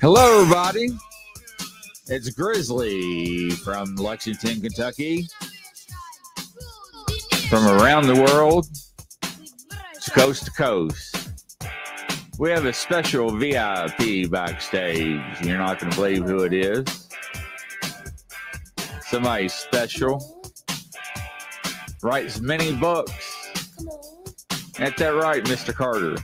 Hello, everybody. It's Grizzly from Lexington, Kentucky. From around the world to coast to coast. We have a special VIP backstage. You're not going to believe who it is. Somebody special. Writes many books. Ain't that right, Mr. Carter?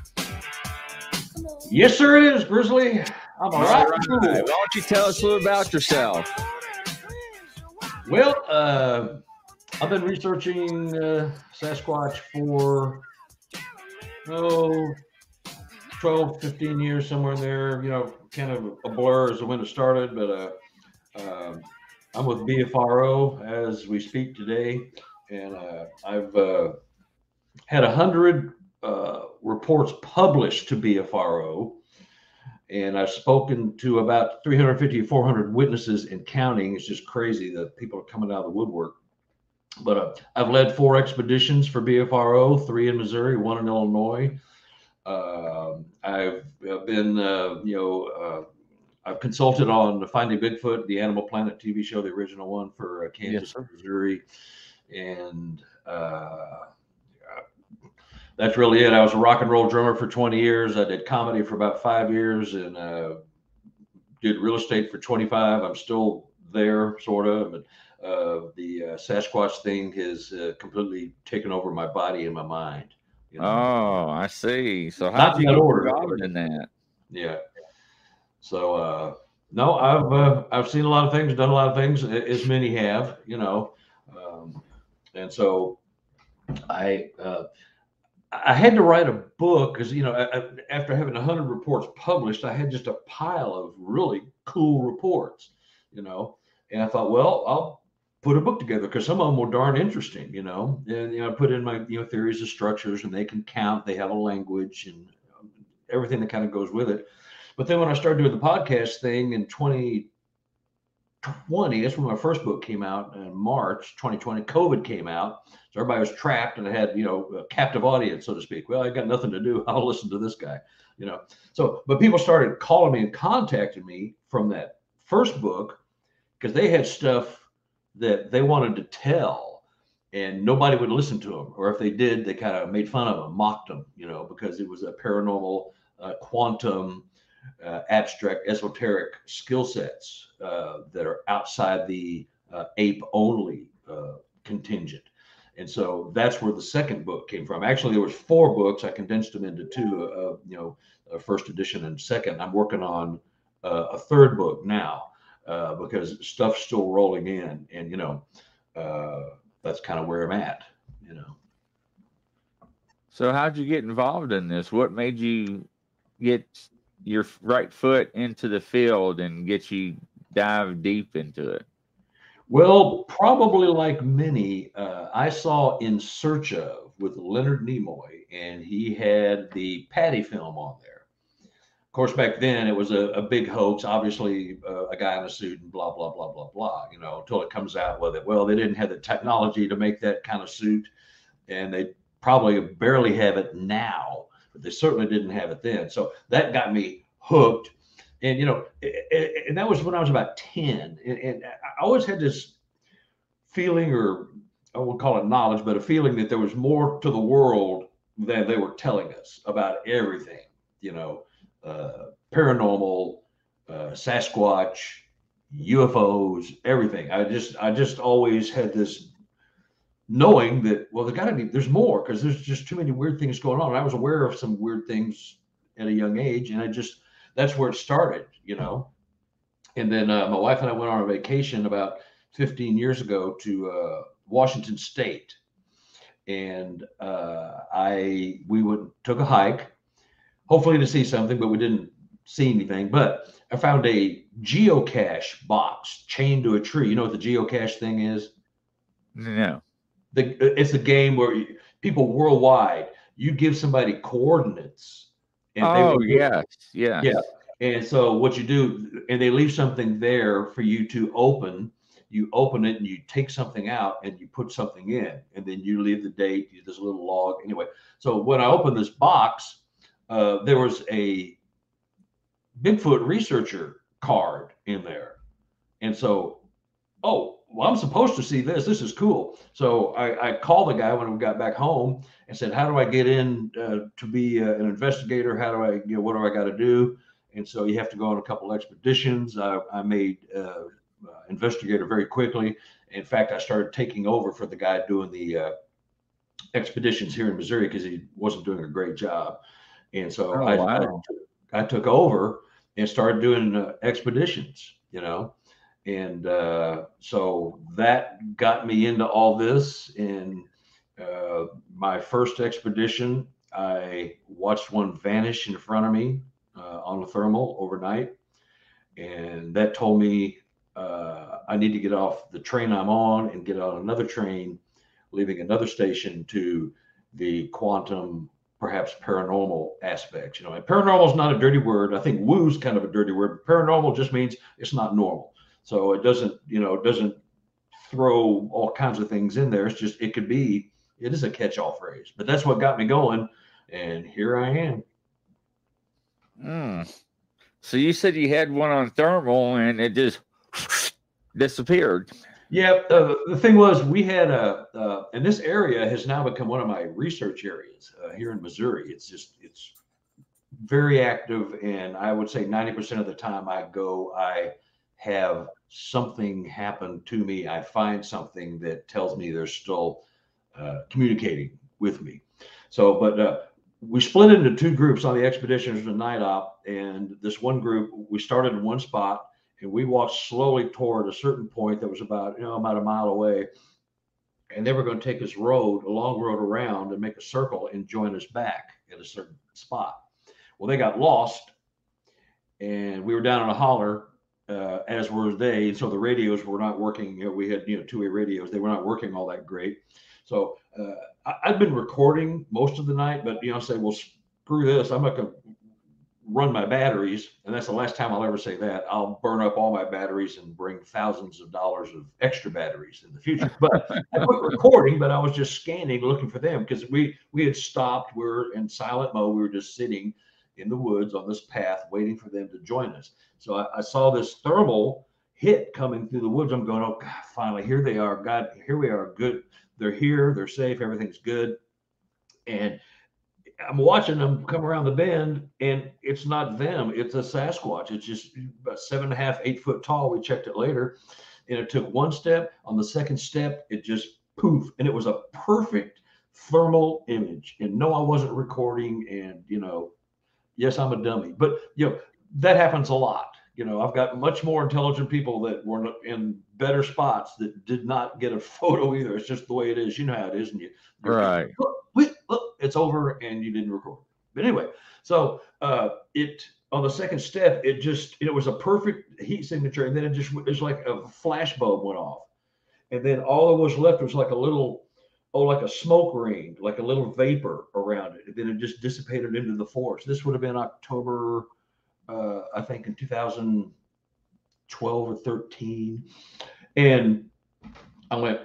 Yes, sir, it is, Grizzly. I'm all right. All right. Why don't you tell us a little about yourself? Well, uh, I've been researching uh, Sasquatch for, oh, 12, 15 years, somewhere in there. You know, kind of a blur as to when it started, but uh, um I'm with BFRO as we speak today, and uh, I've uh, had a hundred uh, reports published to BFRO, and I've spoken to about 350 400 witnesses and counting. It's just crazy that people are coming out of the woodwork. But uh, I've led four expeditions for BFRO, three in Missouri, one in Illinois. Um I've, been, uh, you know, uh, I've consulted on Finding Bigfoot, the Animal Planet TV show, the original one for uh, Kansas, sir. Missouri, and uh, that's really it. I was a rock and roll drummer for 20 years. I did comedy for about five years, and uh, did real estate for 25. I'm still there, sort of. But uh, the uh, Sasquatch thing has uh, completely taken over my body and my mind. you know? Oh, I see. So how did in you get order. involved in that? Yeah. So uh no, I've uh, I've seen a lot of things, done a lot of things, as many have, you know, um, and so I uh, I had to write a book because you know after having hundred reports published, I had just a pile of really cool reports, you know, and I thought, well, I'll put a book together because some of them were darn interesting, you know, and you know I put in my you know theories of structures and they can count, they have a language and um, everything that kind of goes with it. But then when I started doing the podcast thing in 2020, that's when my first book came out in March 2020. COVID came out. So everybody was trapped and I had, you know, a captive audience, so to speak. Well, I got nothing to do. I'll listen to this guy, you know. So, but people started calling me and contacting me from that first book because they had stuff that they wanted to tell and nobody would listen to them. Or if they did, they kind of made fun of them, mocked them, you know, because it was a paranormal, uh, quantum, uh, abstract, esoteric skill sets uh, that are outside the uh, ape only uh, contingent. And so that's where the second book came from. Actually, there was four books. I condensed them into two. Uh, you know, uh, first edition and second. I'm working on uh, a third book now uh, because stuff's still rolling in, and you know, uh, that's kind of where I'm at. You know. So how'd you get involved in this? What made you get your right foot into the field and get you dive deep into it? Well, probably like many, uh, I saw In Search of with Leonard Nimoy, and he had the Patty film on there. Of course, back then it was a, a big hoax. Obviously, uh, a guy in a suit and blah blah blah blah blah. You know, until it comes out with it. Well, they didn't have the technology to make that kind of suit, and they probably barely have it now, but they certainly didn't have it then. So that got me hooked and you know, and that was when I was about ten, and, and I always had this feeling, or I won't call it knowledge, but a feeling that there was more to the world than they were telling us about everything. You know, uh, paranormal, uh, Sasquatch, UFOs, everything. I just, I just always had this knowing that well, there's got to be, there's more because there's just too many weird things going on. And I was aware of some weird things at a young age, and I just that's where it started, you know. And then uh, my wife and I went on a vacation about 15 years ago to uh, Washington State, and uh, I we would took a hike, hopefully to see something, but we didn't see anything. But I found a geocache box chained to a tree. You know what the geocache thing is? No. The it's a game where you, people worldwide you give somebody coordinates and they Oh will- yes, yeah. Yeah. and so what you do and they leave something there for you to open you open it and you take something out and you put something in and then you leave the date you, there's a little log anyway so when i opened this box uh, there was a Bigfoot researcher card in there. And so, oh, well, I'm supposed to see this. This is cool. So I, I called the guy when we got back home and said, How do I get in uh, to be uh, an investigator? How do I, you know, what do I got to do? And so you have to go on a couple expeditions. I, I made uh, investigator very quickly. In fact, I started taking over for the guy doing the uh, expeditions here in Missouri because he wasn't doing a great job. And so Oh, I, wow. I, I took over and started doing uh, expeditions, you know. And uh, so that got me into all this. And uh, my first expedition, I watched one vanish in front of me uh, on a thermal overnight. And that told me uh, I need to get off the train I'm on and get on another train, leaving another station to the quantum, perhaps paranormal aspects. You know, and paranormal is not a dirty word. I think woo's kind of a dirty word. Paranormal just means it's not normal. So it doesn't, you know, it doesn't throw all kinds of things in there. It's just it could be. It is a catch-all phrase, but that's what got me going, and here I am. Hmm. So you said you had one on thermal and it just disappeared. Yeah, uh, the thing was, we had a, uh, and this area has now become one of my research areas uh, here in Missouri. It's just, it's very active, and I would say 90% of the time I go, I have something happen to me. I find something that tells me they're still uh, communicating with me. So, but uh, we split into two groups on the expeditions the night op, and this one group, we started in one spot and we walked slowly toward a certain point that was about you know about a mile away and they were going to take this road a long road around and make a circle and join us back at a certain spot well they got lost and we were down in a holler uh, as were they and so the radios were not working you know, we had you know two-way radios they were not working all that great so uh, I, i've been recording most of the night but you know say well screw this i'm not going to run my batteries, and that's the last time I'll ever say that. I'll burn up all my batteries and bring thousands of dollars of extra batteries in the future. But I quit recording, but I was just scanning, looking for them because we we had stopped. We are in silent mode. We were just sitting in the woods on this path, waiting for them to join us. So I, I saw this thermal hit coming through the woods. I'm going, oh God, finally here they are. God, here we are. Good. They're here. They're safe. Everything's good. And I'm watching them come around the bend, and it's not them. It's a Sasquatch. It's just about seven and a half, eight foot tall. We checked it later, and it took one step. On the second step, it just poof, and it was a perfect thermal image. And no, I wasn't recording. And you know, yes, I'm a dummy, but you know that happens a lot. You know, I've got much more intelligent people that were in better spots that did not get a photo either. It's just the way it is. You know how it is, and you you're- Right. Look, wait, look, it's over, and you didn't record. But anyway, so uh, it on the second step, it just it was a perfect heat signature, and then it just it was like a flash bulb went off, and then all that was left was like a little, oh, like a smoke ring, like a little vapor around it, and then it just dissipated into the forest. This would have been October, uh, I think, in 2012 or 13, and I went,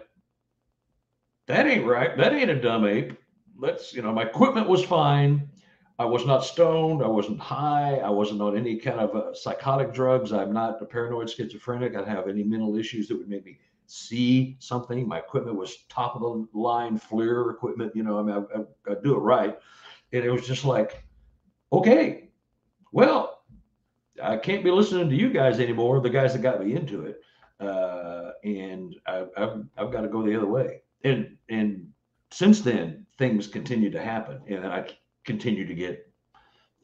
that ain't right. That ain't a dumb ape. Let's, you know, my equipment was fine. I was not stoned. I wasn't high. I wasn't on any kind of uh, psychotic drugs. I'm not a paranoid schizophrenic. I don't have any mental issues that would make me see something. My equipment was top of the line FLIR equipment. You know, I mean, I, I, I do it right. And it was just like, okay, well, I can't be listening to you guys anymore, the guys that got me into it. Uh, and I, I've, I've got to go the other way. And, and since then, things continue to happen. And I continue to get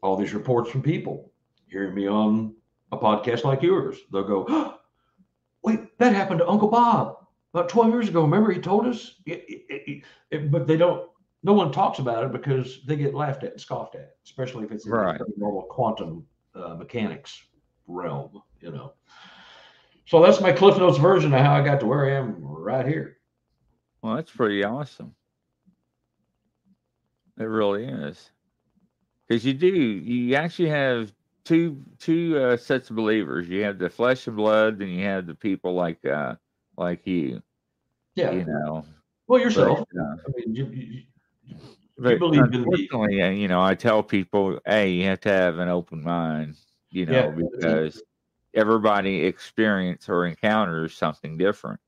all these reports from people hearing me on a podcast like yours. They'll go, wait, that happened to Uncle Bob about 12 years ago. Remember, he told us? It, it, it- but they don't, no one talks about it because they get laughed at and scoffed at, especially if it's in Right. the normal quantum uh, mechanics realm, you know. So that's my Cliff Notes version of how I got to where I am right here. Well, that's pretty awesome. It really is. Because you do, you actually have two two uh, sets of believers. You have the flesh and blood, and you have the people like uh like you. Yeah. You know. Well, But, yourself. uh, I mean, you, you, but believe in the- unfortunately, uh, you know, I tell people, hey, you have to have an open mind. you know, Yeah. because everybody experience or encounters something different.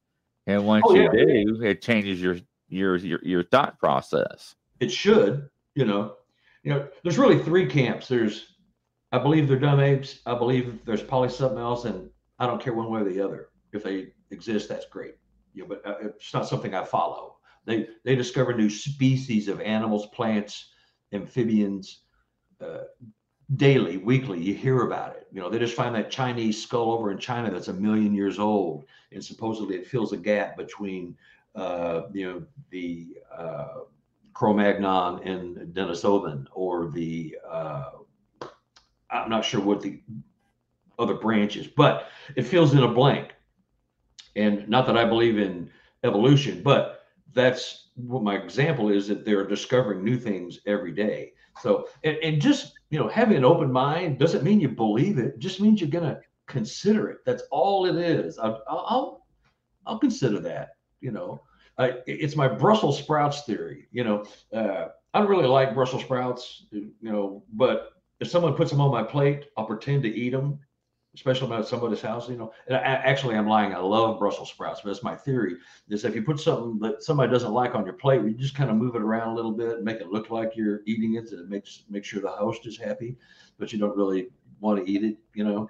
And once Oh, you yeah. do, it changes your your your, your thought process. it should, you know. You know, there's really three camps. There's, I believe they're dumb apes. I believe there's probably something else, and I don't care one way or the other. If they exist, that's great. You know, but uh, it's not something I follow. They they discover new species of animals, plants, amphibians, uh, daily, weekly. You hear about it. You know, they just find that Chinese skull over in China that's a million years old, and supposedly it fills a gap between, uh, you know, the uh, Cro-Magnon and Denisovan, or the uh, I'm not sure what the other branch is, but it fills in a blank. And not that I believe in evolution, but that's what my example is that they're discovering new things every day. So, and, and just you know, having an open mind doesn't mean you believe it. Just means you're gonna consider it. That's all it is. I'll I'll, I'll consider that. You know, I, it's my Brussels sprouts theory. You know, uh, I don't really like Brussels sprouts. You know, but if someone puts them on my plate, I'll pretend to eat them, especially at somebody's house. You know, and I, actually, I'm lying. I love Brussels sprouts, but that's my theory. Is if you put something that somebody doesn't like on your plate, you just kind of move it around a little bit, make it look like you're eating it, and it makes make sure the host is happy, but you don't really want to eat it. You know,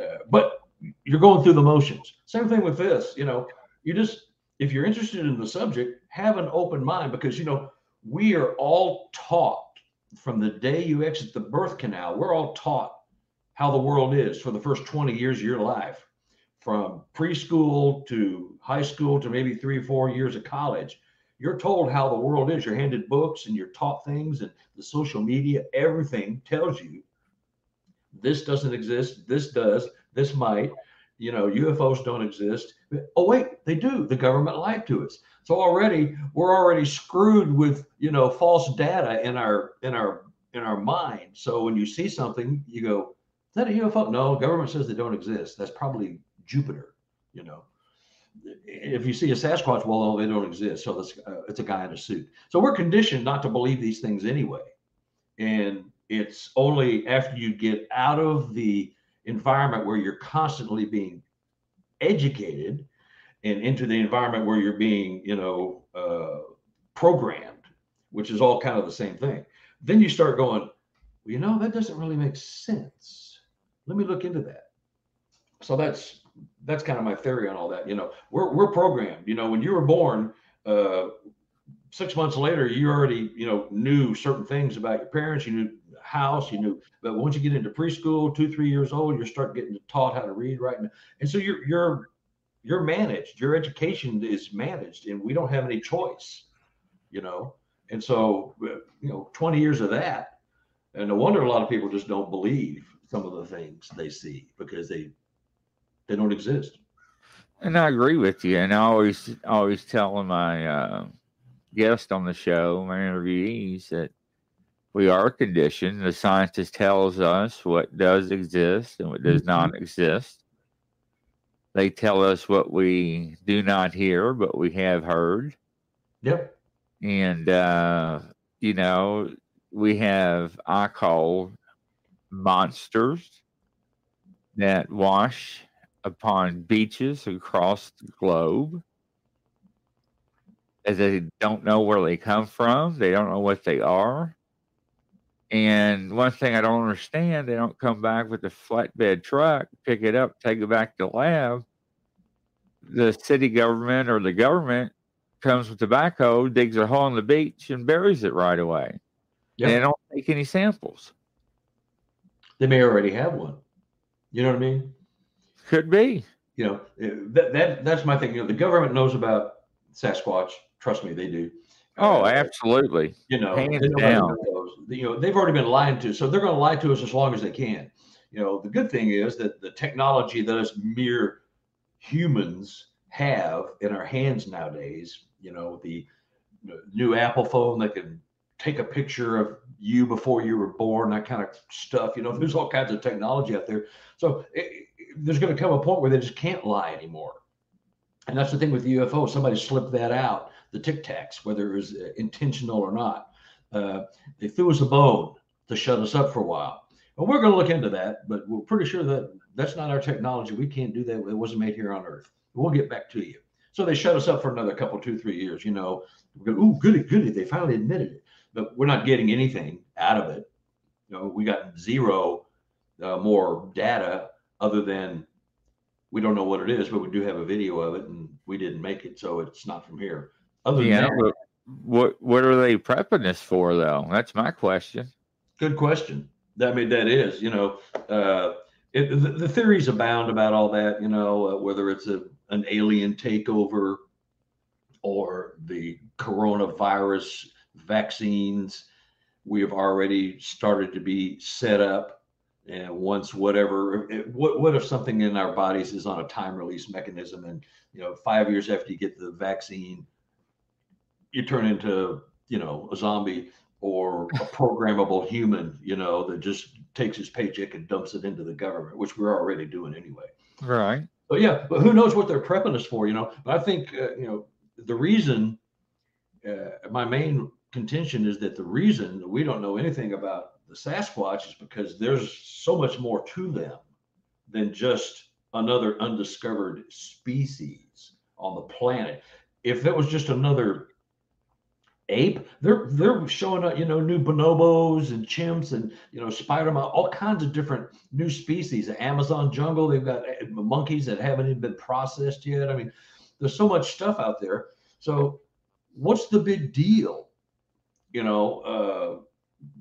uh, but you're going through the motions. Same thing with this. You know, you just if you're interested in the subject, have an open mind because you know we are all taught from the day you exit the birth canal. We're all taught how the world is for the first 20 years of your life, from preschool to high school to maybe three or four years of college. You're told how the world is. You're handed books and you're taught things, and the social media, everything tells you this doesn't exist, this does, this might. You know, UFOs don't exist. Oh, wait, they do. The government lied to us. So already we're already screwed with you know false data in our in our in our mind. So when you see something, you go, "Is that a UFO?" No, government says they don't exist. That's probably Jupiter. You know, if you see a Sasquatch, well, they don't exist. So that's uh, it's a guy in a suit. So we're conditioned not to believe these things anyway, and it's only after you get out of the environment where you're constantly being educated and into the environment where you're being, you know, uh, programmed, which is all kind of the same thing. Then you start going, well, you know, that doesn't really make sense. Let me look into that. So that's that's kind of my theory on all that. You know, we're we're programmed. You know, when you were born, uh, six months later, you already you know knew certain things about your parents. You knew the house, you knew. But once you get into preschool, two three years old, you start getting taught how to read, write, and so you're you're you're managed your education is managed and we don't have any choice you know and so you know 20 years of that and no wonder a lot of people just don't believe some of the things they see because they they don't exist And I agree with you. And I always always tell my uh, guest on the show, my interviewees, that we are conditioned. The scientist tells us what does exist and what does not exist. They tell us what we do not hear, but we have heard. yep And, uh, you know, we have, I call monsters that wash upon beaches across the globe. As they don't know where they come from, they don't know what they are. And one thing I don't understand, they don't come back with a flatbed truck, pick it up, take it back to the lab. The city government or the government comes with a backhoe, digs a hole in the beach, and buries it right away. Yep. They don't take any samples. they may already have one you know what i mean Could be. you know eh, that, that that's my thing you know the government knows about sasquatch trust me they do Oh, Uh, absolutely. you know, Hands they know how to down. You know, they've already been lied to, so they're going to lie to us as long as they can. You know, the good thing is that the technology that us mere humans have in our hands nowadays, you know, the new Apple phone that can take a picture of you before you were born, that kind of stuff. You know, there's all kinds of technology out there. So it, there's going to come a point where they just can't lie anymore. And that's the thing with the UFO. Somebody slipped that out, the Tic Tacs, whether it was uh, intentional or not. Uh, they threw us a bone to shut us up for a while. Well, we're going to look into that, but we're pretty sure that that's not our technology. We can't do that. It wasn't made here on Earth. We'll get back to you. So they shut us up for another couple, two, three years. You know, we go, ooh, goody, goody. They finally admitted it, but we're not getting anything out of it. You know, we got zero uh, more data other than we don't know what it is, but we do have a video of it, and we didn't make it, so it's not from here. Other Yeah, than that, what what are they prepping us for though? That's my question. Good question. I mean, that is, you know, uh, it, the, the theories abound about all that, you know, uh, whether it's a an alien takeover or the coronavirus vaccines. We have already started to be set up, and once whatever, it- what what if something in our bodies is on a time release mechanism, and you know, five years after you get the vaccine, you turn into you know a zombie or a programmable human, you know, that just takes his paycheck and dumps it into the government, which we're already doing anyway. Right. But yeah, but who knows what they're prepping us for, you know? But I think, uh, you know, the reason, uh, my main contention is that the reason that we don't know anything about the Sasquatch is because there's so much more to them than just another undiscovered species on the planet. If it was just another ape, they're they're showing up, you know, new bonobos and chimps and you know, spider mon- all kinds of different new species. The Amazon jungle, they've got uh, monkeys that haven't even been processed yet. I mean, there's so much stuff out there. So, what's the big deal? You know, uh,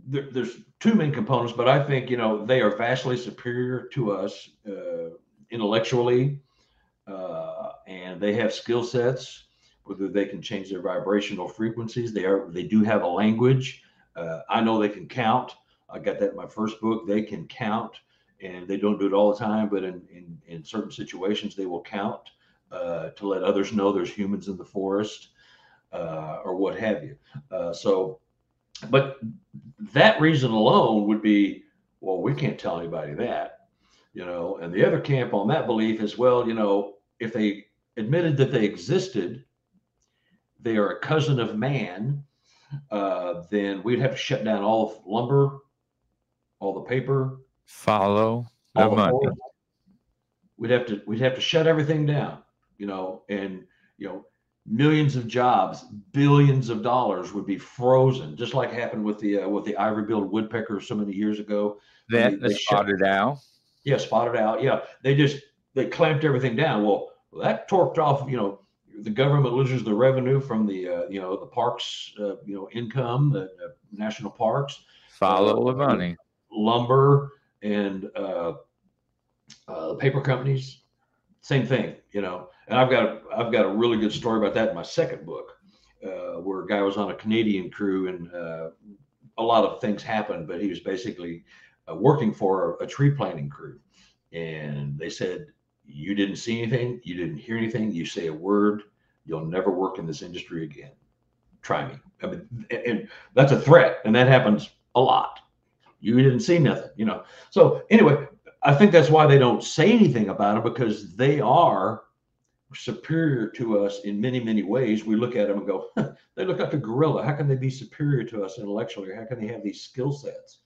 there, there's two main components, but I think you know they are vastly superior to us uh, intellectually, uh, and they have skill sets. Whether they can change their vibrational frequencies, they are they do have a language. Uh, I know they can count. I got that in my first book. They can count, and they don't do it all the time, but in in, in certain situations, they will count uh, to let others know there's humans in the forest uh, or what have you. Uh, so, but that reason alone would be, well, we can't tell anybody that, you know. And the other camp on that belief is, well, you know, if they admitted that they existed, they are a cousin of man, uh, then we'd have to shut down all of lumber, all the paper, Follow the all the money. forest. We'd have to we'd have to shut everything down, you know, and you know, millions of jobs, billions of dollars would be frozen, just like happened with the uh, with the ivory-billed woodpecker so many years ago. That they- the they shut- spotted owl. Yeah, spotted owl. Yeah, they just they clamped everything down. Well, that torqued off. You know, the government loses the revenue from the uh, you know the parks, uh, you know, income, the, the national parks Follow Uh, the money. lumber and uh, uh, paper companies. Same thing, you know. And I've got a, I've got a really good story about that in my second book, uh, where a guy was on a Canadian crew and uh, a lot of things happened, but he was basically uh, working for a, a tree planting crew, and they said, "You didn't see anything, you didn't hear anything. You say a word, you'll never work in this industry again. Try me." I mean, and- that's a threat, and that happens a lot you didn't see nothing, you know. So anyway, I think that's why they don't say anything about it because they are superior to us in many, many ways. We look at them and go, they look like a gorilla. How can they be superior to us intellectually? How can they have these skill sets?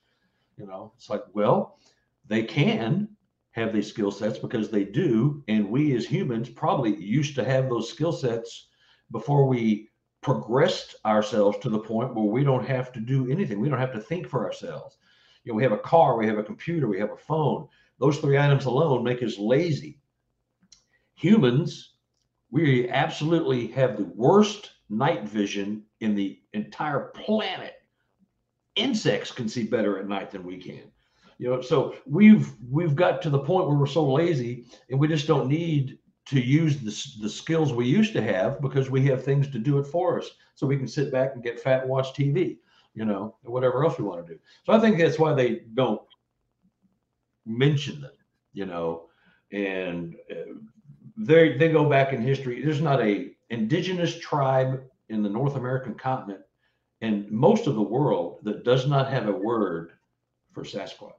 You know, it's like, well, they can have these skill sets because they do. And we as humans probably used to have those skill sets before we progressed ourselves to the point where we don't have to do anything. We don't have to think for ourselves. You know, we have a car, we have a computer, we have a phone. Those three items alone make us lazy. Humans, we absolutely have the worst night vision in the entire planet. Insects can see better at night than we can. You know, so we've we've got to the point where we're so lazy and we just don't need to use the, the skills we used to have because we have things to do it for us. So we can sit back and get fat and watch TV, you know, whatever else we want to do. So I think that's why they don't mention them, you know, and uh, they they go back in history. There's not a indigenous tribe in the North American continent and most of the world that does not have a word for Sasquatch.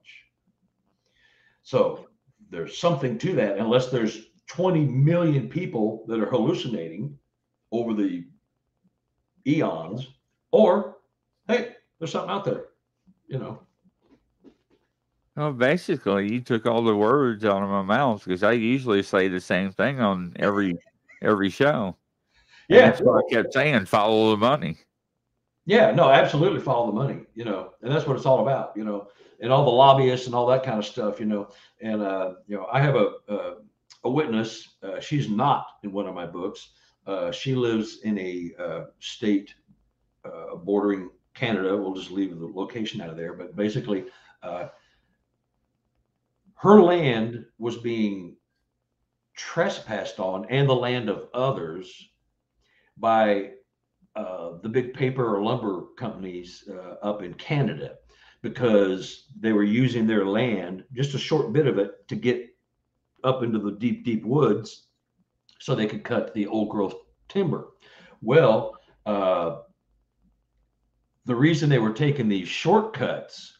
So there's something to that, unless there's 20 million people that are hallucinating over the eons, or hey, there's something out there, you know. Well, basically, you took all the words out of my mouth because I usually say the same thing on every every show. And Yeah, that's what I kept saying: follow the money. Yeah, no, absolutely follow the money, you know, and that's what it's all about, you know, and all the lobbyists and all that kind of stuff, you know. And uh, you know, I have a a, a witness. Uh, she's not in one of my books. Uh, she lives in a uh, state uh, bordering Canada. We'll just leave the location out of there, but basically, uh, her land was being trespassed on, and the land of others by uh, the big paper or lumber companies up in Canada because they were using their land, just a short bit of it, to get up into the deep, deep woods so they could cut the old growth timber. Well, uh, the reason they were taking these shortcuts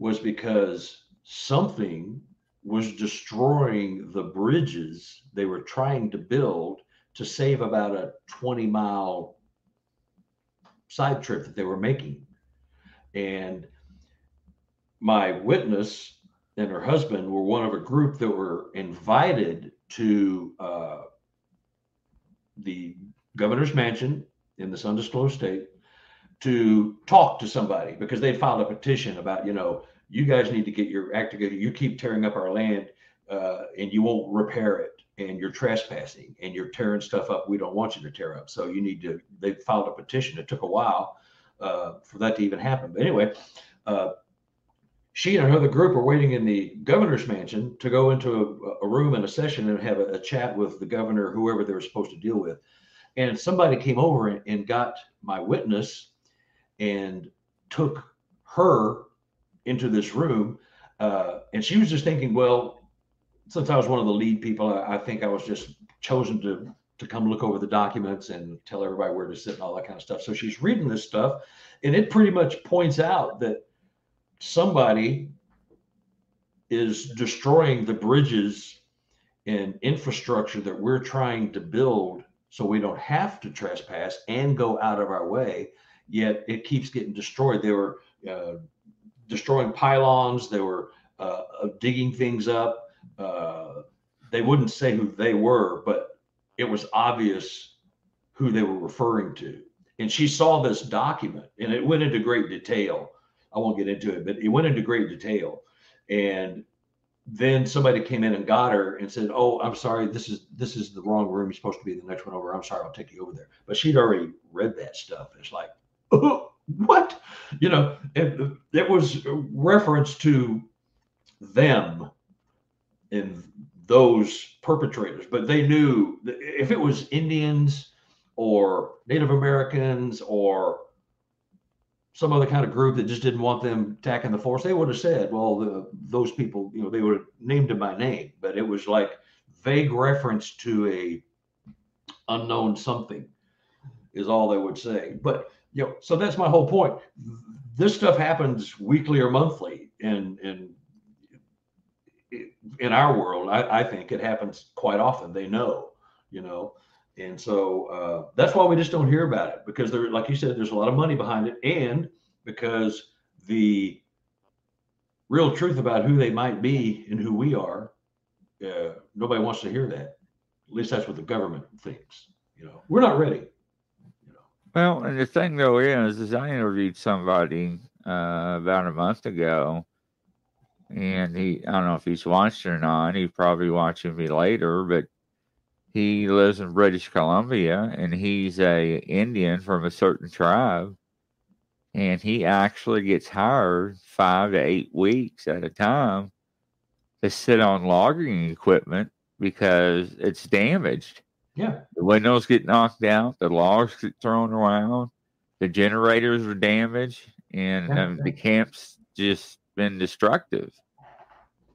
was because something was destroying the bridges they were trying to build to save about a 20 mile side trip that they were making. And my witness and her husband were one of a group that were invited to uh, the governor's mansion in this undisclosed state to talk to somebody because they filed a petition about, you know, you guys need to get your act together. You keep tearing up our land uh, and you won't repair it and you're trespassing and you're tearing stuff up we don't want you to tear up. So you need to, they filed a petition. It took a while uh, for that to even happen. But anyway, uh, she and another group were waiting in the governor's mansion to go into a, a room in a session and have a, a, chat with the governor, whoever they were supposed to deal with. And somebody came over and, and got my witness and took her into this room. Uh, and she was just thinking, well, since I was one of the lead people, I, I think I was just chosen to to come look over the documents and tell everybody where to sit and all that kind of stuff. So she's reading this stuff, and it pretty much points out that somebody is destroying the bridges and infrastructure that we're trying to build so we don't have to trespass and go out of our way yet it keeps getting destroyed. They were uh, destroying pylons they were uh, digging things up. Uh, they wouldn't say who they were but it was obvious who they were referring to. And she saw this document and it went into great detail I won't get into it, but it went into great detail. And then somebody came in and got her and said, "Oh, I'm sorry, this is this is the wrong room. You're supposed to be the next one over. I'm sorry, I'll take you over there." But she'd already read that stuff. It's like, oh, what? You know, it, it was reference to them and those perpetrators, but they knew if it was Indians or Native Americans or some other kind of group that just didn't want them attacking the force, they would have said, well, the, those people, you know, they would have named them by name, but it was like vague reference to a unknown something is all they would say. But you know, so that's my whole point. This stuff happens weekly or monthly, and and in our world, I, I think it happens quite often. They know, you know, and so uh, that's why we just don't hear about it because there, like you said, there's a lot of money behind it, and because the real truth about who they might be and who we are, uh, nobody wants to hear that. At least that's what the government thinks. You know, we're not ready. You know. Well, and the thing though is, is I interviewed somebody uh, about a month ago, and he, I don't know if he's watched or not. He's probably watching me later, but he lives in British Columbia, and he's a Indian from a certain tribe, and he actually gets hired five to eight weeks at a time to sit on logging equipment because it's damaged. Yeah. The windows get knocked out, the logs get thrown around, the generators are damaged, and Yeah. um, the camp's just been destructive.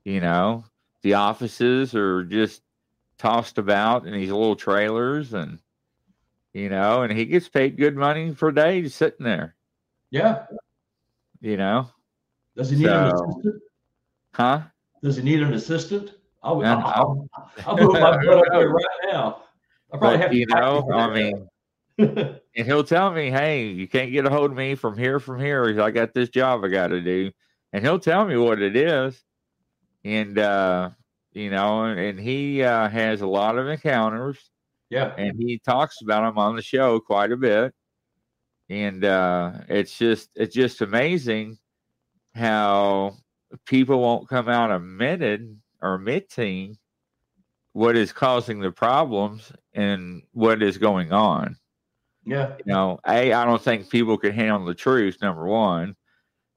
You know, the offices are just tossed about in these little trailers, and you know, and he gets paid good money for days sitting there. Yeah. You know, Does he need an assistant? huh? Does he need an assistant? I'll, Yeah, I'll, I'll move my butt up there right now. I probably But have you know, I mean, and he'll tell me, "Hey, you can't get a hold of me from here, from here. I got this job I got to do," and he'll tell me what it is. and uh, you know, and, and he uh, has a lot of encounters. Yeah. and he talks about them on the show quite a bit. And uh, it's just it's just amazing how people won't come out admitted or admitting what is causing the problems and what is going on. Yeah. You know, A, I don't think people can handle the truth, number one.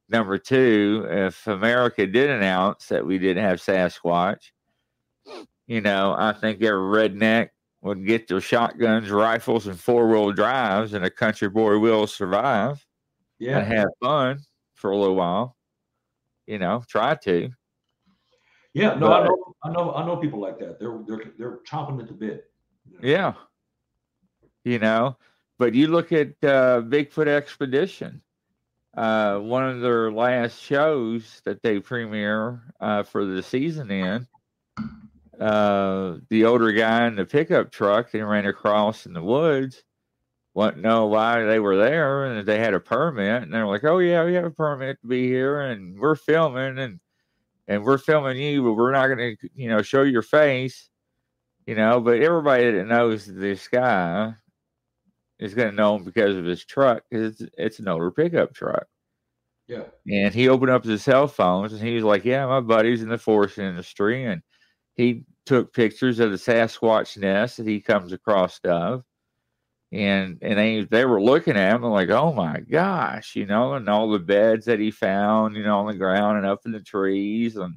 Number two, if America did announce that we didn't have Sasquatch, you know, I think every redneck would get their shotguns, rifles, and four wheel drives, and a country boy will survive Yeah. and have fun for a little while. You know, try to. Yeah. No, I know, I know, I know people like that. They're they're they're chomping at the bit. you know. Yeah. You know, but you look at uh, Bigfoot Expedition, uh, one of their last shows that they premiere uh, for the season in. Uh, the older guy in the pickup truck they ran across in the woods wouldn't know why they were there and they had a permit and they're like, Oh yeah, we have a permit to be here and we're filming and and we're filming you, but we're not gonna, you know, show your face you know, but everybody that knows this guy is going to know him because of his truck because it's, it's an older pickup truck. Yeah. And he opened up his cell phones and he was like, Yeah, my buddy's in the forest industry. And he took pictures of the Sasquatch nest that he comes across of. And and they they were looking at him and like, oh my gosh, you know, and all the beds that he found, you know, on the ground and up in the trees and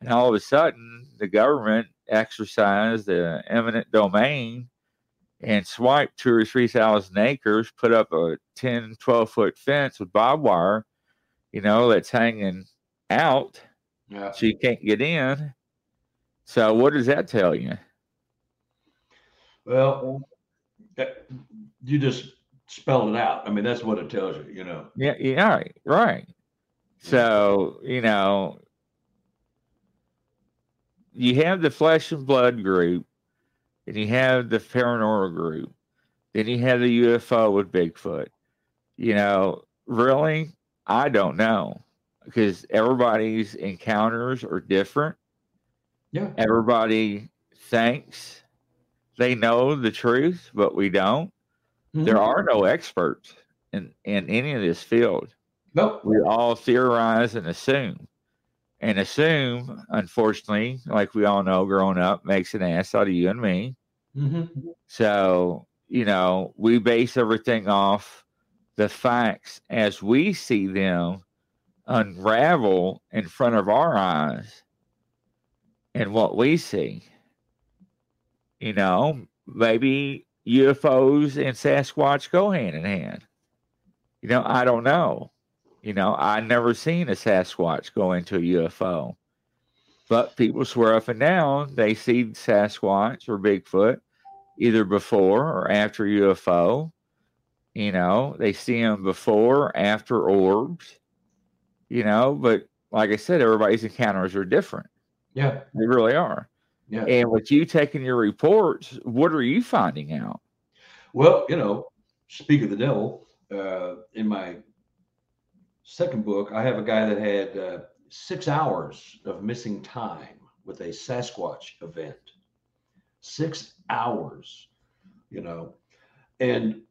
and all of a sudden the government exercised the eminent domain and swiped two or three thousand acres, put up a 10, 12 foot fence with barbed wire, you know, that's hanging out Yeah. so you can't get in. So what does that tell you? Well, that- you just spelled it out. I mean, that's what it tells you. You know. Yeah, yeah, right, right. So, you know, you have the flesh and blood group, and you have the paranormal group, then you have the UFO with Bigfoot. You know, really, I don't know because everybody's encounters are different. Yeah. Everybody thinks they know the truth, but we don't. Mhm. There are no experts in, in any of this field Nope. we all theorize and assume. And assume, unfortunately, like we all know, growing up makes an ass out of you and me. hmm So, you know, we base everything off the facts as we see them unravel in front of our eyes and what we see. You know, maybe UFOs and Sasquatch go hand in hand. You know, I don't know. You know, I never seen a Sasquatch go into a UFO. But people swear up and down they see Sasquatch or Bigfoot either before or after UFO. You know, they see them before, after orbs. You know, but like I said, everybody's encounters are different. Yeah. They really are. Yeah. And with you taking your reports, what are you finding out? Well, you know, speak of the devil. Uh, in my second book, I have a guy that had uh, six hours of missing time with a Sasquatch event. Six hours, you know, and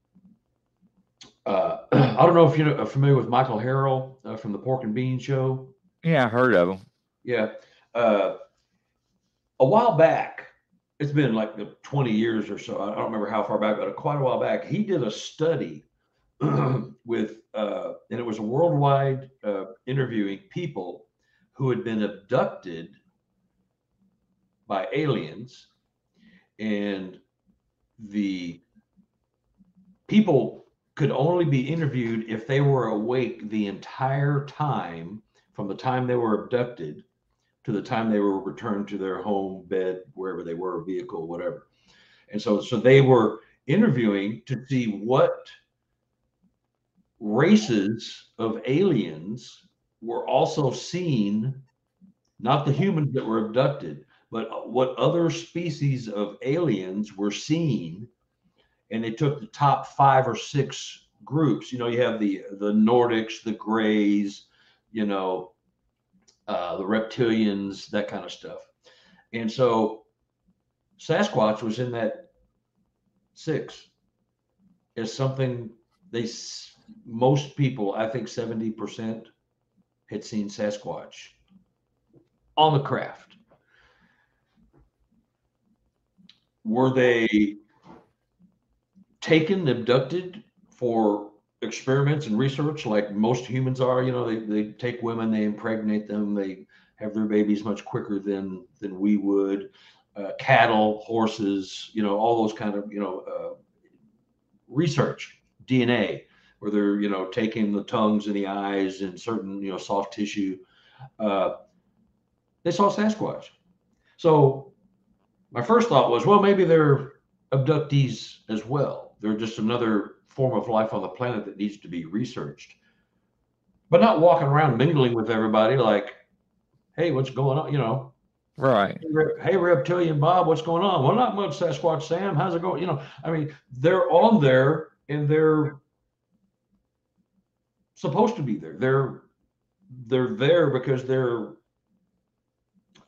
uh, I don't know if you're familiar with Michael Harrell uh, from the Pork and Bean Show. Yeah, I heard of him. Yeah. Uh, a while back, it's been like the 20 years or so. I don't remember how far back, but quite a while back, he did a study with, uh, and it was a worldwide uh, interviewing people who had been abducted by aliens. And the people could only be interviewed if they were awake the entire time from the time they were abducted to the time they were returned to their home bed wherever they were vehicle whatever. And so so they were interviewing to see what races of aliens were also seen not the humans that were abducted but what other species of aliens were seen. And they took the top five or six groups. You know you have the the nordics the grays you know uh, the reptilians, that kind of stuff. And so Sasquatch was in that six as something they most people, I think 70% had seen Sasquatch on the craft. Were they taken, abducted for experiments and research like most humans are? You know, they, they take women, they impregnate them, they have their babies much quicker than than we would. Uh, cattle, horses, you know, all those kind of, you know, uh, research, DNA, where they're, you know, taking the tongues and the eyes and certain, you know, soft tissue. Uh, they saw Sasquatch. So my first thought was, well, maybe they're abductees as well. They're just another form of life on the planet that needs to be researched, but not walking around mingling with everybody like, hey, what's going on? You know, right? Hey, reptilian Bob, what's going on? Well, not much, Sasquatch Sam. How's it going? You know, I mean, they're on there and they're supposed to be there. They're they're there because they're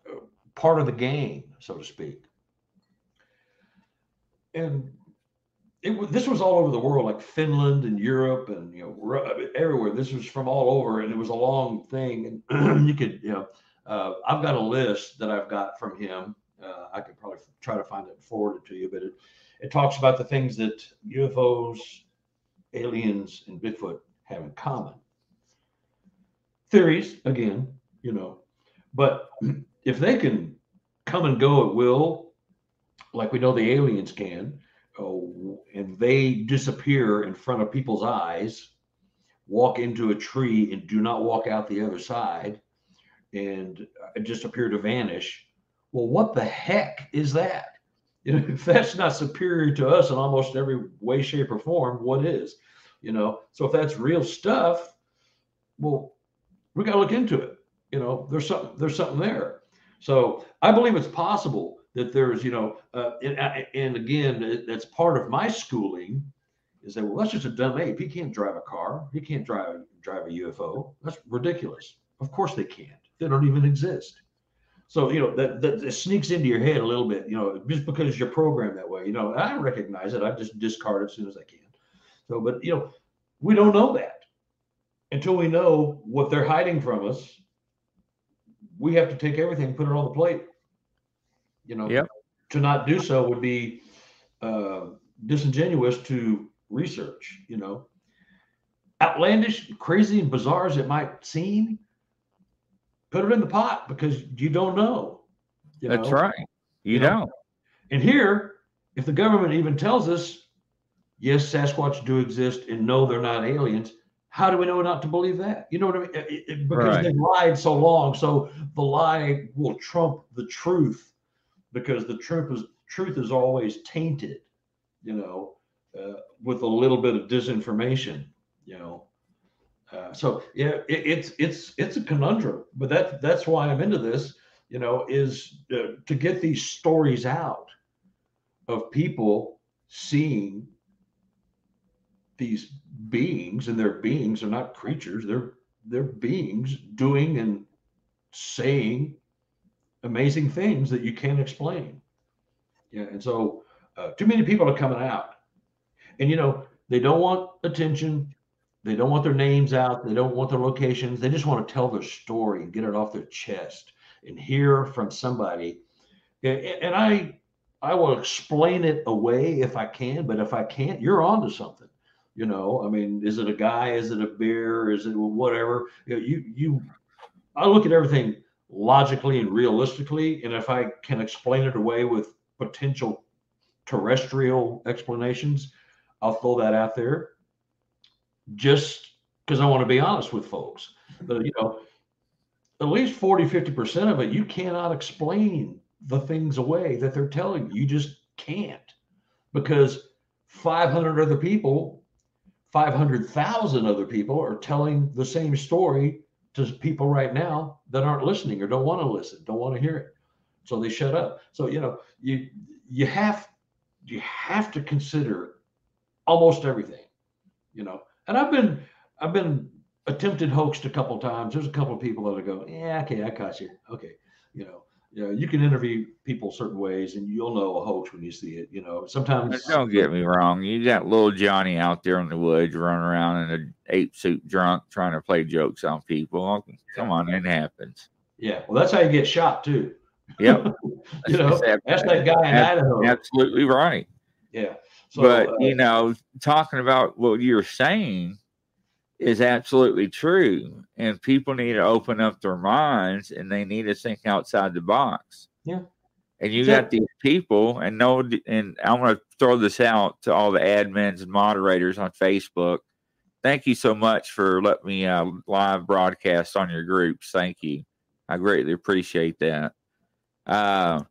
uh, part of the game, so to speak. And it this was all over the world, like Finland and Europe and you know everywhere. This was from all over, and it was a long thing. And you could you know, uh, I've got a list that I've got from him. Uh, I could probably try to find it and forward it to you, but it it talks about the things that UFOs, aliens, and Bigfoot have in common. Theories, again, you know, but if they can come and go at will, like we know the aliens can, oh, and they disappear in front of people's eyes, walk into a tree and do not walk out the other side, and uh, just appear to vanish. Well, what the heck is that? You know, if that's not superior to us in almost every way, shape, or form, what is? You know, so if that's real stuff, well, we got to look into it. You know, there's something there's something there. So I believe it's possible that there's, you know, uh, and, uh, and again, that's part of my schooling is that well, that's just a dumb ape. He can't drive a car. He can't drive drive a UFO. That's ridiculous. Of course they can't. They don't even exist. So you know that, that, that sneaks into your head a little bit. You know, just because you're programmed that way. You know, I recognize it. I just discard it as soon as I can. So, but you know, we don't know that until we know what they're hiding from us we have to take everything, put it on the plate. You know, yep. to not do so would be uh, disingenuous to research. You know, outlandish, crazy, and bizarre as it might seem, put it in the pot because you don't know. You That's know? right. You, you don't. Know? And here, if the government even tells us, yes, Sasquatch do exist, and no, they're not aliens, how do we know not to believe that? You know what I mean? It, it, because right. they've lied so long. So the lie will trump the truth because the truth is truth is always tainted, you know, uh, with a little bit of disinformation, you know. Uh, so yeah, it, it's it's it's a conundrum, but that that's why I'm into this. You know, is uh, to get these stories out of people seeing these beings and their beings are not creatures they're they're beings doing and saying amazing things that you can't explain. Yeah and so uh, too many people are coming out. And you know they don't want attention. They don't want their names out. They don't want their locations. They just want to tell their story and get it off their chest and hear from somebody. And, i i will explain it away if i can but if i can't you're on to something. You know, I mean, is it a guy? Is it a beer? Is it whatever? You, you, you, I look at everything logically and realistically, and if I can explain it away with potential terrestrial explanations, I'll throw that out there. Just because I want to be honest with folks, but you know, at least 40, 50% of it, you cannot explain the things away that they're telling you. You just can't because 500 other people 500,000 other people are telling the same story to people right now that aren't listening or don't want to listen, don't want to hear it. So they shut up. So you know, you you have you have to consider almost everything, you know. And I've been I've been attempted hoaxed a couple times. There's a couple of people that go, yeah, okay, I caught you. Okay, you know, you know, you can interview people certain ways, and you'll know a hoax when you see it. You know, sometimes. Don't get me wrong. You got little Johnny out there in the woods running around in an ape suit, drunk, trying to play jokes on people. Come on, it happens. Yeah, well, that's how you get shot too. Yep. you know, that's that guy in Idaho. Absolutely right. Yeah. So, but uh, you know, talking about what you're saying is absolutely true, and people need to open up their minds and they need to think outside the box. Yeah. And you got these people, and no, and I'm going to throw this out to all the admins and moderators on Facebook. Thank you so much for letting me uh, live broadcast on your groups. Thank you. I greatly appreciate that. Uh,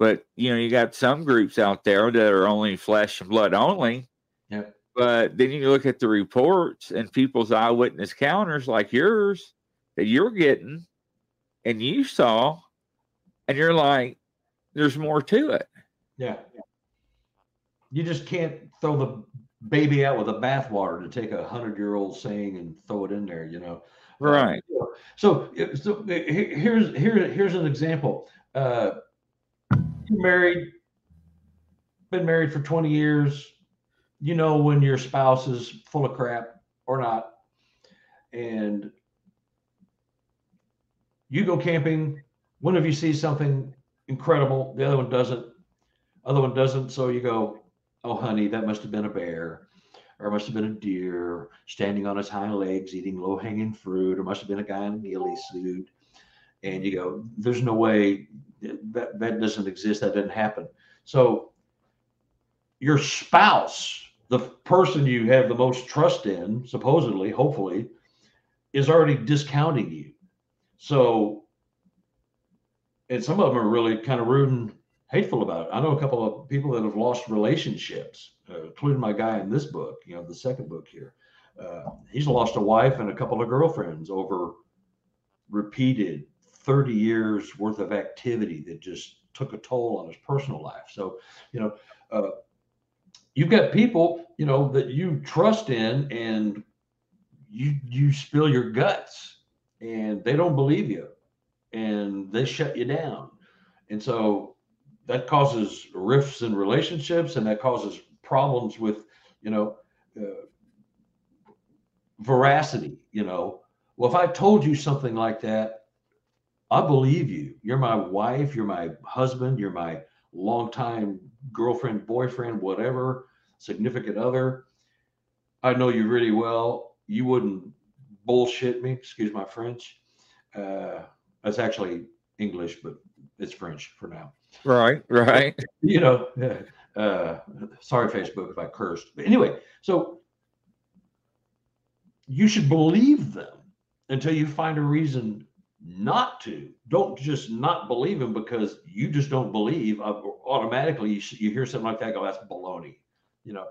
but you know, you got some groups out there that are only flesh and blood only. But then you look at the reports and people's eyewitness counters like yours that you're getting and you saw, and you're like, there's more to it. Yeah. You just can't throw the baby out with the bathwater to take a hundred year old saying and throw it in there, you know. Right. Uh, so, so here's here here's an example. Uh, you're married, been married for 20 years, you know when your spouse is full of crap or not. And you go camping, one of you sees something incredible, the other one doesn't. Other one doesn't, so you go, "Oh, honey, that must have been a bear, or it must have been a deer standing on its hind legs eating low-hanging fruit, or must have been a guy in a ghillie suit." And you go, "There's no way that that doesn't exist. That didn't happen. So your spouse, the person you have the most trust in, supposedly, hopefully, is already discounting you. So, and some of them are really kind of rude and hateful about it. I know a couple of people that have lost relationships, uh, including my guy in this book, you know, the second book here. Uh, he's lost a wife and a couple of girlfriends over repeated 30 years worth of activity that just took a toll on his personal life. So, you know, uh, you've got people, you know, that you trust in and you you spill your guts and they don't believe you and they shut you down. And so that causes rifts in relationships and that causes problems with, you know, uh, veracity, you know. Well, if I told you something like that, I believe you. You're my wife, you're my husband, you're my longtime girlfriend, boyfriend, whatever, significant other. I know you really well. You wouldn't bullshit me, excuse my French. Uh, that's actually English, but it's French for now. Right, right. you know, uh, sorry, Facebook, if I cursed. But anyway, so you should believe them until you find a reason not to. Don't just not believe them because you just don't believe. Uh, automatically, you, you hear something like that, go, that's baloney. You know,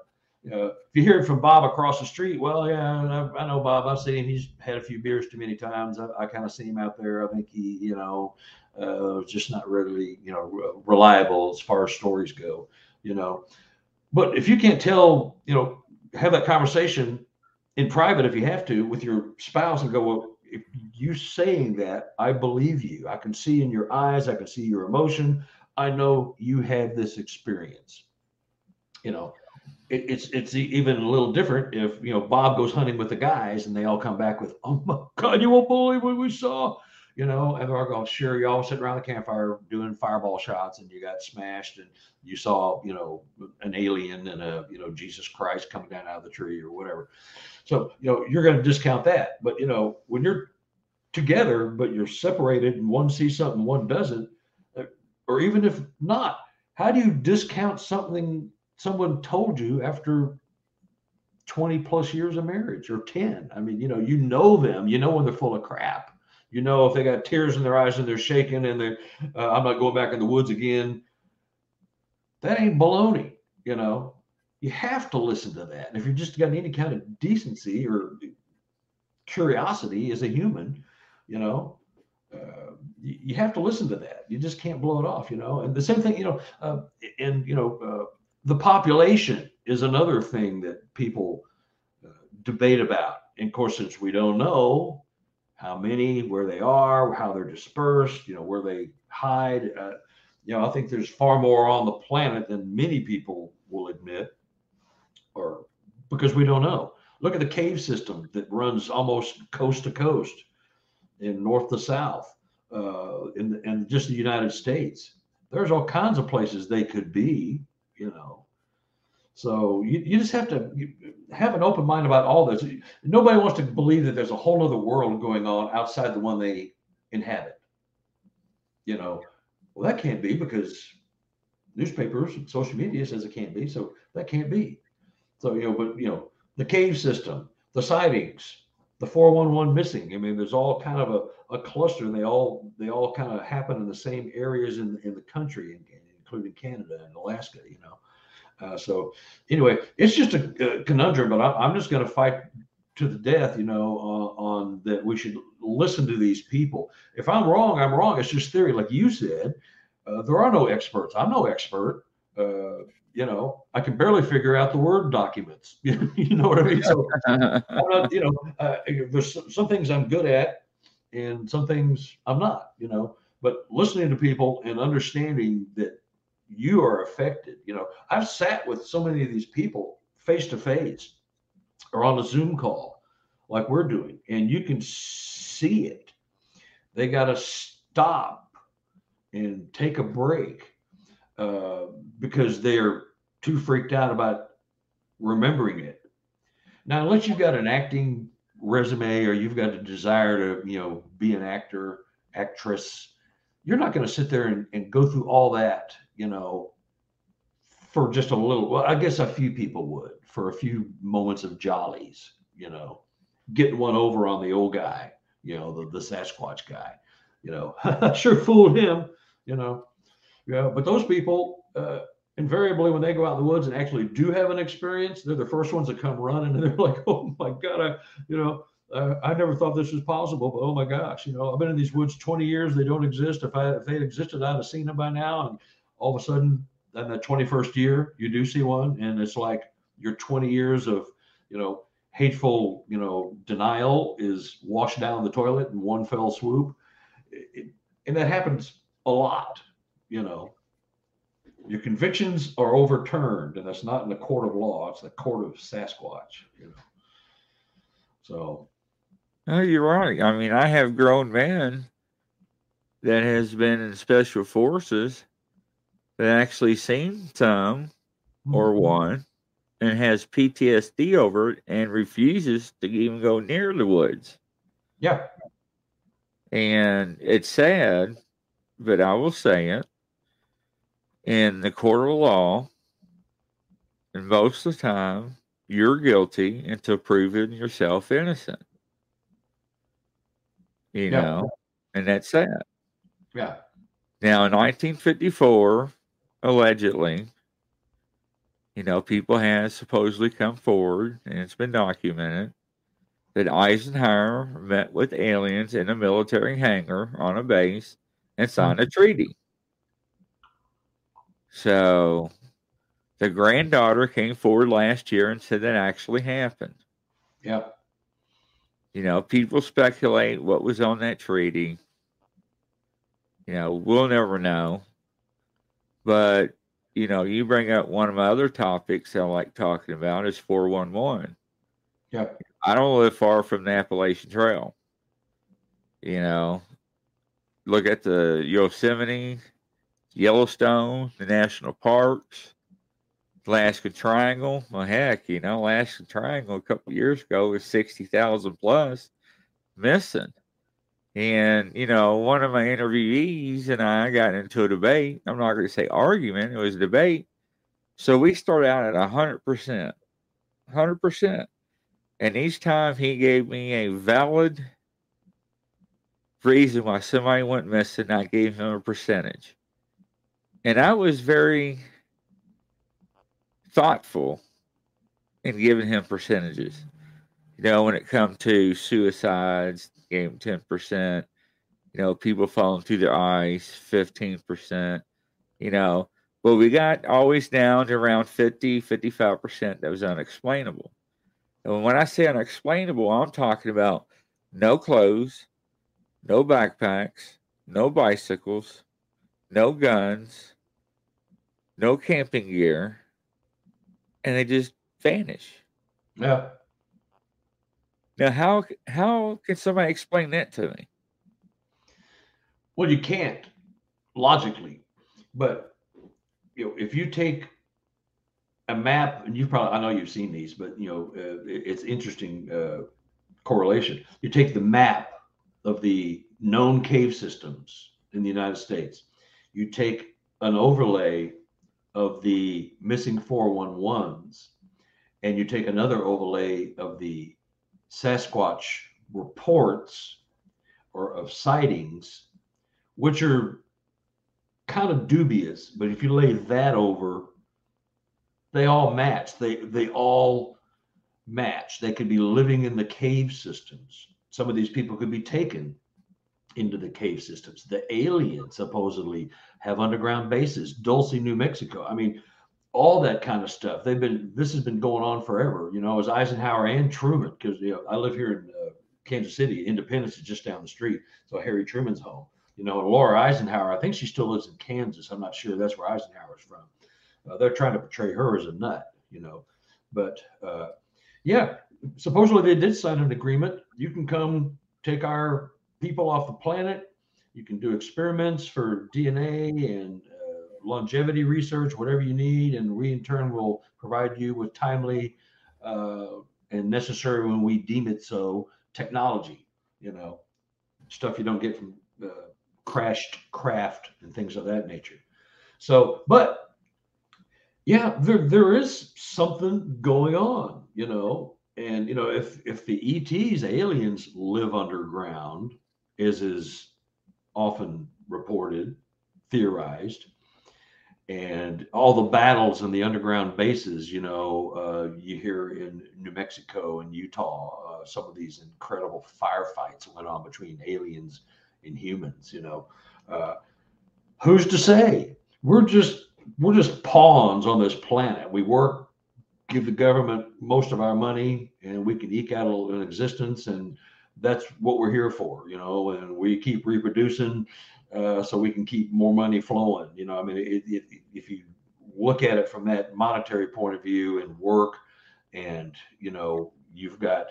uh, if you hear it from Bob across the street, well, yeah, I, I know Bob. I've seen him. He's had a few beers too many times. I, I kind of see him out there. I think he, you know, uh, just not really, you know, re- reliable as far as stories go. You know, but if you can't tell, you know, have that conversation in private if you have to with your spouse and go, well, you saying that, I believe you. I can see in your eyes, I can see your emotion. I know you had this experience. You know, it, it's it's even a little different if you know Bob goes hunting with the guys and they all come back with, "Oh my God, you won't believe what we saw," you know, and they're going, "Sure." You all sitting around the campfire doing fireball shots, and you got smashed, and you saw, you know, an alien and a you know Jesus Christ coming down out of the tree or whatever. So, you know, you're going to discount that. But, you know, when you're together, but you're separated and one sees something, one doesn't, uh, or even if not, how do you discount something someone told you after 20 plus years of marriage or 10? I mean, you know, you know them, you know when they're full of crap. You know if they got tears in their eyes and they're shaking and they're, uh, I'm not going back in the woods again. That ain't baloney, you know you have to listen to that. And if you're just got any kind of decency or curiosity as a human, you know, uh, you, you, have to listen to that. You just can't blow it off, you know. And the same thing, you know, uh, and you know, uh, the population is another thing that people uh, debate about. And of course, since we don't know how many, where they are, how they're dispersed, you know, where they hide, uh, you know, I think there's far more on the planet than many people will admit, or because we don't know. Look at the cave system that runs almost coast to coast in north to south uh, in, in just the United States. There's all kinds of places they could be, you know. So you, you just have to have an open mind about all this. Nobody wants to believe that there's a whole other world going on outside the one they inhabit. You know, well, that can't be because newspapers and social media says it can't be. So that can't be. So, you know, but, you know, the cave system, the sightings, the 411 missing. I mean, there's all kind of a, a cluster and they all, they all kind of happen in the same areas in, in the country, including Canada and Alaska, you know. Uh, so anyway, it's just a, a conundrum, but I, am just going to fight to the death, you know, uh, on that we should listen to these people. If I'm wrong, I'm wrong. It's just theory, like you said. Uh, there are no experts. I'm no expert. Uh, you know, I can barely figure out the word documents. you know what I mean? So, not, you know, uh, there's some things I'm good at, and some things I'm not. You know, but listening to people and understanding that you are affected. You know, I've sat with so many of these people face to face or on a Zoom call, like we're doing, and you can see it. They got to stop and take a break uh, because they're too freaked out about remembering it. Now, unless you've got an acting resume or you've got a desire to, you know, be an actor, actress, you're not going to sit there and, and go through all that, you know, for just a little. Well, I guess a few people would for a few moments of jollies, you know, getting one over on the old guy, you know, the, the Sasquatch guy, you know, sure fooled him, you know. Yeah, but those people uh, invariably, when they go out in the woods and actually do have an experience, they're the first ones that come running, and they're like, "Oh my god, I, you know, uh, I never thought this was possible, but oh my gosh, you know, I've been in these woods 20 years. They don't exist. If I if they existed, I'd have seen them by now. And all of a sudden, in the 21st year, you do see one, and it's like your 20 years of, you know, hateful, you know, denial is washed down the toilet in one fell swoop, it, and that happens a lot you know, your convictions are overturned, and that's not in the court of law; it's the court of Sasquatch. You know, so. You're right. I mean, I have grown men that has been in special forces that actually seen some or mm-hmm. one and has PTSD over it and refuses to even go near the woods. Yeah. And it's sad, but I will say it in the court of law, and most of the time, you're guilty until proven yourself innocent. You yeah. know, and that's sad. Yeah. Now, in 1954, allegedly, you know, people have supposedly come forward, and it's been documented that Eisenhower met with aliens in a military hangar on a base and hmm. signed a treaty. So the granddaughter came forward last year and said that actually happened. Yep. You know, people speculate what was on that treaty. You know, we'll never know. But, you know, you bring up one of my other topics I like talking about is 411. Yep. I don't live far from the Appalachian Trail. You know, look at the Yosemite, Yellowstone, the national parks, Alaska Triangle. Well, heck, you know, Alaska Triangle a couple years ago was 60,000 plus missing. And, you know, one of my interviewees and I got into a debate. I'm not going to say argument, it was a debate. So we started out at 100%. 100%. And each time he gave me a valid reason why somebody went missing, I gave him a percentage. And I was very thoughtful in giving him percentages. You know, when it comes to suicides, him 10%. You know, people falling through the ice, 15%. You know, but we got always down to around 50, 55% that was unexplainable. And when I say unexplainable, I'm talking about no clothes, no backpacks, no bicycles, no guns, no camping gear, and they just vanish. Yeah. Now, how how can somebody explain that to me? Well, you can't logically, but you know, if you take a map, and you probably I know you've seen these, but you know, uh, it's interesting uh, correlation. You take the map of the known cave systems in the United States. You take an overlay of the missing 411s, and you take another overlay of the Sasquatch reports or of sightings, which are kind of dubious, but if you lay that over, they all match. They they all match. They could be living in the cave systems. Some of these people could be taken into the cave systems. The aliens supposedly have underground bases, Dulce, New Mexico. I mean, all that kind of stuff. They've been this has been going on forever. You know, as Eisenhower and Truman, because you know I live here in uh, Kansas City. Independence is just down the street, so Harry Truman's home. You know, Laura Eisenhower, I think she still lives in Kansas. I'm not sure. That's where Eisenhower's from. Uh, they're trying to portray her as a nut, you know. But uh, yeah, supposedly they did sign an agreement. You can come take our people off the planet. You can do experiments for DNA and longevity research, whatever you need, and we in turn will provide you with timely uh, and necessary when we deem it so technology. You know, stuff you don't get from uh, crashed craft and things of that nature. So, but yeah, there there is something going on, you know, and you know if if the ETs aliens live underground, as is often reported, theorized, and all the battles in the underground bases, you know, uh, you hear in New Mexico and Utah, uh, some of these incredible firefights went on between aliens and humans, you know. Uh, who's to say? We're just we're just pawns on this planet. We work, give the government most of our money, and we can eke out an existence, and that's what we're here for, you know. And we keep reproducing, uh, so we can keep more money flowing. You know, I mean, it, it, if you look at it from that monetary point of view and work, and you know, you've got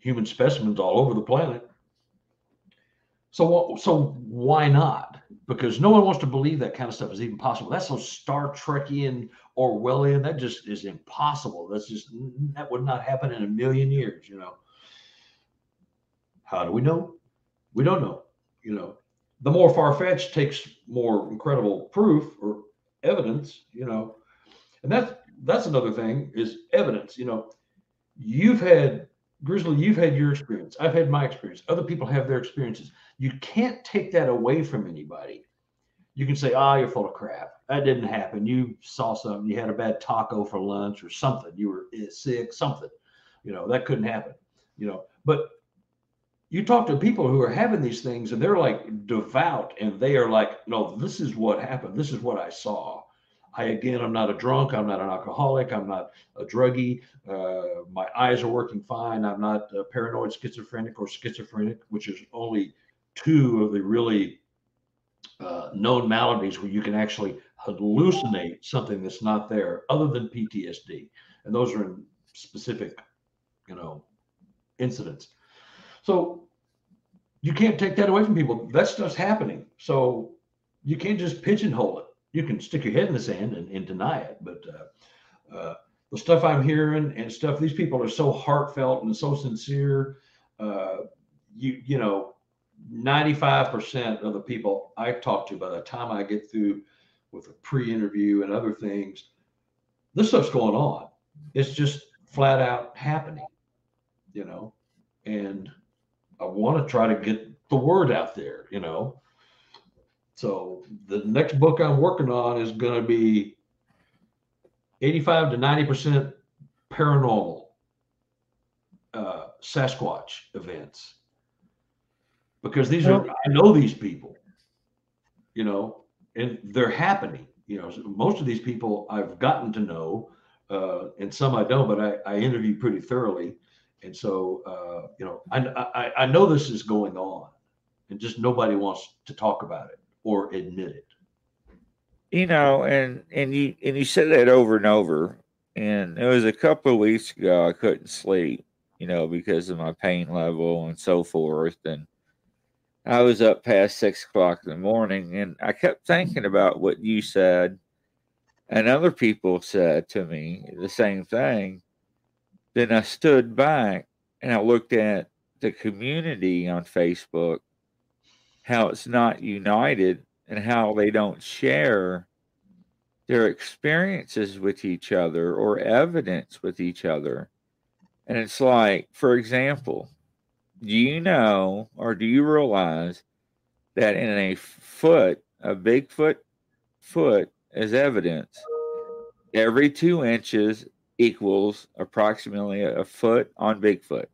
human specimens all over the planet. So, so why not? because no one wants to believe that kind of stuff is even possible. That's so Star Trekian Orwellian. That just is impossible. That's just that would not happen in a million years. You know. How do we know? We don't know. You know, the more far fetched takes more incredible proof or evidence. You know, and that's that's another thing is evidence. You know, you've had Grizzly, you've had your experience. I've had my experience. Other people have their experiences. You can't take that away from anybody. You can say, "Ah, oh, you're full of crap. That didn't happen. You saw something. You had a bad taco for lunch or something. You were sick, something. You know that couldn't happen. You know, but you talk to people who are having these things and they're like devout and they are like, no, this is what happened. This is what I saw. I again, I'm not a drunk. I'm not an alcoholic. I'm not a druggie. Uh, my eyes are working fine. I'm not paranoid schizophrenic or schizophrenic, which is only two of the really uh, known maladies where you can actually hallucinate something that's not there, other than PTSD, and those are in specific, you know, incidents. So you can't take that away from people. That stuff's happening. So you can't just pigeonhole it you can stick your head in the sand and, and deny it. But uh, uh, the stuff I'm hearing and stuff, these people are so heartfelt and so sincere. Uh, you you know, 95% of the people I talk to by the time I get through with a pre-interview and other things, this stuff's going on. It's just flat out happening, you know, and I want to try to get the word out there, you know. So the next book I'm working on is going to be 85 to 90% paranormal uh, Sasquatch events because these are I know these people, you know, and they're happening. You know, most of these people I've gotten to know uh, and some I don't, but I, I interview pretty thoroughly. And so, uh, you know, I, I, I know this is going on and just nobody wants to talk about it or admit it. You know, and, and you, and you said that over and over. And it was a couple of weeks ago, I couldn't sleep, you know, because of my pain level and so forth. And I was up past six o'clock in the morning and I kept thinking about what you said and other people said to me the same thing. Then I stood back and I looked at the community on Facebook, how it's not united and how they don't share their experiences with each other or evidence with each other. And it's like, for example, do you know or do you realize that in a foot, a Bigfoot foot is evidence, every two inches equals approximately a foot on Bigfoot.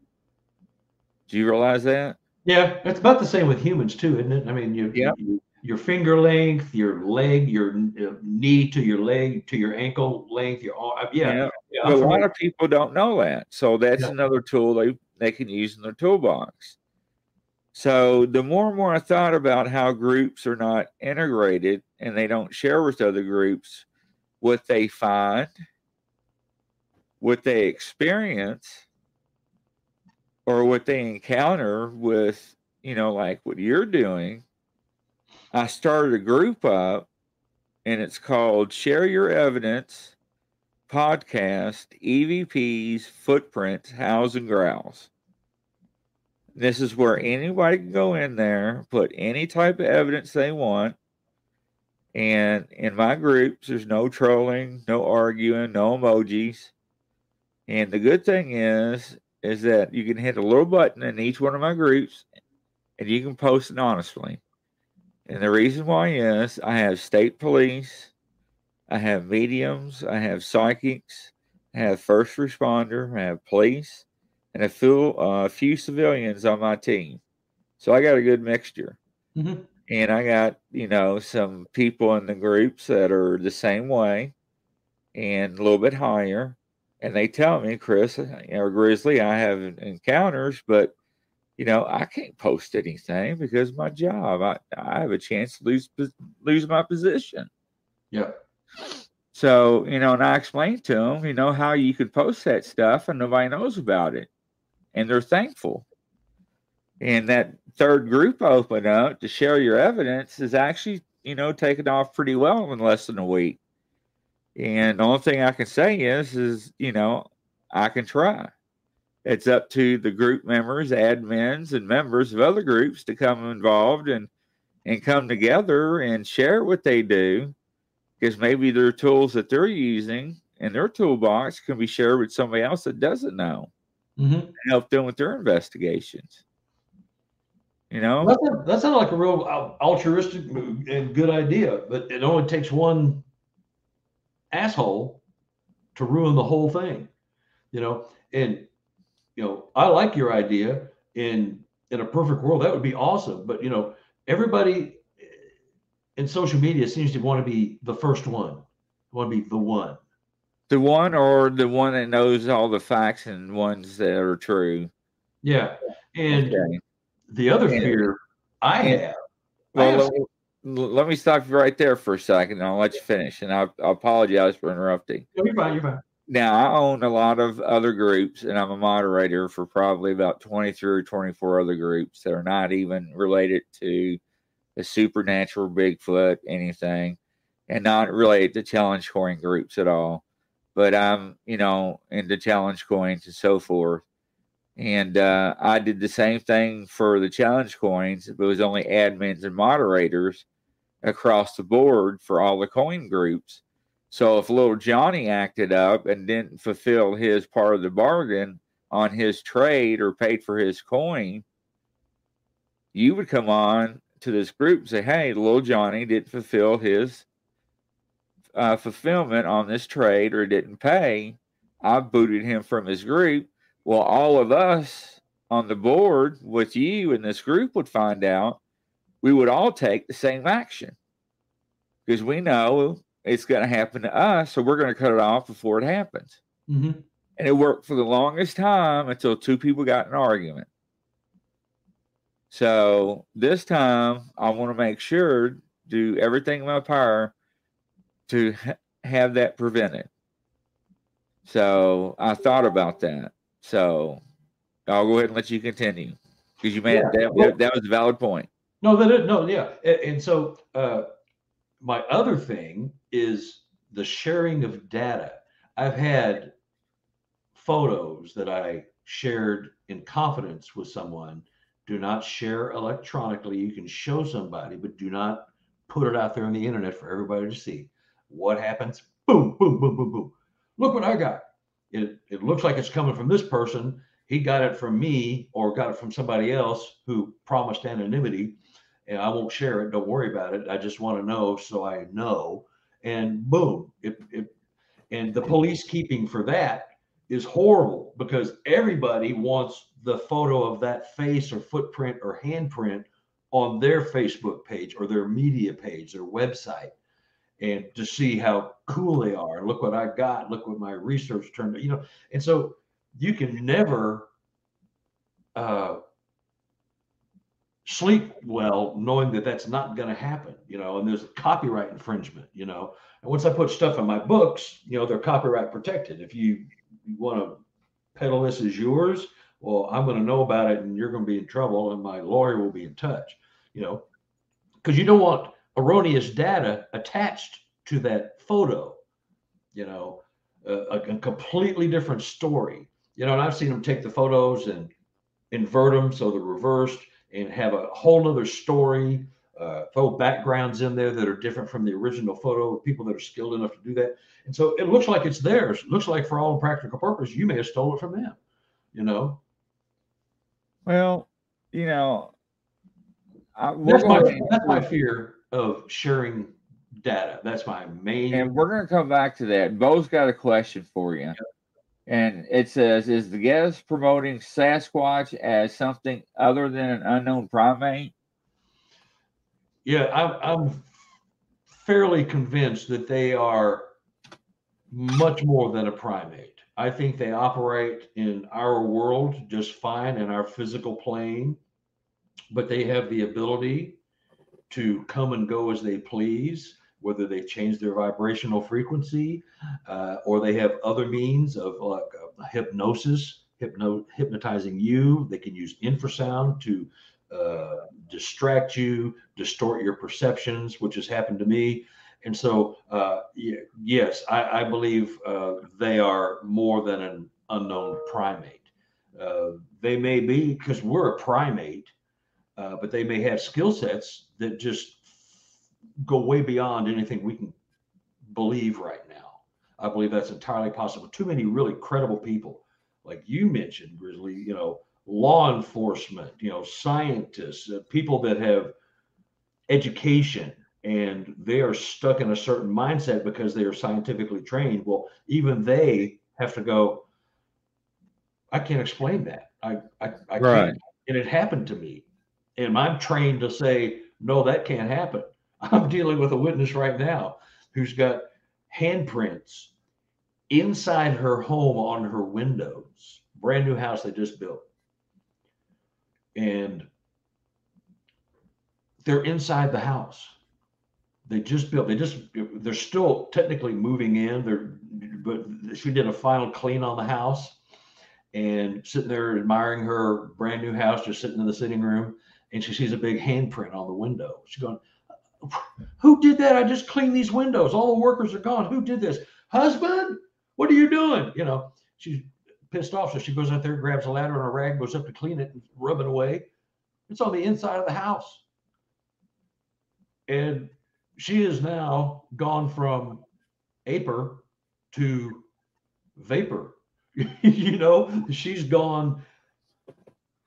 Do you realize that? Yeah, it's about the same with humans too, isn't it? I mean, you, yeah. You, your finger length, your leg, your uh, knee to your leg to your ankle length, your arm. Yeah, yeah. yeah a lot of people don't know that, so that's yeah. another tool they they can use in their toolbox. So the more and more I thought about how groups are not integrated and they don't share with other groups what they find, what they experience, or what they encounter with, you know, like what you're doing, I started a group up and it's called Share Your Evidence Podcast EVPs Footprints Howls and Growls. This is where anybody can go in there, put any type of evidence they want. And in my groups, there's no trolling, no arguing, no emojis. And the good thing is, is that you can hit a little button in each one of my groups and you can post it honestly. And the reason why is I have state police, I have mediums, I have psychics, I have first responder, I have police, and a few uh, a few civilians on my team. So I got a good mixture. Mm-hmm. And I got, you know, some people in the groups that are the same way and a little bit higher. And they tell me, Chris uh, or Grizzly, I have encounters, but you know, I can't post anything because my job. I, I have a chance to lose lose my position. Yeah. So, you know, and I explained to them, you know, how you could post that stuff and nobody knows about it and they're thankful. And that third group opened up to share your evidence is actually, you know, taken off pretty well in less than a week. And the only thing I can say is, is, you know, I can try. It's up to the group members, admins, and members of other groups to come involved and and come together and share what they do because maybe their tools that they're using in their toolbox can be shared with somebody else that doesn't know mm-hmm. help them with their investigations. You know, that, that sounds like a real altruistic and good idea, but it only takes one asshole to ruin the whole thing. You know, and you know, I like your idea. In in a perfect world, that would be awesome. But you know, everybody eh, in social media seems to want to be the first one, want to be the one the one or the one that knows all the facts and ones that are true. Yeah. And okay. the other and, fear I have. Well, I have let, let, me stop you right there for a second and I'll let you finish. And I, I apologize for interrupting. you're fine. You're fine. Now, I own a lot of other groups and I'm a moderator for probably about 23 or 24 other groups that are not even related to the supernatural Bigfoot, anything, and not related to challenge coin groups at all but I'm, you know, into challenge coins and so forth. And uh, I did the same thing for the challenge coins. But it was only admins and moderators across the board for all the coin groups. So if little Johnny acted up and didn't fulfill his part of the bargain on his trade or paid for his coin, you would come on to this group and say, Hey, little Johnny didn't fulfill his uh, fulfillment on this trade or didn't pay, I booted him from his group. Well, all of us on the board with you in this group would find out, we would all take the same action because we know it's going to happen to us, so we're going to cut it off before it happens. Mm-hmm. And it worked for the longest time until two people got in an argument. So this time, I want to make sure do everything in my power to ha- have that prevented. So I thought about that. So I'll go ahead and let you continue because you made Yeah, that. That was a valid point. No, that no, yeah. And, and so uh, my other thing is the sharing of data. I've had photos that I shared in confidence with someone. Do not share electronically. You can show somebody, but do not put it out there on the internet for everybody to see. What happens? Boom, boom, boom, boom, boom. Look what I got. It, it looks like it's coming from this person. He got it from me or got it from somebody else who promised anonymity and I won't share it. Don't worry about it. I just want to know so I know. And boom, it, it and the police keeping for that is horrible because everybody wants the photo of that face or footprint or handprint on their Facebook page or their media page, their website, and to see how cool they are. Look what I got. Look what my research turned. You know, and so you can never uh, sleep well knowing that that's not going to happen you know and there's copyright infringement you know. And once i put stuff in my books you know they're copyright protected. If you, you want to peddle this as yours well i'm going to know about it and you're going to be in trouble and my lawyer will be in touch you know. Because you don't want erroneous data attached to that photo you know a, a completely different story. You know and i've seen them take the photos and invert them so they're reversed and have a whole nother story, uh, throw backgrounds in there that are different from the original photo, of people that are skilled enough to do that. And so it looks like it's theirs. It looks like for all practical purposes, you may have stole it from them, you know? Well, you know, I, That's my, to- that's my fear of sharing data. That's my main. and we're going to come back to that. Bo's got a question for you. And it says, is the guest promoting Sasquatch as something other than an unknown primate? Yeah, I'm, I'm fairly convinced that they are much more than a primate. I think they operate in our world just fine in our physical plane, but they have the ability to come and go as they please, whether they change their vibrational frequency uh, or they have other means of like uh, hypnosis, hypno- hypnotizing you. They can use infrasound to uh, distract you, distort your perceptions, which has happened to me. And so, uh, yes, I, I believe uh, they are more than an unknown primate. Uh, they may be because we're a primate, but they may have skill sets that just go way beyond anything we can believe right now. I believe that's entirely possible. Too many really credible people, like you mentioned, Grizzly, you know, law enforcement, you know, scientists, uh, people that have education and they are stuck in a certain mindset because they are scientifically trained. Well, even they have to go, I can't explain that. I, I, I Right. can't. And it happened to me. And I'm trained to say, no, that can't happen. I'm dealing with a witness right now who's got handprints inside her home on her windows. Brand new house they just built. And they're inside the house. They just built, they just, they're still technically moving in. They're, but she did a final clean on the house and sitting there admiring her brand new house, just sitting in the sitting room. And she sees a big handprint on the window. She's going, Who did that? I just cleaned these windows. All the workers are gone. Who did this? Husband, what are you doing? You know, she's pissed off. So she goes out there, grabs a ladder and a rag, goes up to clean it and rub it away. It's on the inside of the house. And she is now gone from aper to vapor. you know, she's gone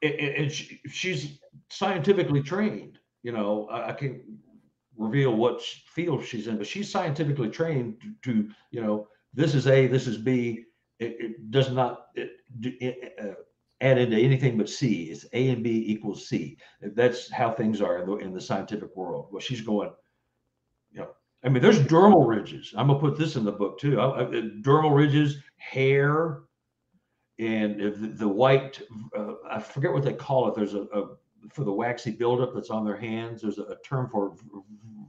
and, and she, she's scientifically trained. You know, I, I can't reveal what field she's in, but she's scientifically trained to, to you know, this is A, this is B. It, it does not it, uh, add into anything but C. It's A and B equals C. That's how things are in the, in the scientific world. Well, she's going, you know, I mean, there's dermal ridges. I'm gonna put this in the book too. I, I, dermal ridges, hair, and the, the white. Uh, I forget what they call it. There's a, a for the waxy buildup that's on their hands. There's a, term for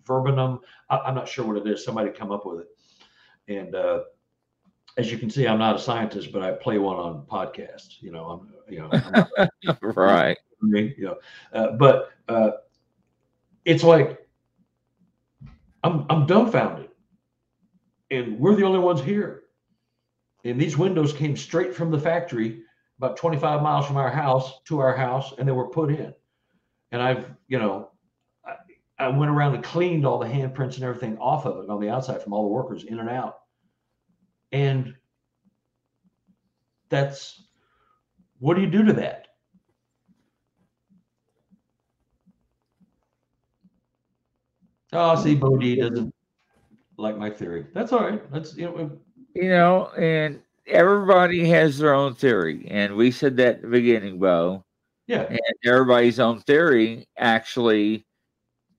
verbunum. I, am not sure what it is. Somebody come up with it. And uh, as you can see, I'm not a scientist, but I play one on podcasts. You know, I'm you know, I'm, right. You know, uh, but uh, it's like I'm I'm dumbfounded, and we're the only ones here. And these windows came straight from the factory, about 25 miles from our house to our house, and they were put in. And I've, you know, I, I went around and cleaned all the handprints and everything off of it on the outside from all the workers in and out. And that's what do you do to that? Oh, see, Bodie doesn't like my theory. That's all right. That's you know. You know, and everybody has their own theory, and we said that at the beginning, Bo. Yeah. And everybody's own theory actually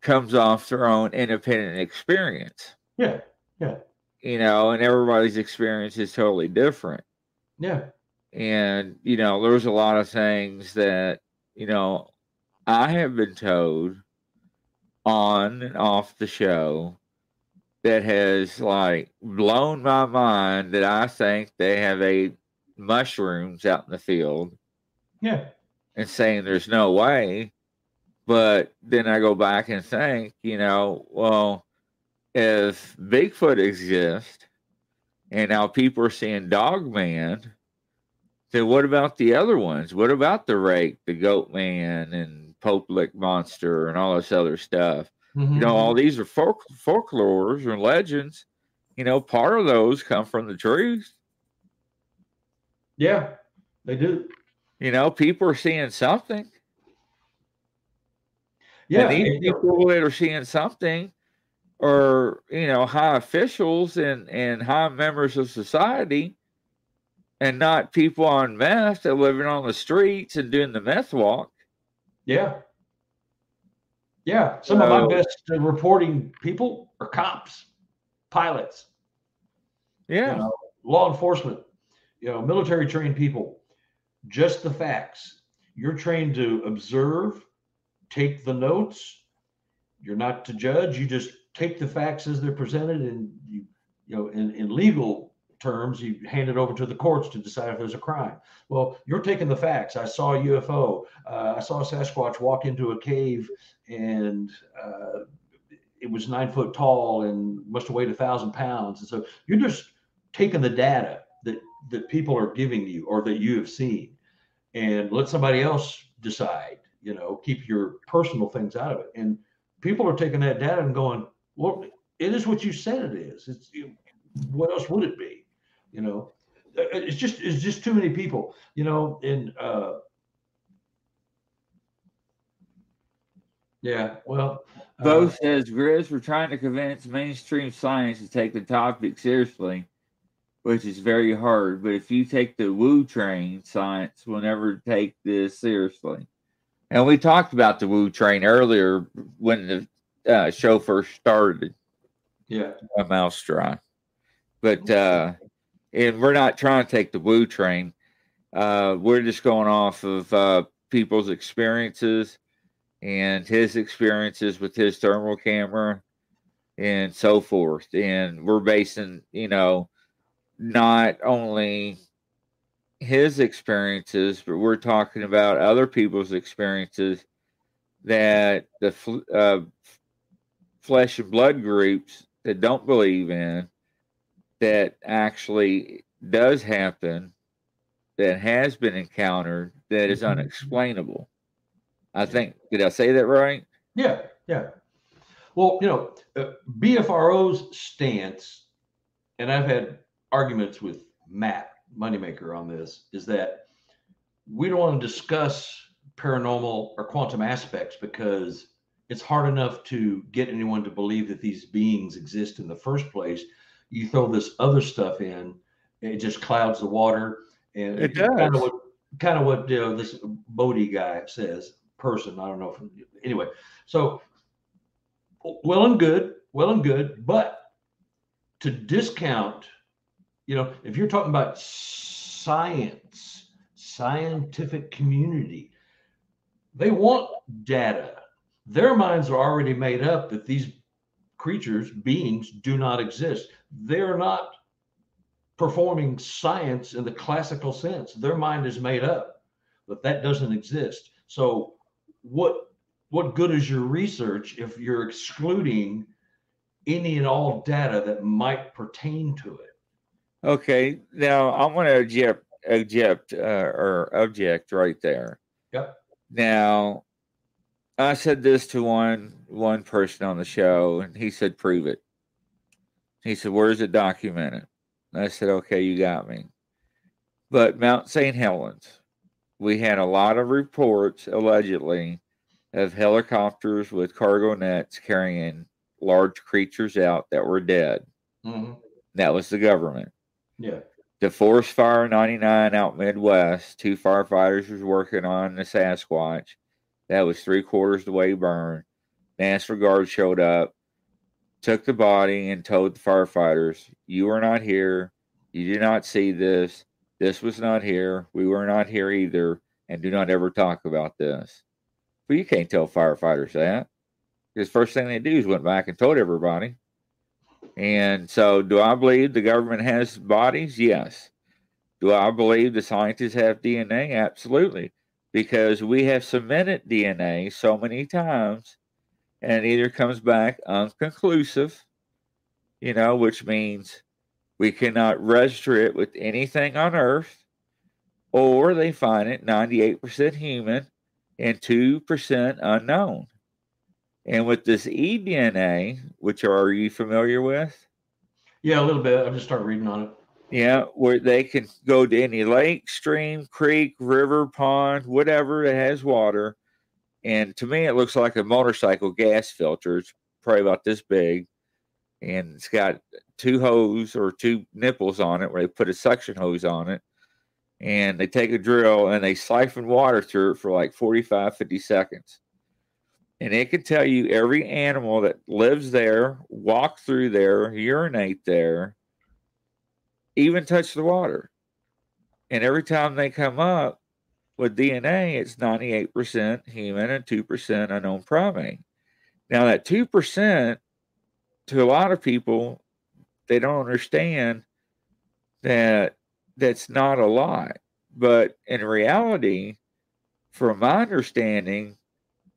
comes off their own independent experience. Yeah. Yeah. You know, and everybody's experience is totally different. Yeah. And, you know, there's a lot of things that, you know, I have been told on and off the show that has like blown my mind that I think they have a mushrooms out in the field. Yeah. And saying there's no way. But then I go back and think, you know, well, if Bigfoot exists and now people are seeing Dogman, then what about the other ones? What about the Rake, the Goat Man, and Pope Lick monster and all this other stuff. Mm-hmm. You know, all these are folk folklores or legends. You know, part of those come from the truth. Yeah, they do. You know, people are seeing something. Yeah, and these people that are seeing something are, you know, high officials and and high members of society, and not people on meth that living on the streets and doing the meth walk. Yeah. Yeah. Some of my best reporting people are cops, pilots. Yeah. You know, law enforcement, you know, military trained people. Just the facts. You're trained to observe, take the notes. You're not to judge. You just take the facts as they're presented and you, you know, in, in legal terms, you hand it over to the courts to decide if there's a crime. Well, you're taking the facts. I saw a UFO. Uh, I saw a Sasquatch walk into a cave and uh, it was nine foot tall and must have weighed a thousand pounds. And so you're just taking the data that, that people are giving you or that you have seen and let somebody else decide, you know, keep your personal things out of it. And people are taking that data and going, well, it is what you said it is. It's what else would it be? you know uh, uh, it's just it's just too many people you know and uh yeah well both uh, says Grizz, we're trying to convince mainstream science to take the topic seriously, which is very hard. But if you take the woo train, science will never take this seriously. And we talked about the woo train earlier when the uh, show first started. Yeah. A mouse dry. But uh, and we're not trying to take the woo train. Uh, we're just going off of uh, people's experiences and his experiences with his thermal camera and so forth. And we're basing, you know, not only his experiences, but we're talking about other people's experiences that the uh, flesh and blood groups that don't believe in that actually does happen that has been encountered that is mm-hmm. unexplainable. I think, did I say that right? Yeah, yeah. Well, you know, uh, BFRO's stance, and I've had arguments with Matt Moneymaker on this, is that we don't want to discuss paranormal or quantum aspects because it's hard enough to get anyone to believe that these beings exist in the first place you throw this other stuff in, it just clouds the water. And it does. Kind of what, kind of what you know, this Bodie guy says, person. I don't know. If, anyway, so well and good, well and good, but to discount, you know, if you're talking about science, scientific community, they want data. Their minds are already made up that these creatures, beings, do not exist. They're not performing science in the classical sense. Their mind is made up that that doesn't exist. So what what good is your research if you're excluding any and all data that might pertain to it? Okay, now I'm going to object, object uh, or object right there. Yep. Now, I said this to one one person on the show, and he said, "Prove it." He said, "Where's it documented?" And I said, "Okay, you got me." But Mount St. Helens, we had a lot of reports allegedly of helicopters with cargo nets carrying large creatures out that were dead. Mm-hmm. That was the government. Yeah. The Forest Fire 99 out Midwest, two firefighters was working on the Sasquatch. That was three quarters the way burned. National Guard showed up, took the body, and told the firefighters, You were not here. You did not see this. This was not here. We were not here either. And do not ever talk about this. But you can't tell firefighters that. Because first thing they do is went back and told everybody. And so, do I believe the government has bodies? Yes. Do I believe the scientists have DNA? Absolutely. Because we have cemented DNA so many times and it either comes back unconclusive, you know, which means we cannot register it with anything on Earth, or they find it 98% human and 2% unknown. And with this eDNA, which are are you familiar with? Yeah, a little bit. I just started reading on it. Yeah, where they can go to any lake, stream, creek, river, pond, whatever that has water. And to me, it looks like a motorcycle gas filter. It's probably about this big. And it's got two hose or two nipples on it where they put a suction hose on it. And they take a drill and they siphon water through it for like 45, 50 seconds and it can tell you every animal that lives there, walk through there, urinate there, even touch the water. And every time they come up with DNA, it's 98% human and 2% unknown primate. Now, that 2% to a lot of people, they don't understand that that's not a lot. But in reality, from my understanding,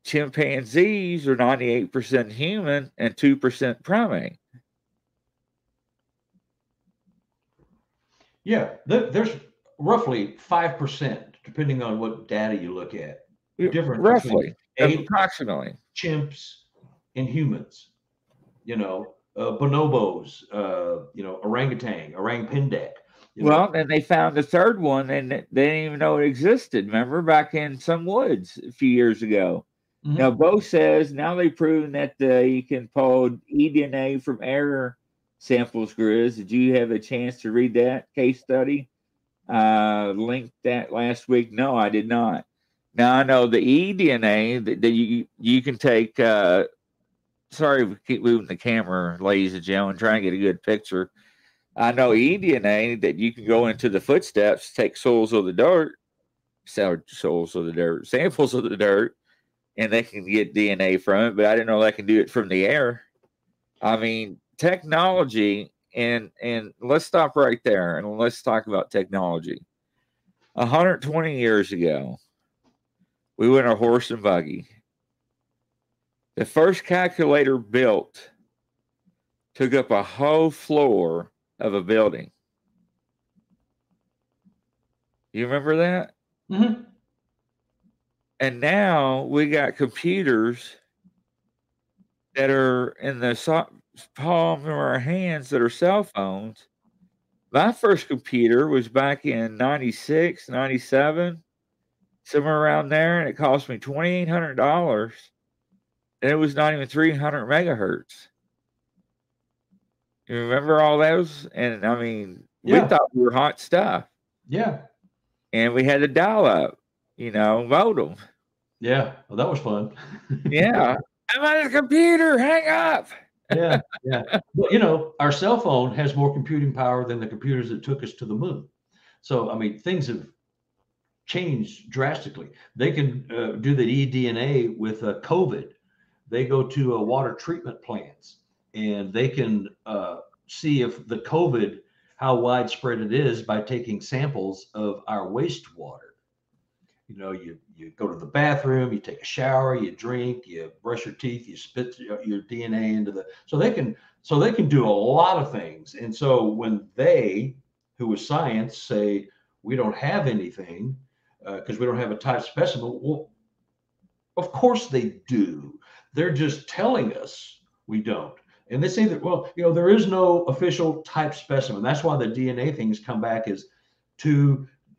chimpanzees are 98% human and 2% primate. Yeah, there's roughly 5%, depending on what data you look at. Different roughly, approximately. Chimps and humans, you know, uh, bonobos, uh, you know, orangutan, orang pendek. Well, and they found a third one and they didn't even know it existed. Remember back in some woods a few years ago? Mm-hmm. Now, Bo says now they've proven that uh, you can pull eDNA from air samples, Grizz. Did you have a chance to read that case study? Uh, linked that last week. No, I did not. Now I know the eDNA that, that you you can take. Uh, sorry, we keep moving the camera, ladies and gentlemen, trying to get a good picture. I know eDNA that you can go into the footsteps, take soils of the dirt, soils of the dirt, samples of the dirt, and they can get DNA from it, but I didn't know they can do it from the air. I mean, technology and and let's stop right there and let's talk about technology. 120 years ago, we went a horse and buggy. The first calculator built took up a whole floor of a building. You remember that? Mm-hmm. And now we got computers that are in the so- palm of our hands that are cell phones. My first computer was back in 96, 97, somewhere around there, and it cost me $2,800. And it was not even 300 megahertz. You remember all those? And I mean, yeah. we thought we were hot stuff. Yeah. And we had to dial up, you know, modem. Yeah, well, that was fun. yeah, I'm on the computer. Hang up. yeah, yeah. But you know, our cell phone has more computing power than the computers that took us to the moon. So I mean, things have changed drastically. They can uh, do the eDNA with uh, COVID. They go to uh, water treatment plants and they can uh, see if the COVID, how widespread it is by taking samples of our wastewater. You know, you you go to the bathroom, you take a shower, you drink, you brush your teeth, you spit your DNA into the. So they can so they can do a lot of things. And so when they, who is science, say we don't have anything because uh, we don't have a type specimen, well, of course they do. They're just telling us we don't. And they say that, well, you know, there is no official type specimen. That's why the DNA things come back as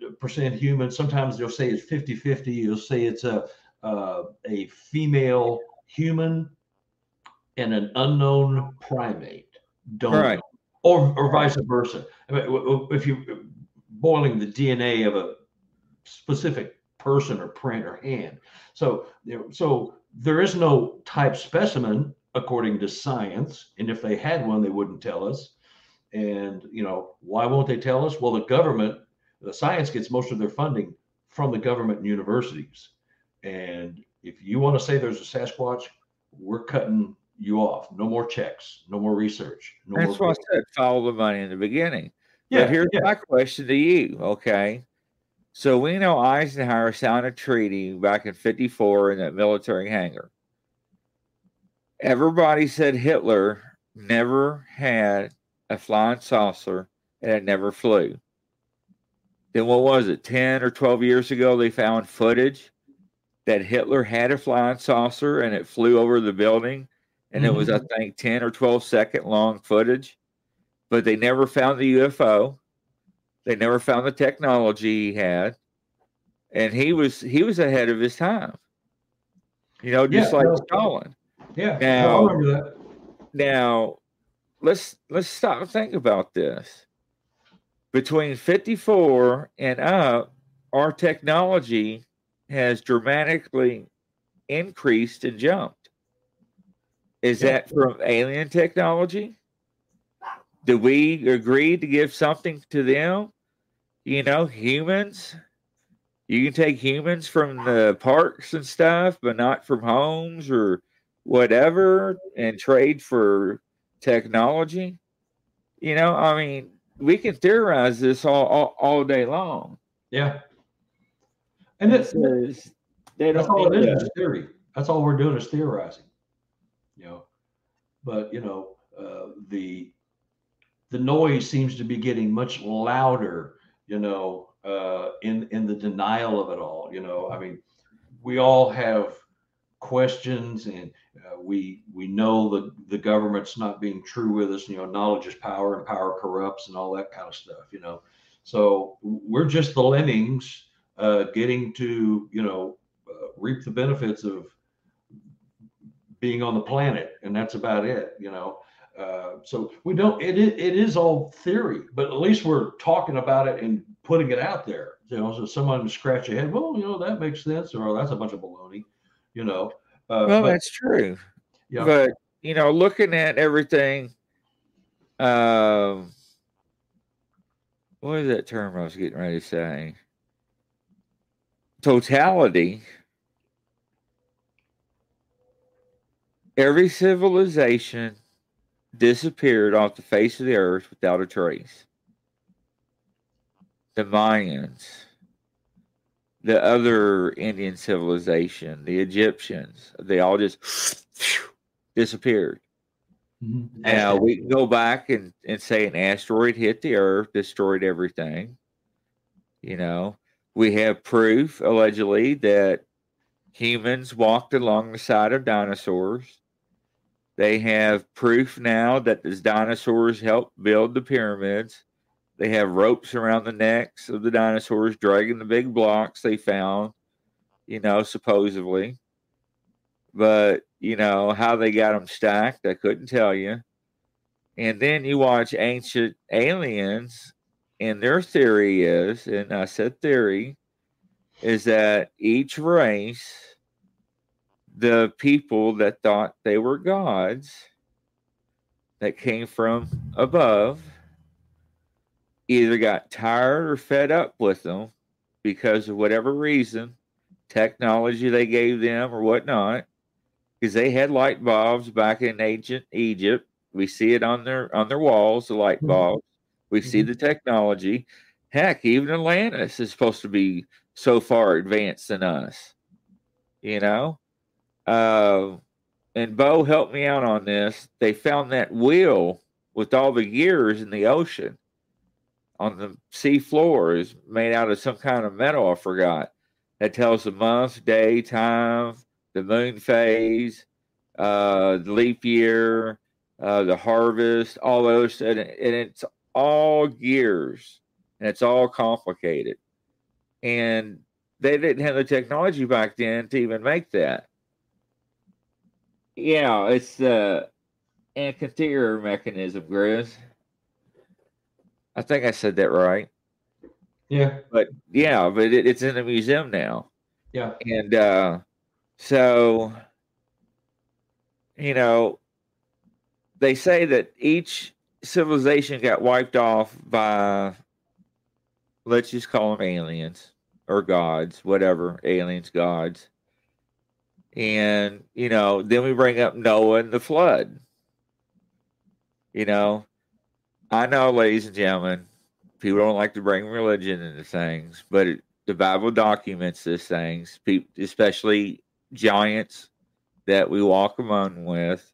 2% human. Sometimes they'll say it's 50 50. You'll say it's a, uh, a female human and an unknown primate. Don't right. Or, or vice versa. I mean, if you're boiling the DNA of a specific person or print or hand. So, so there is no type specimen according to science. And if they had one, they wouldn't tell us. And, you know, why won't they tell us? Well, the government, the science gets most of their funding from the government and universities. And if you want to say there's a Sasquatch, we're cutting you off. No more checks, no more research. No That's more what I said, follow the money in the beginning. Yeah. But here's yeah. my question to you. Okay. So we know Eisenhower signed a treaty back in 54 in that military hangar everybody said Hitler never had a flying saucer and it never flew. Then what was it? 10 or 12 years ago, they found footage that Hitler had a flying saucer and it flew over the building. And mm-hmm. it was, I mm-hmm. think, 10 or 12 second long footage. But they never found the UFO. They never found the technology he had. And he was he was ahead of his time. You know, just yeah, like Stalin. Yeah, now, I remember that. Now, let's let's stop and think about this. Between 54 and up, our technology has dramatically increased and jumped. Is yeah. that from alien technology? Do we agree to give something to them? You know, humans. You can take humans from the parks and stuff, but not from homes or whatever and trade for technology. You know, I mean, we can theorize this all all, all day long. Yeah. And it's they that's all it is, theory. That's all we're doing is theorizing. You know, but you know, uh, the the noise seems to be getting much louder, you know, uh, in in the denial of it all. You know, I mean, we all have questions and uh, we we know that the government's not being true with us you know knowledge is power and power corrupts and all that kind of stuff you know. So we're just the lemmings uh, getting to you know uh, reap the benefits of being on the planet and that's about it you know. Uh, so we don't it, it it is all theory but at least we're talking about it and putting it out there. You know so someone scratch your head well you know that makes sense or that's a bunch of baloney you know. Uh, well, but, that's true. Yeah. But you know, looking at everything, um, what is that term I was getting ready to say? Totality. Every civilization disappeared off the face of the earth without a trace. The Mayans, the other Indian civilization, the Egyptians, they all just disappeared. Mm-hmm. Now we can go back and, and say an asteroid hit the earth, destroyed everything. You know, we have proof allegedly that humans walked along the side of dinosaurs. They have proof now that the dinosaurs helped build the pyramids. They have ropes around the necks of the dinosaurs dragging the big blocks they found, you know, supposedly. But, you know, how they got them stacked, I couldn't tell you. And then you watch Ancient Aliens, and their theory is, and I said theory, is that each race the people that thought they were gods that came from above either got tired or fed up with them because of whatever reason, technology they gave them or whatnot, because they had light bulbs back in ancient Egypt. We see it on their on their walls, the light bulbs. We mm-hmm. see the technology. Heck, even Atlantis is supposed to be so far advanced than us. You know? Uh, and Bo helped me out on this. They found that wheel with all the gears in the ocean on the sea floor is made out of some kind of metal I forgot that tells the month, day, time, the moon phase, uh, the leap year, uh, the harvest, all those, and, and it's all gears and it's all complicated. And they didn't have the technology back then to even make that. Yeah, it's uh, anterior mechanism, Grizz. I think I said that right. Yeah. But yeah, but it, it's in the museum now. Yeah. And uh, so, you know, they say that each civilization got wiped off by, let's just call them aliens or gods, whatever, aliens, gods. And, you know, then we bring up Noah and the flood. You know, I know, ladies and gentlemen, people don't like to bring religion into things, but it, the Bible documents these things, people, especially giants that we walk among with.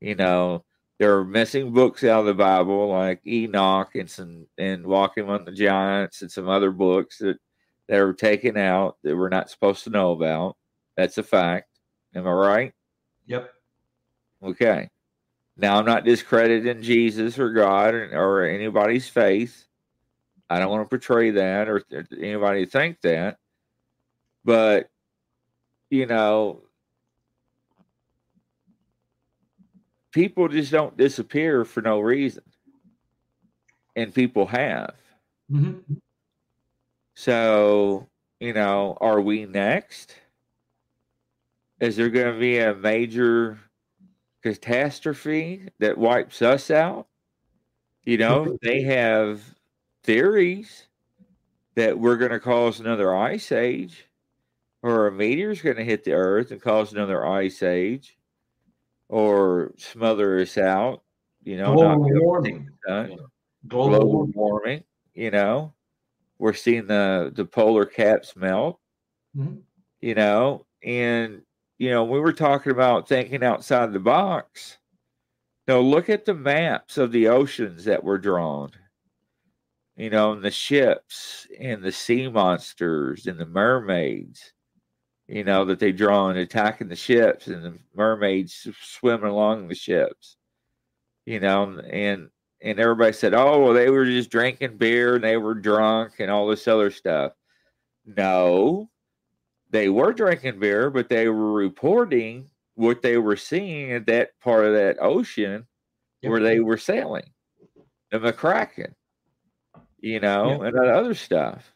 You know, there are missing books out of the Bible, like Enoch and some and Walking Among the Giants and some other books that that are taken out that we're not supposed to know about. That's a fact. Am I right? Yep. Okay. Now, I'm not discrediting Jesus or God or, or anybody's faith. I don't want to portray that or, or anybody think that. But, you know, people just don't disappear for no reason. And people have. Mm-hmm. So, you know, are we next? Is there going to be a major catastrophe that wipes us out. You know, they have theories that we're going to cause another ice age or a meteor is going to hit the earth and cause another ice age or smother us out. You know, global warming. Global, global warming. You know, we're seeing the the polar caps melt. Mm-hmm. You know, and you know, we were talking about thinking outside the box. Now, look at the maps of the oceans that were drawn. You know, and the ships and the sea monsters and the mermaids, you know, that they draw and attacking the ships and the mermaids swimming along the ships. You know, and and everybody said, "Oh, well, they were just drinking beer and they were drunk and all this other stuff." No, they were drinking beer, but they were reporting what they were seeing at that part of that ocean yep. where they were sailing, the McCracken, you know, yep. and other stuff.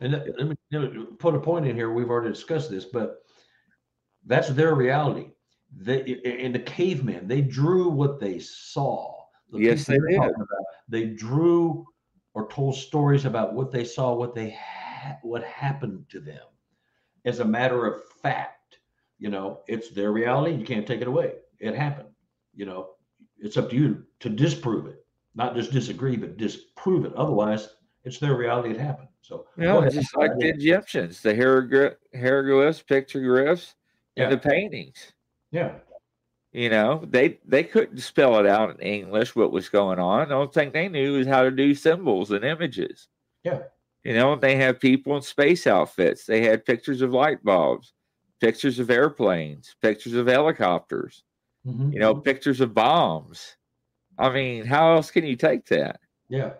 And let me, let me put a point in here. We've already discussed this, but that's their reality. They in the cavemen, they drew what they saw. The yes, they did. About, they drew or told stories about what they saw, what they ha- what happened to them as a matter of fact. You know, it's their reality. You can't take it away. It happened. You know, it's up to you to disprove it, not just disagree, but disprove it. Otherwise, it's their reality. It happened. So, yeah, it's just like the Egyptians, the hieroglyphs, pictoglyphs, and yeah. the paintings. Yeah. You know, they they couldn't spell it out in English what was going on. The only thing they knew was how to do symbols and images. Yeah. You know, they have people in space outfits. They had pictures of light bulbs, pictures of airplanes, pictures of helicopters, mm-hmm. you know, pictures of bombs. I mean, how else can you take that? Yeah.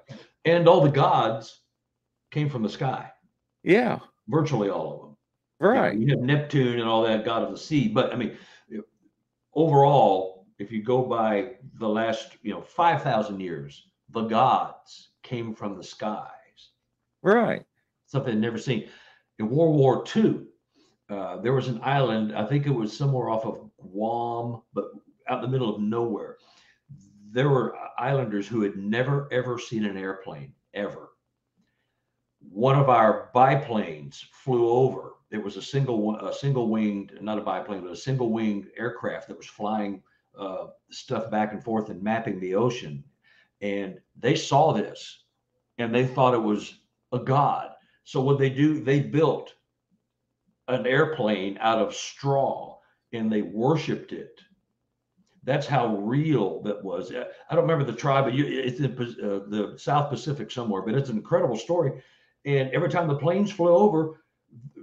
And all the gods came from the sky. Yeah. Virtually all of them. Right. You, know, you have Neptune and all that, god of the sea. But I mean, overall, if you go by the last, you know, 5,000 years, the gods came from the sky. Right. Something never seen. In World War II, uh, there was an island. I think it was somewhere off of Guam, but out in the middle of nowhere. There were islanders who had never ever seen an airplane ever. One of our biplanes flew over. It was a single a single winged, not a biplane, but a single winged aircraft that was flying uh, stuff back and forth and mapping the ocean. And they saw this, and they thought it was a god. So what they do, they built an airplane out of straw and they worshipped it. That's how real that was. I don't remember the tribe, but it's in uh, the South Pacific somewhere, but it's an incredible story. And every time the planes flew over,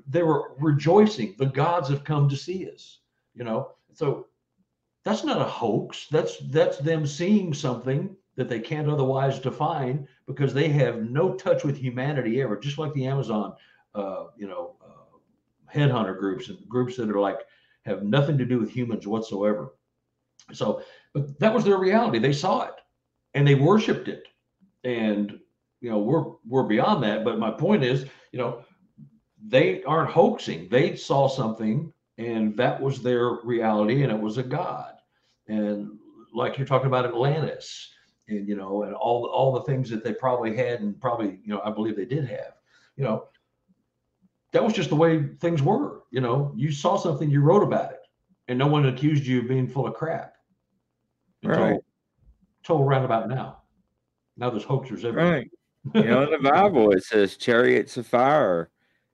they were rejoicing. The gods have come to see us, you know. So that's not a hoax. That's that's them seeing something that they can't otherwise define because they have no touch with humanity ever. Just like the Amazon, uh, you know, headhunter groups and groups that are like have nothing to do with humans whatsoever. So, but that was their reality. They saw it and they worshiped it. And you know, we're we're beyond that. But my point is, you know, they aren't hoaxing. They saw something and that was their reality and it was a god. And like you're talking about Atlantis and you know, and all all the things that they probably had and probably, you know, I believe they did have, you know, that was just the way things were. You know, you saw something, you wrote about it, and no one accused you of being full of crap. Until, right. Until roundabout now. Now there's hoaxers everywhere. Right. You know, in the Bible it says chariots of fire.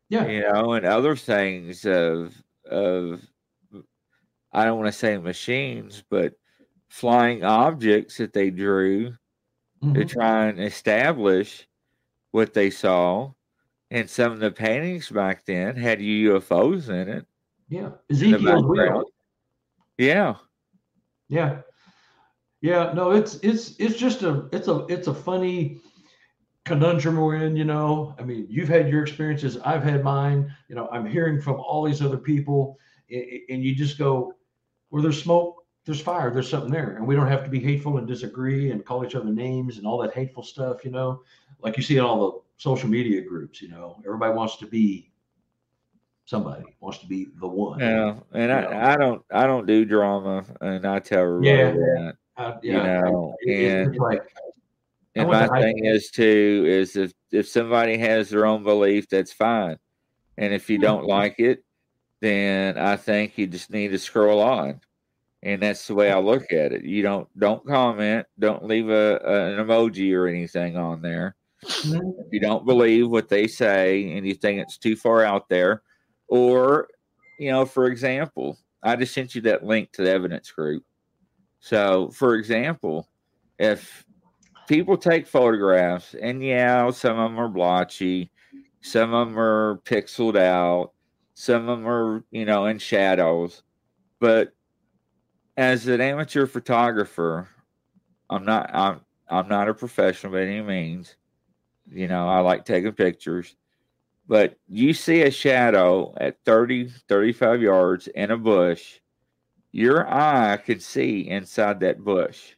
Yeah. You know, and other things of of I don't want to say machines, but flying objects that they drew mm-hmm. to try and establish what they saw and some of the paintings back then had UFOs in it. Yeah, Ezekiel's wheel. Yeah, yeah, yeah. No, it's it's it's just a it's a it's a funny conundrum we're in. You know, I mean, you've had your experiences, I've had mine. You know, I'm hearing from all these other people, and you just go, where there's smoke, there's fire. There's something there, and we don't have to be hateful and disagree and call each other names and all that hateful stuff. You know, like you see in all the social media groups, you know, everybody wants to be somebody wants to be the one. Yeah, and I, know? I don't I don't do drama, and I tell everybody yeah, that. Uh, yeah, you know, and like, and my thing is too is if if somebody has their own belief, that's fine, and if you don't like it, then I think you just need to scroll on. And that's the way I look at it. You don't don't comment, don't leave a, a an emoji or anything on there. If you don't believe what they say and you think it's too far out there, or, you know, for example, I just sent you that link to the evidence group. So, for example, if people take photographs, and yeah, some of them are blotchy, some of them are pixeled out, some of them are, you know, in shadows, but as an amateur photographer, I'm not I'm I'm not a professional by any means. You know, I like taking pictures. But you see a shadow at 30, 35 yards in a bush, your eye can see inside that bush.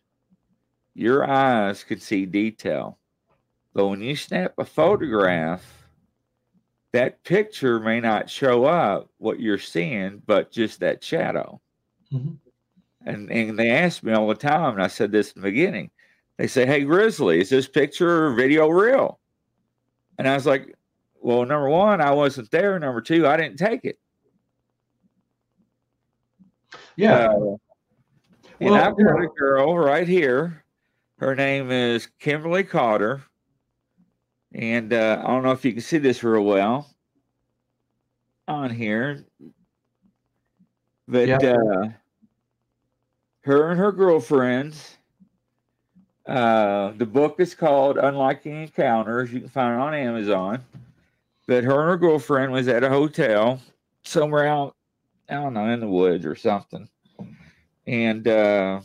Your eyes can see detail. But when you snap a photograph, that picture may not show up what you're seeing, but just that shadow. Mm-hmm. And, and they ask me all the time, and I said this in the beginning they say, Hey, Grizzly, is this picture or video real? And I was like, Well, number one, I wasn't there. Number two, I didn't take it. Yeah. Uh, and well, I've got a girl right here. Her name is Kimberly Cotter. And uh, I don't know if you can see this real well on here. But yeah. uh, her and her girlfriends uh, the book is called Unlikely Encounters. You can find it on Amazon. But her and her girlfriend was at a hotel somewhere out, I don't know, in the woods or something. And uh,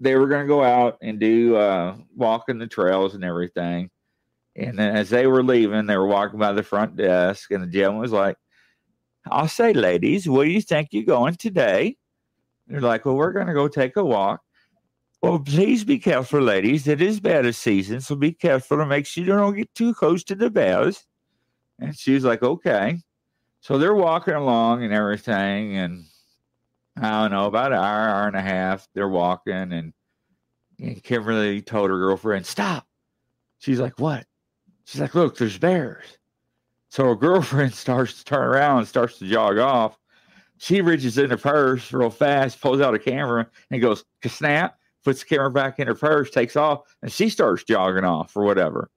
they were going to go out and do uh, walking the trails and everything. And then as they were leaving, they were walking by the front desk, and the gentleman was like, I'll say, ladies, where do you think you're going today? They're like, Well, we're going to go take a walk. Well, please be careful, ladies. It is bear season, so be careful and make sure you don't get too close to the bears. And she's like, okay. So they're walking along and everything, and I don't know, about an hour, hour and a half, they're walking, and, and Kimberly told her girlfriend, Stop. She's like, What? She's like, Look, there's bears. So her girlfriend starts to turn around and starts to jog off. She reaches in her purse real fast, pulls out a camera, and goes, snap, puts the camera back in her purse, takes off, and she starts jogging off or whatever.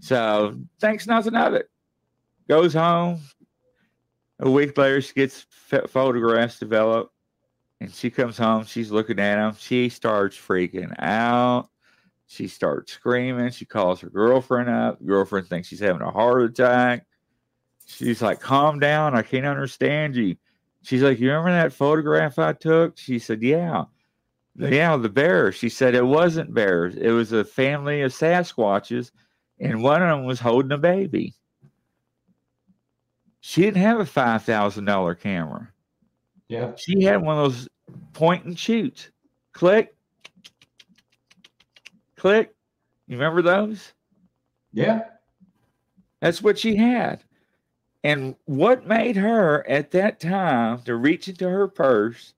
So thinks nothing of it. Goes home. A week later, she gets photographs developed, and she comes home. She's looking at them. She starts freaking out. She starts screaming. She calls her girlfriend up. girlfriend thinks she's having a heart attack. She's like, "Calm down. I can't understand you." She's like, "You remember that photograph I took?" She said, "Yeah." Yeah, the bears. She said it wasn't bears. It was a family of Sasquatches, and one of them was holding a baby. She didn't have a five thousand dollar camera. Yeah, she had one of those point and shoots. Click, click. You remember those? Yeah, that's what she had. And what made her at that time to reach into her purse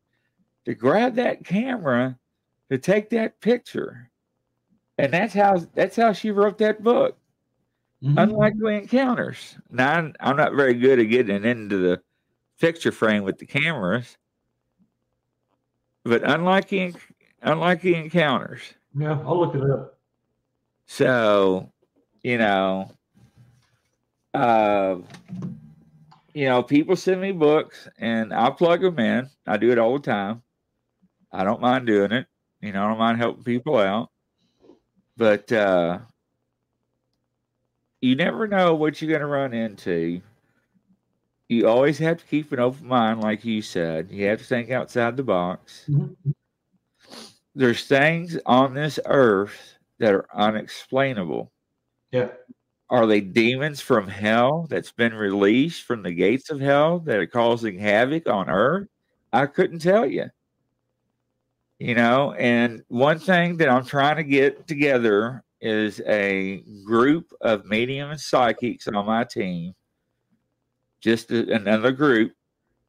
to grab that camera to take that picture. And that's how that's how she wrote that book. Mm-hmm. Unlikely encounters. Now I'm, I'm not very good at getting into the picture frame with the cameras, but unlikely unlikely encounters. Yeah, I'll look it up. So, you know, uh, you know, people send me books and I plug them in. I do it all the time. I don't mind doing it. You know, I don't mind helping people out. But uh, you never know what you're going to run into. You always have to keep an open mind, like you said. You have to think outside the box. Mm-hmm. There's things on this earth that are unexplainable. Yeah. Are they demons from hell that's been released from the gates of hell that are causing havoc on earth? I couldn't tell you you know and one thing that i'm trying to get together is a group of medium and psychics on my team just a, another group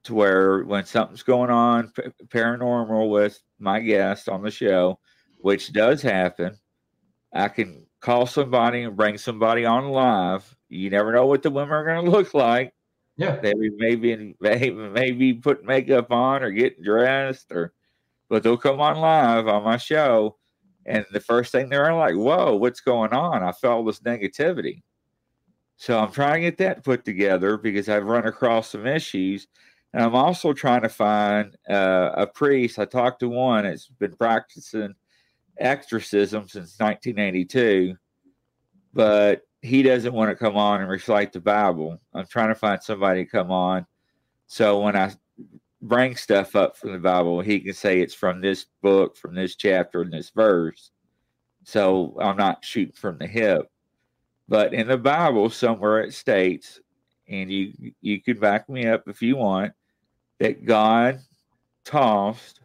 to where when something's going on paranormal with my guest on the show which does happen i can call somebody and bring somebody on live you never know what the women are going to look like yeah they maybe maybe maybe put makeup on or getting dressed or but they'll come on live on my show, and the first thing they're like, "Whoa, what's going on?" I felt this negativity. So I'm trying to get that put together because I've run across some issues, and I'm also trying to find uh, a priest. I talked to one that's been practicing exorcism since 1982, but he doesn't want to come on and recite the Bible. I'm trying to find somebody to come on. So when I bring stuff up from the Bible, he can say it's from this book, from this chapter, and this verse. So I'm not shooting from the hip. But in the Bible, somewhere it states, and you you can back me up if you want, that God tossed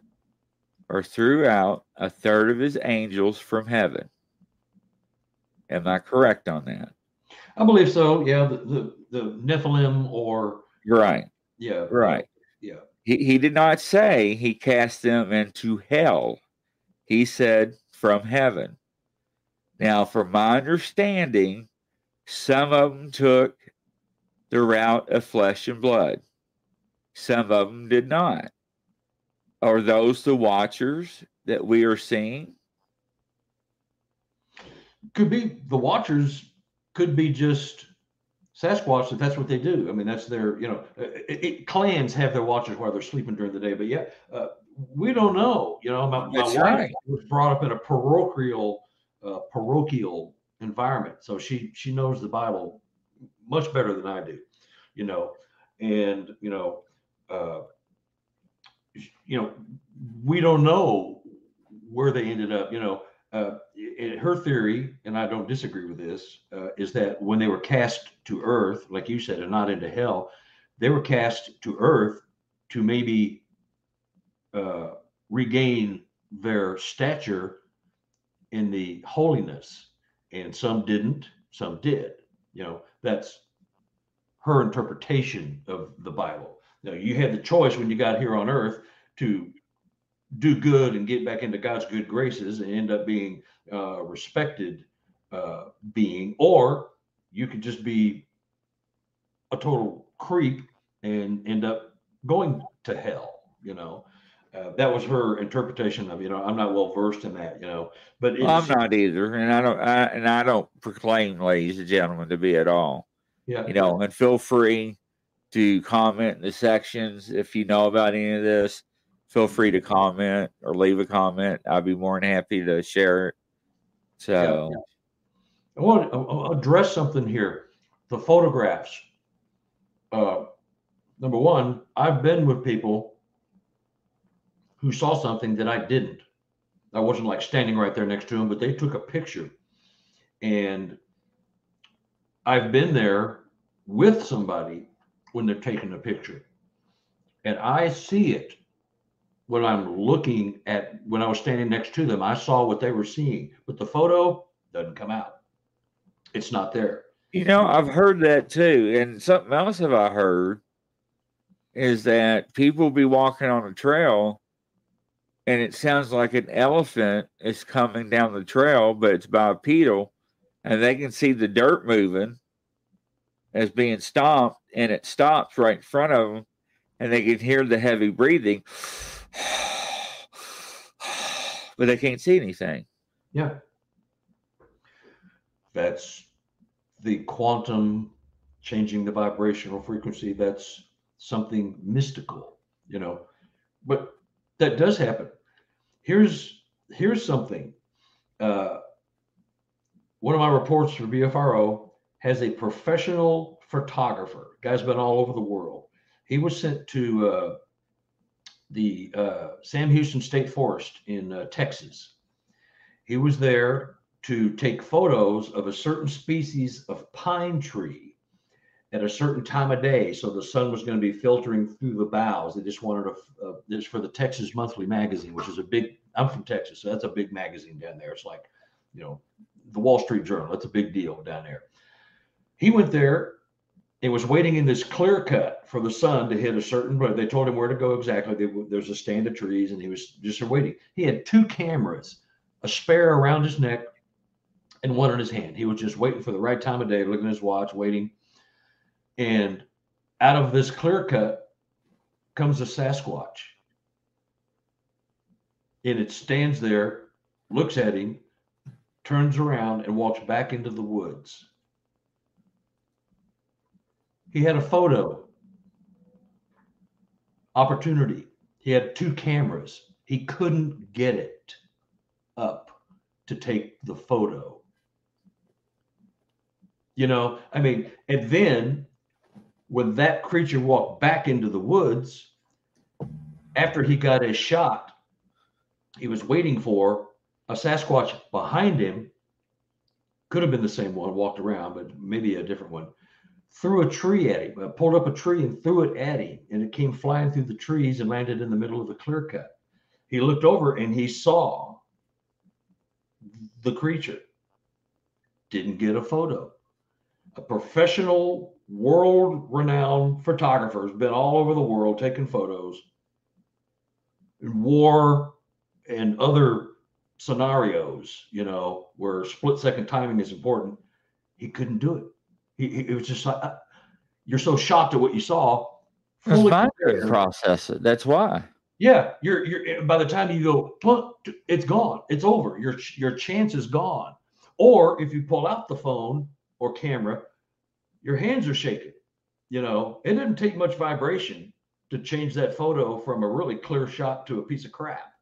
or threw out a third of his angels from heaven. Am I correct on that? I believe so. Yeah, the the, the Nephilim or right. Yeah, right. Yeah. He, he did not say he cast them into hell. He said from heaven. Now, from my understanding, some of them took the route of flesh and blood. Some of them did not. Are those the watchers that we are seeing? Could be the watchers, could be just Sasquatch, if that's what they do, I mean, that's their, you know, it, it, clans have their watchers while they're sleeping during the day. But yeah, uh, we don't know. You know, my, my wife right. was brought up in a parochial, uh, parochial environment, so she she knows the Bible much better than I do. You know, and you know, uh, you know, we don't know where they ended up. You know, uh, her theory, and I don't disagree with this, uh, is that when they were cast to earth, like you said, and not into hell, they were cast to earth to maybe uh, regain their stature in the holiness. And some didn't, some did. You know, that's her interpretation of the Bible. Now, you had the choice when you got here on earth to do good and get back into God's good graces and end up being uh, respected uh, being, or you could just be a total creep and end up going to hell. You know, uh, that was her interpretation of. You know, I'm not well versed in that. You know, but well, I'm not either, and I don't. I, and I don't proclaim, ladies and gentlemen, to be at all. Yeah. You know, and feel free to comment in the sections if you know about any of this. Feel free to comment or leave a comment. I'd be more than happy to share it. So, yeah. I want to address something here. The photographs. Uh, number one, I've been with people who saw something that I didn't. I wasn't like standing right there next to them, but they took a picture. And I've been there with somebody when they're taking a picture. And I see it when I'm looking at when I was standing next to them. I saw what they were seeing, but the photo doesn't come out. It's not there. You know, I've heard that too. And something else have I heard is that people be walking on a trail and it sounds like an elephant is coming down the trail, but it's bipedal, and they can see the dirt moving as being stomped, and it stops right in front of them, and they can hear the heavy breathing, but they can't see anything. Yeah. That's the quantum changing the vibrational frequency. That's something mystical, you know. But that does happen. Here's here's something. Uh, one of my reports for BFRO has a professional photographer. Guy's been all over the world. He was sent to uh, the uh, Sam Houston State Forest in uh, Texas. He was there to take photos of a certain species of pine tree at a certain time of day. So the sun was going to be filtering through the boughs. They just wanted a, uh, this for the Texas Monthly Magazine, which is a big, I'm from Texas, so that's a big magazine down there. It's like, you know, the Wall Street Journal. That's a big deal down there. He went there and was waiting in this clear cut for the sun to hit a certain, but they told him where to go exactly. There's a stand of trees and he was just waiting. He had two cameras, a spare around his neck and one in his hand. He was just waiting for the right time of day, looking at his watch, waiting. And out of this clear cut comes a Sasquatch. And it stands there, looks at him, turns around, and walks back into the woods. He had a photo opportunity. He had two cameras. He couldn't get it up to take the photo. You know, I mean, and then when that creature walked back into the woods, after he got his shot, he was waiting for a Sasquatch behind him. Could have been the same one, walked around, but maybe a different one. Threw a tree at him, uh, pulled up a tree and threw it at him, and it came flying through the trees and landed in the middle of the clear cut. He looked over and he saw the creature. Didn't get a photo a professional, world renowned photographer, has been all over the world taking photos in war and other scenarios, you know, where split second timing is important. He couldn't do it. He, he it was just like, uh, you're so shocked at what you saw. It's process it. That's why. Yeah, you're you're by the time you go, it's gone. It's over. Your your chance is gone. Or if you pull out the phone or camera, your hands are shaking. You know, it didn't take much vibration to change that photo from a really clear shot to a piece of crap.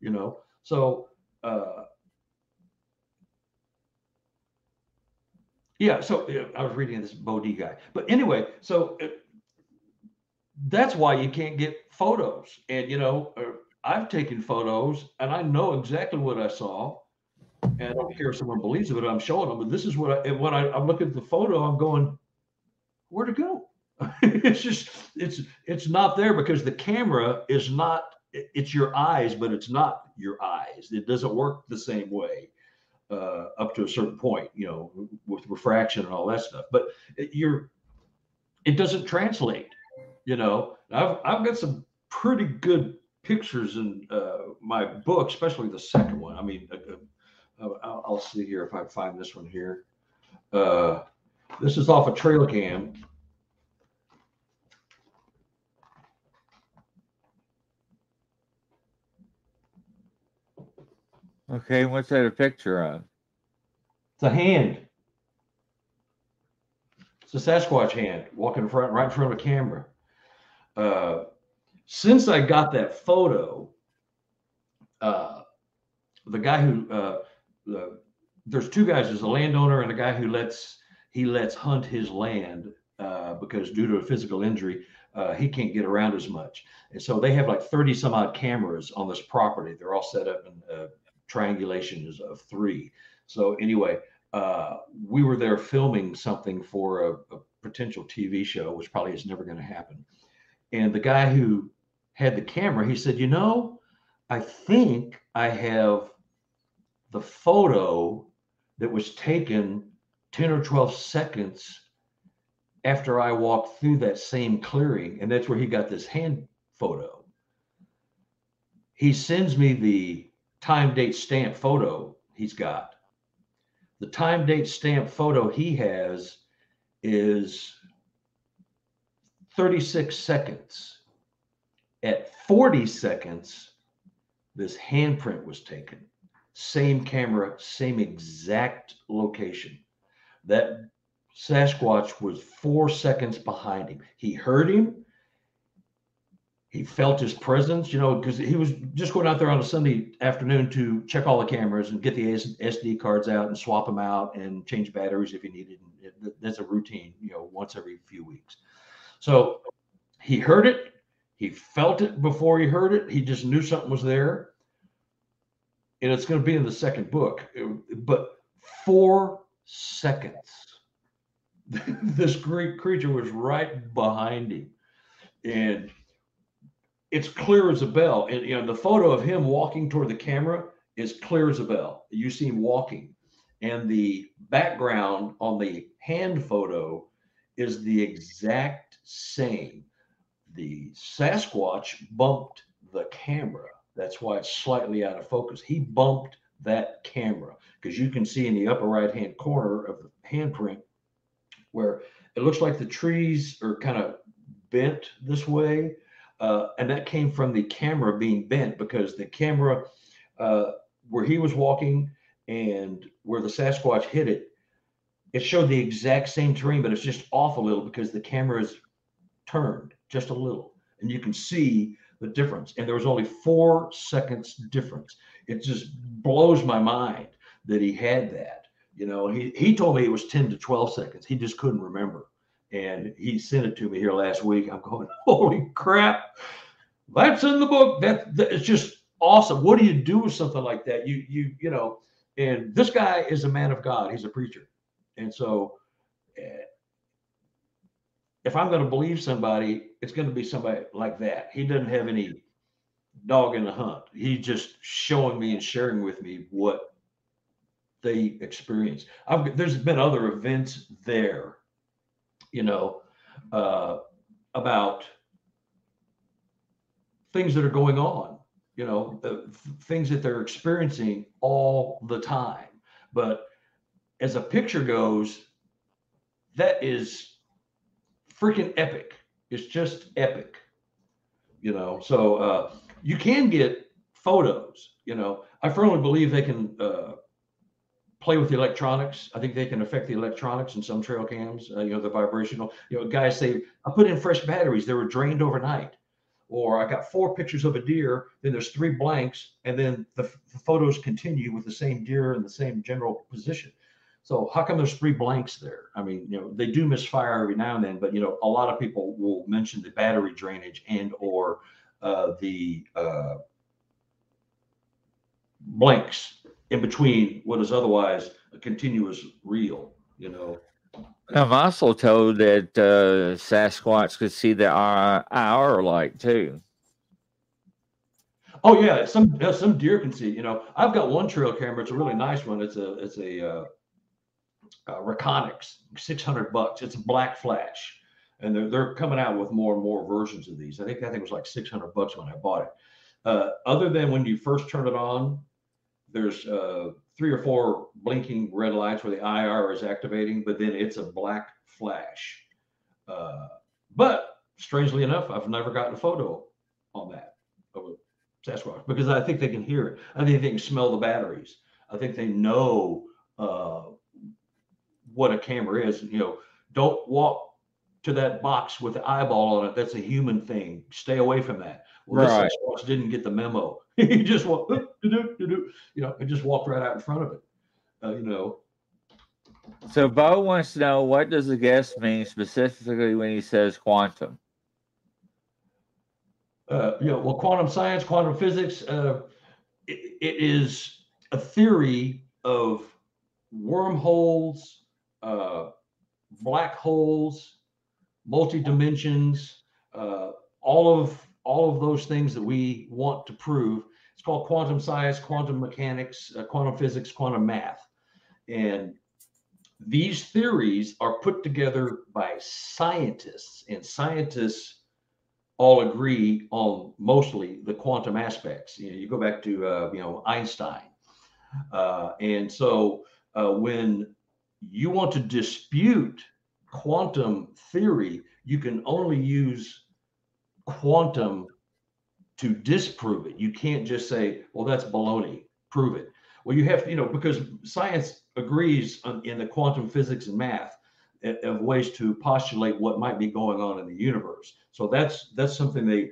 You know, so uh, yeah. So yeah, I was reading this Bodie guy, but anyway, so uh, that's why you can't get photos. And you know, uh, I've taken photos, and I know exactly what I saw and I don't care if someone believes it, but I'm showing them. But this is what I, when I, I'm looking at the photo, I'm going, where to go? it's just, it's, it's not there because the camera is not, it's your eyes, but it's not your eyes. It doesn't work the same way uh, up to a certain point, you know, with refraction and all that stuff. But you're, it doesn't translate. You know, I've I've got some pretty good pictures in uh, my book, especially the second one. I mean, uh, uh, I'll, I'll, see here if I find this one here. Uh, this is off a trail cam. Okay, what's that a picture of? It's a hand. It's a Sasquatch hand walking in front, right in front of a camera. Uh, since I got that photo, uh, the guy who uh, the, there's two guys. There's a landowner and a guy who lets he lets hunt his land uh, because due to a physical injury, uh, he can't get around as much. And so they have like 30 some odd cameras on this property. They're all set up in uh, triangulations of three. So anyway, uh, we were there filming something for a, a potential TV show, which probably is never going to happen. And the guy who had the camera, he said, You know, I think I have the photo that was taken 10 or 12 seconds after I walked through that same clearing. And that's where he got this hand photo. He sends me the time date stamp photo he's got. The time date stamp photo he has is 36 seconds. At 40 seconds, this handprint was taken. Same camera, same exact location. That Sasquatch was four seconds behind him. He heard him. He felt his presence, you know, because he was just going out there on a Sunday afternoon to check all the cameras and get the SD cards out and swap them out and change batteries if he needed. That's a routine, you know, once every few weeks. So he heard it. He felt it before he heard it. He just knew something was there. And it's going to be in the second book. But four seconds, this Greek creature was right behind him. And it's clear as a bell. And you know, the photo of him walking toward the camera is clear as a bell. You see him walking. And the background on the hand photo is the exact same. The Sasquatch bumped the camera. That's why it's slightly out of focus. He bumped that camera because you can see in the upper right hand corner of the handprint where it looks like the trees are kind of bent this way. Uh, and that came from the camera being bent because the camera uh, where he was walking and where the Sasquatch hit it it showed the exact same terrain, but it's just off a little because the camera is turned just a little, and you can see the difference. And there was only four seconds difference. It just blows my mind that he had that. You know, he he told me it was 10 to 12 seconds. He just couldn't remember. And he sent it to me here last week. I'm going, holy crap. That's in the book. That, that it's just awesome. What do you do with something like that? You you you know, and this guy is a man of God. He's a preacher and so, uh, if I'm going to believe somebody, it's going to be somebody like that. He doesn't have any dog in the hunt. He's just showing me and sharing with me what they experience. I've, there's been other events there, you know, uh, about things that are going on, you know, things that they're experiencing all the time. But as a picture goes, that is freaking epic. It's just epic, you know. So uh, you can get photos. You know, I firmly believe they can uh, play with the electronics. I think they can affect the electronics in some trail cams. Uh, you know, the vibrational. You know, guys say I put in fresh batteries. They were drained overnight. Or I got four pictures of a deer, then there's three blanks, and then the, the photos continue with the same deer in the same general position. So how come there's three blanks there? I mean, you know, they do misfire every now and then, but you know, a lot of people will mention the battery drainage and or uh, the uh, blanks in between what is otherwise a continuous reel. You know. I'm also told that uh, Sasquatch could see the IR light too. Oh yeah, some some deer can see. You know, I've got one trail camera. It's a really nice one. It's a it's a uh, uh, Reconyx, 600 bucks. It's a black flash. and they're, they're coming out with more and more versions of these. I think I think it was like 600 bucks when I bought it. Uh, other than when you first turn it on, there's uh, three or four blinking red lights where the IR is activating, but then it's a black flash. Uh, but strangely enough, I've never gotten a photo on that of a Sasquatch because I think they can hear it. I think they can smell the batteries. I think they know uh, what a camera is. You know, don't walk to that box with the eyeball on it. That's a human thing. Stay away from that. Well, right. this didn't get the memo. he just walked, you know, and just walked right out in front of it. Uh, you know. So Bo wants to know what does the guest mean specifically when he says quantum. Uh, you know, well, quantum science, quantum physics, uh, it, it is a theory of wormholes, uh, black holes, multi dimensions, uh, all of all of those things that we want to prove. It's called quantum science, quantum mechanics, uh, quantum physics, quantum math, and these theories are put together by scientists, and scientists all agree on mostly the quantum aspects. You know, you go back to uh, you know Einstein, uh, and so uh, when you want to dispute quantum theory, you can only use quantum to disprove it. You can't just say, "Well, that's baloney." Prove it. Well, you have to, you know, because science agrees on, in the quantum physics and math eh, of ways to postulate what might be going on in the universe. So that's that's something they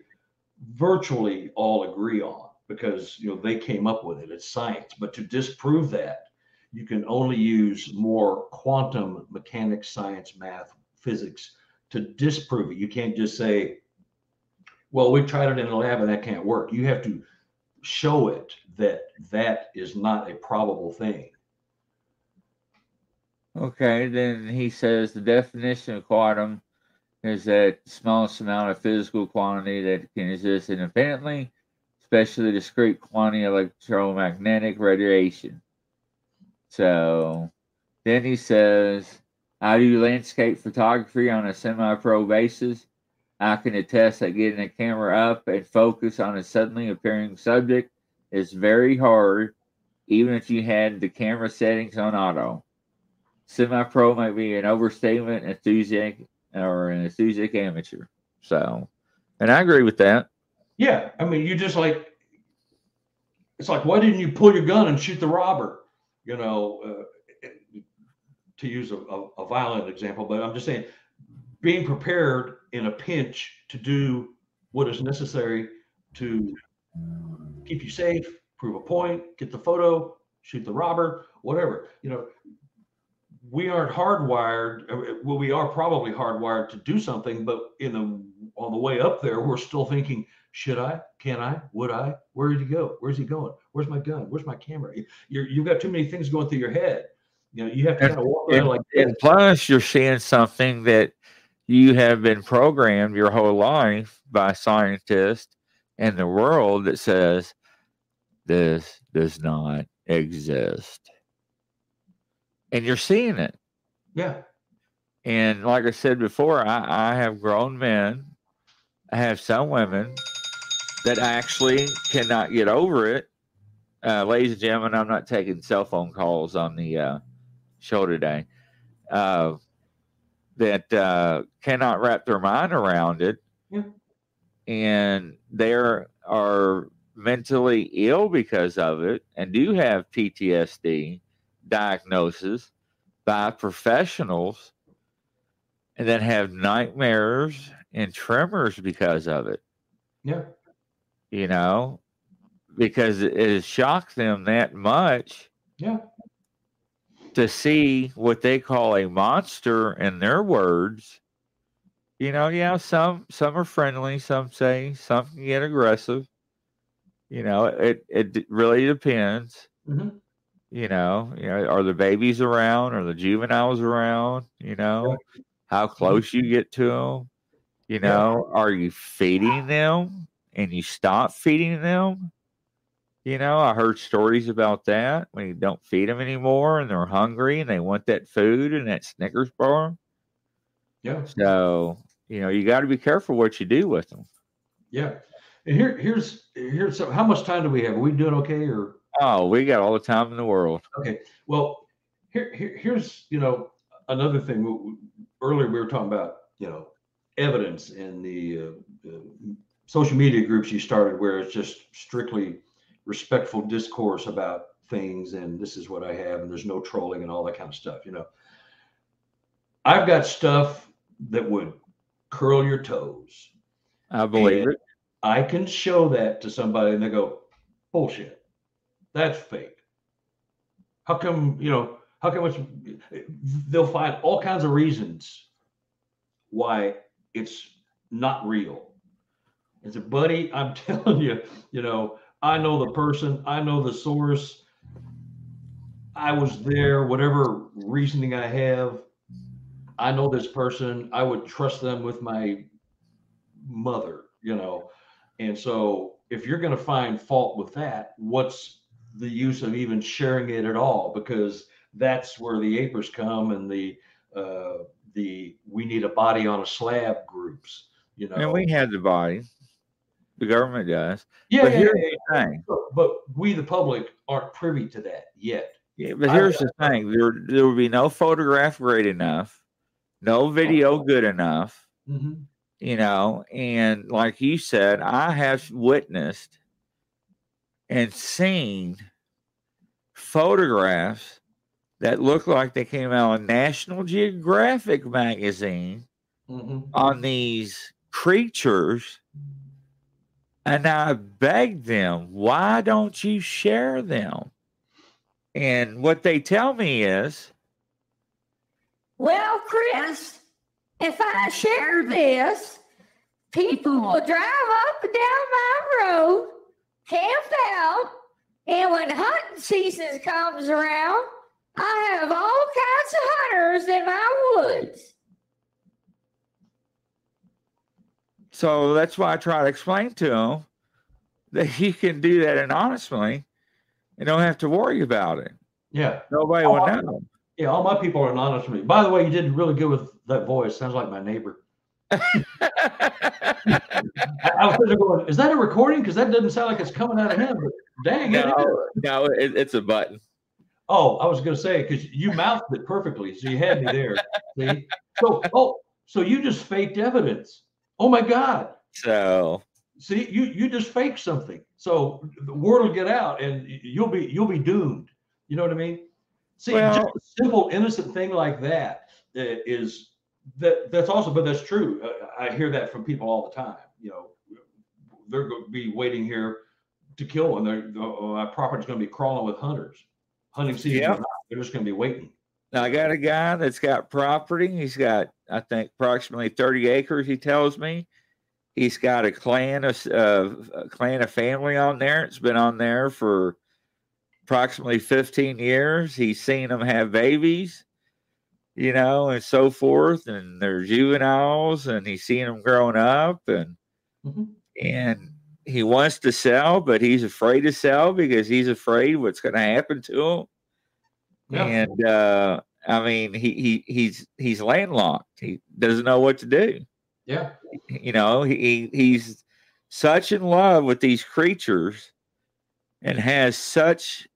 virtually all agree on because you know they came up with it. It's science. But to disprove that, you can only use more quantum mechanics, science, math, physics to disprove it. You can't just say, well, we tried it in the lab and that can't work. You have to show it that that is not a probable thing. Okay, then he says the definition of quantum is that smallest amount of physical quantity that can exist independently, especially discrete quantity electromagnetic radiation. So then he says, I do landscape photography on a semi pro basis. I can attest that getting a camera up and focus on a suddenly appearing subject is very hard, even if you had the camera settings on auto semi-pro might be an overstatement, enthusiast or an enthusiast amateur. So, and I agree with that. Yeah, I mean, you just like it's like why didn't you pull your gun and shoot the robber? You know, uh, to use a, a, a violent example, but I'm just saying, being prepared in a pinch to do what is necessary to keep you safe, prove a point, get the photo, shoot the robber, whatever. You know, we aren't hardwired. Uh, well, we are probably hardwired to do something, but in the on the way up there, we're still thinking, should I? Can I? Would I? Where did he go? Where's he going? Where's my gun? Where's my camera? You're, you've got too many things going through your head. You know, you have to kind of walk around and, like. And plus, you're seeing something that you have been programmed your whole life by scientists and the world that says this does not exist and you're seeing it. Yeah. And like I said before, I, I have grown men, I have some women that actually cannot get over it. Uh, ladies and gentlemen, I'm not taking cell phone calls on the uh, show today. Uh, that uh, cannot wrap their mind around it, yeah. and they are mentally ill because of it, and do have PTSD diagnosis by professionals and then have nightmares and tremors because of it. Yeah. You know, because it has shocked them that much. Yeah. To see what they call a monster in their words. You know, yeah, some some are friendly, some say some can get aggressive. You know, it it really depends. Mm-hmm. You know, you know, are the babies around? Are the juveniles around? You know, how mm-hmm. close you get to them. You know, yeah. are you feeding them and you stop feeding them? You know, I heard stories about that when you don't feed them anymore and they're hungry and they want that food and that Snickers bar. Yeah. So, you know, you got to be careful what you do with them. Yeah. And here, here's here's so how much time do we have? Are we doing okay or? Oh, we got all the time in the world. Okay. Well, here, here here's you know another thing. Earlier we were talking about you know evidence in the uh, uh, social media groups you started where it's just strictly respectful discourse about things and this is what I have and there's no trolling and all that kind of stuff. You know, I've got stuff that would curl your toes. I believe it. I can show that to somebody and they go, bullshit. That's fake. How come, you know, how come it's, they'll find all kinds of reasons why it's not real. I said, buddy, I'm telling you, you know, I know the person, I know the source. I was there, whatever reasoning I have, I know this person. I would trust them with my mother, you know. And so if you're going to find fault with that, what's the use of even sharing it at all? Because that's where the apers come and the uh, the we need a body on a slab groups. You know, and we had the body. The government does. Yeah, but yeah, here's yeah, the thing. But, we, the public, aren't privy to that yet. Yeah, but I- here's the thing. There there will be no photograph great enough, no video good enough. Mm-hmm. you know, and like you said, I have witnessed and seen photographs that look like they came out of National Geographic magazine Mm-hmm. on these creatures. And I begged them, why don't you share them? And what they tell me is, Well, Chris, if I share this, people will drive up and down my road, camp out, and when hunting season comes around, I have all kinds of hunters in my woods. So that's why I try to explain to him that he can do that anonymously and don't have to worry about it. Yeah. Nobody will I- know. Yeah, all my people are anonymous with me. By the way, you did really good with that voice. Sounds like my neighbor. I, I was going, is that a recording? Because that doesn't sound like it's coming out of him. But dang it. is. no, no, it, it's a button. Oh, I was going to say because you mouthed it perfectly, so you had me there. See? So, oh, so you just faked evidence. Oh my God! So See, you you just fake something. So the word will get out, and you'll be you'll be doomed. You know what I mean? See, just a simple innocent thing like that uh, is that that's also, but that's true. Uh, I hear that from people all the time. You know, they're going to be waiting here to kill, and they're, oh, property's going to be crawling with hunters. Hunting season, not, they're just going to be waiting. Now I got a guy that's got property. He's got, I think, approximately 30 acres, he tells me. He's got a clan of uh, a clan of family on there. It's been on there for approximately 15 years. He's seen them have babies, you know, and so forth, and they're juveniles, and he's seen them growing up, and Mhm. and he wants to sell, but he's afraid to sell because he's afraid what's going to happen to him. Yeah. And uh, I mean, he he he's he's landlocked. He doesn't know what to do. Yeah. You know, he he's such in love with these creatures, and has such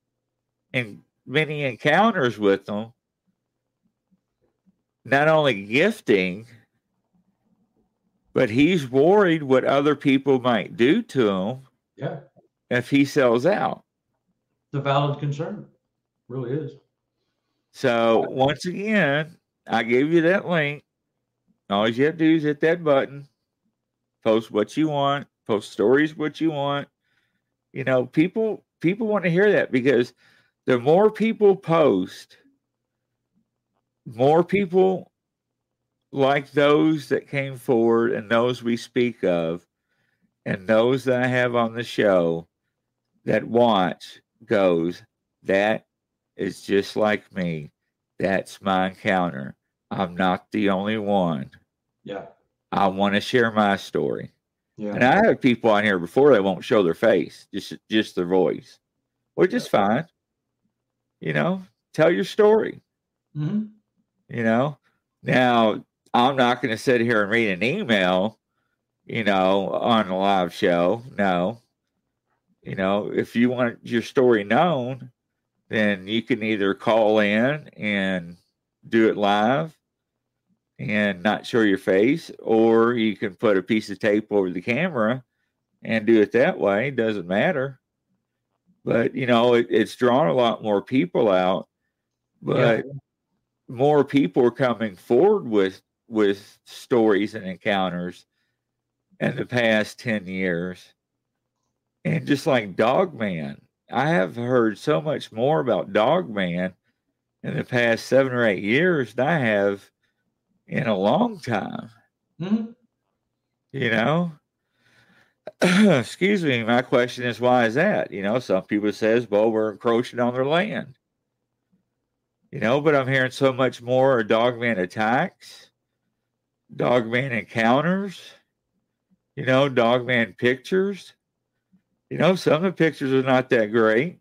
and many encounters with them. Not only gifting, but he's worried what other people might do to him Yeah. if he sells out. It's a valid concern. Really is. So once again, I gave you that link. All you have to do is hit that button, post what you want, post stories what you want. You know, people people want to hear that because the more people post, more people like those that came forward and those we speak of and those that I have on the show that watch goes, that is just like me. That's my encounter. I'm not the only one. Yeah. I want to share my story. Yeah. And I have people on here before they won't show their face, just just their voice, which is fine. You know, tell your story. hmm You know, now I'm not going to sit here and read an email, you know, on a live show. No. You know, if you want your story known, then you can either call in and do it live and not show your face, or you can put a piece of tape over the camera and do it that way. It doesn't matter. But you know, it, it's drawn a lot more people out. But yeah. more people are coming forward with with stories and encounters in the past 10 years. And just like Dogman, I have heard so much more about Dogman in the past seven or eight years than I have in a long time. Mm-hmm. You know, excuse me. My question is, why is that? You know, some people says, well, we're encroaching on their land. You know, but I'm hearing so much more dogman attacks, dogman encounters, you know, dogman pictures. You know, some of the pictures are not that great.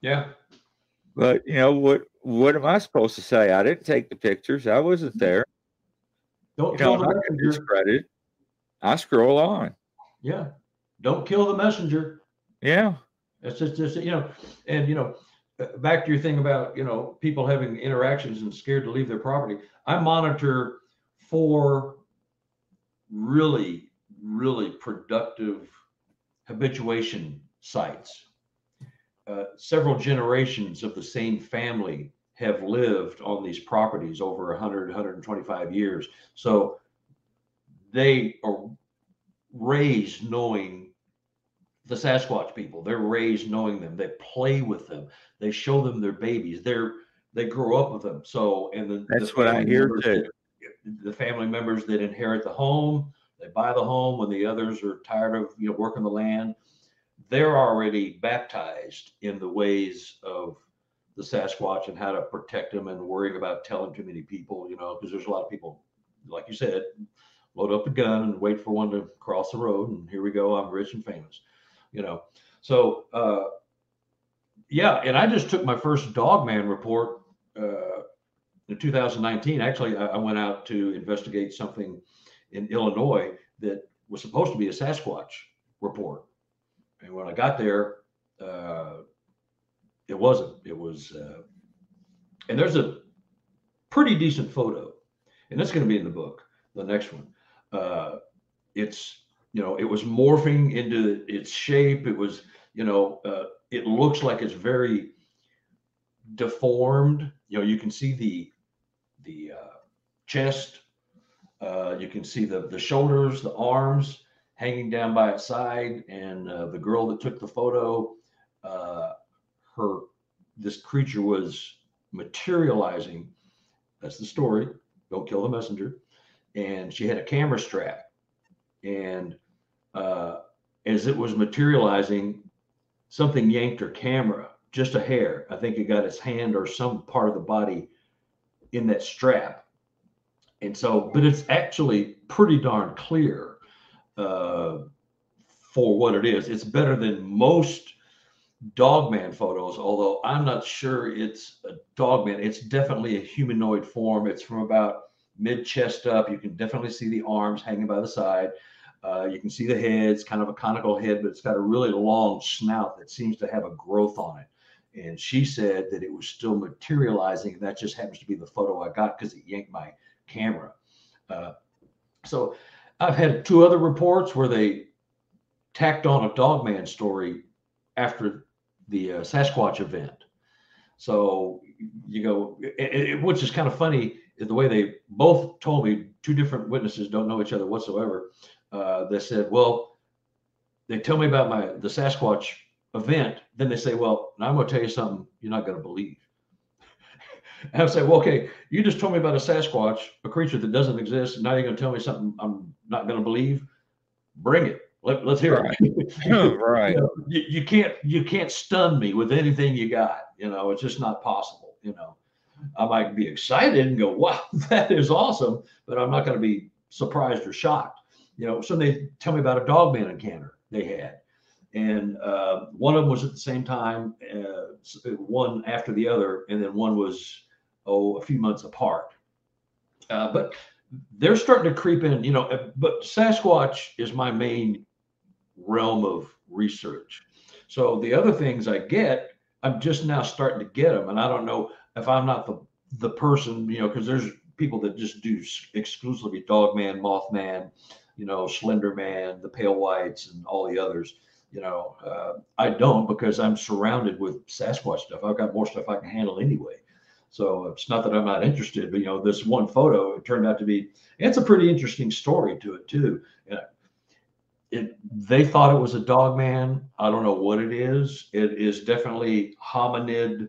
Yeah. But you know what? What am I supposed to say? I didn't take the pictures. I wasn't there. Don't you kill know, the messenger. Discredit. I scroll on. Yeah. Don't kill the messenger. Yeah. It's just, just you know, and you know, uh, back to your thing about you know people having interactions and scared to leave their property. I monitor four really, really productive habituation sites. Uh, several generations of the same family have lived on these properties over 100, 125 years. So they are raised knowing the Sasquatch people. They're raised knowing them. They play with them. They show them their babies. They're they grow up with them. So and the, that's the what I hear too. The family members that inherit the home, they buy the home when the others are tired of you know working the land. They're already baptized in the ways of the Sasquatch and how to protect them and worrying about telling too many people, you know, because there's a lot of people, like you said, load up a gun and wait for one to cross the road. And here we go. I'm rich and famous, you know. So, uh, yeah. And I just took my first Dogman report uh, in 2019. Actually, I, I went out to investigate something in Illinois that was supposed to be a Sasquatch report. And when I got there, uh, it wasn't. It was, uh, and there's a pretty decent photo, and that's going to be in the book, the next one. Uh, it's, you know, it was morphing into its shape. It was, you know, uh, it looks like it's very deformed. You know, you can see the the uh, chest. Uh, you can see the the shoulders, the arms hanging down by its side, and uh, the girl that took the photo uh, her this creature was materializing. That's the story. Don't kill the messenger. And she had a camera strap, and uh, as it was materializing, something yanked her camera just a hair. I think it got its hand or some part of the body in that strap. And so, but it's actually pretty darn clear uh, for what it is. It's better than most dogman photos, although I'm not sure it's a dogman. It's definitely a humanoid form. It's from about mid chest up. You can definitely see the arms hanging by the side. Uh, you can see the head. It's kind of a conical head, but it's got a really long snout that seems to have a growth on it. And she said that it was still materializing. And that just happens to be the photo I got because it yanked my camera. Uh, so I've had two other reports where they tacked on a dogman story after the uh, Sasquatch event. So you go, it, it, which is kind of funny, is the way they both told me two different witnesses don't know each other whatsoever. Uh, they said, well, they tell me about my the Sasquatch event. Then they say, well, I'm going to tell you something you're not going to believe. I say, well, okay, you just told me about a Sasquatch, a creature that doesn't exist. And now you're going to tell me something I'm not going to believe. Bring it. Let, us hear right. it. right. You, know, you, you, can't you can't stun me with anything you got. You know, it's just not possible. You know, I might be excited and go, "Wow, that is awesome," but I'm not going to be surprised or shocked. You know, so they tell me about a dogman encounter they had, and uh, one of them was at the same time, uh, one after the other, and then one was oh a few months apart. Uh, but they're starting to creep in, you know, uh, but Sasquatch is my main realm of research. So the other things I get, I'm just now starting to get them. And I don't know if I'm not the, the person, you know, because there's people that just do exclusively Dogman, Mothman, you know, Slender Man, the Pale Whites, and all the others. You know, uh, I don't because I'm surrounded with Sasquatch stuff. I've got more stuff I can handle anyway. So it's not that I'm not interested, but you know, this one photo it turned out to be. It's a pretty interesting story to it too. It they thought it was a dog man. I don't know what it is. It is definitely hominid,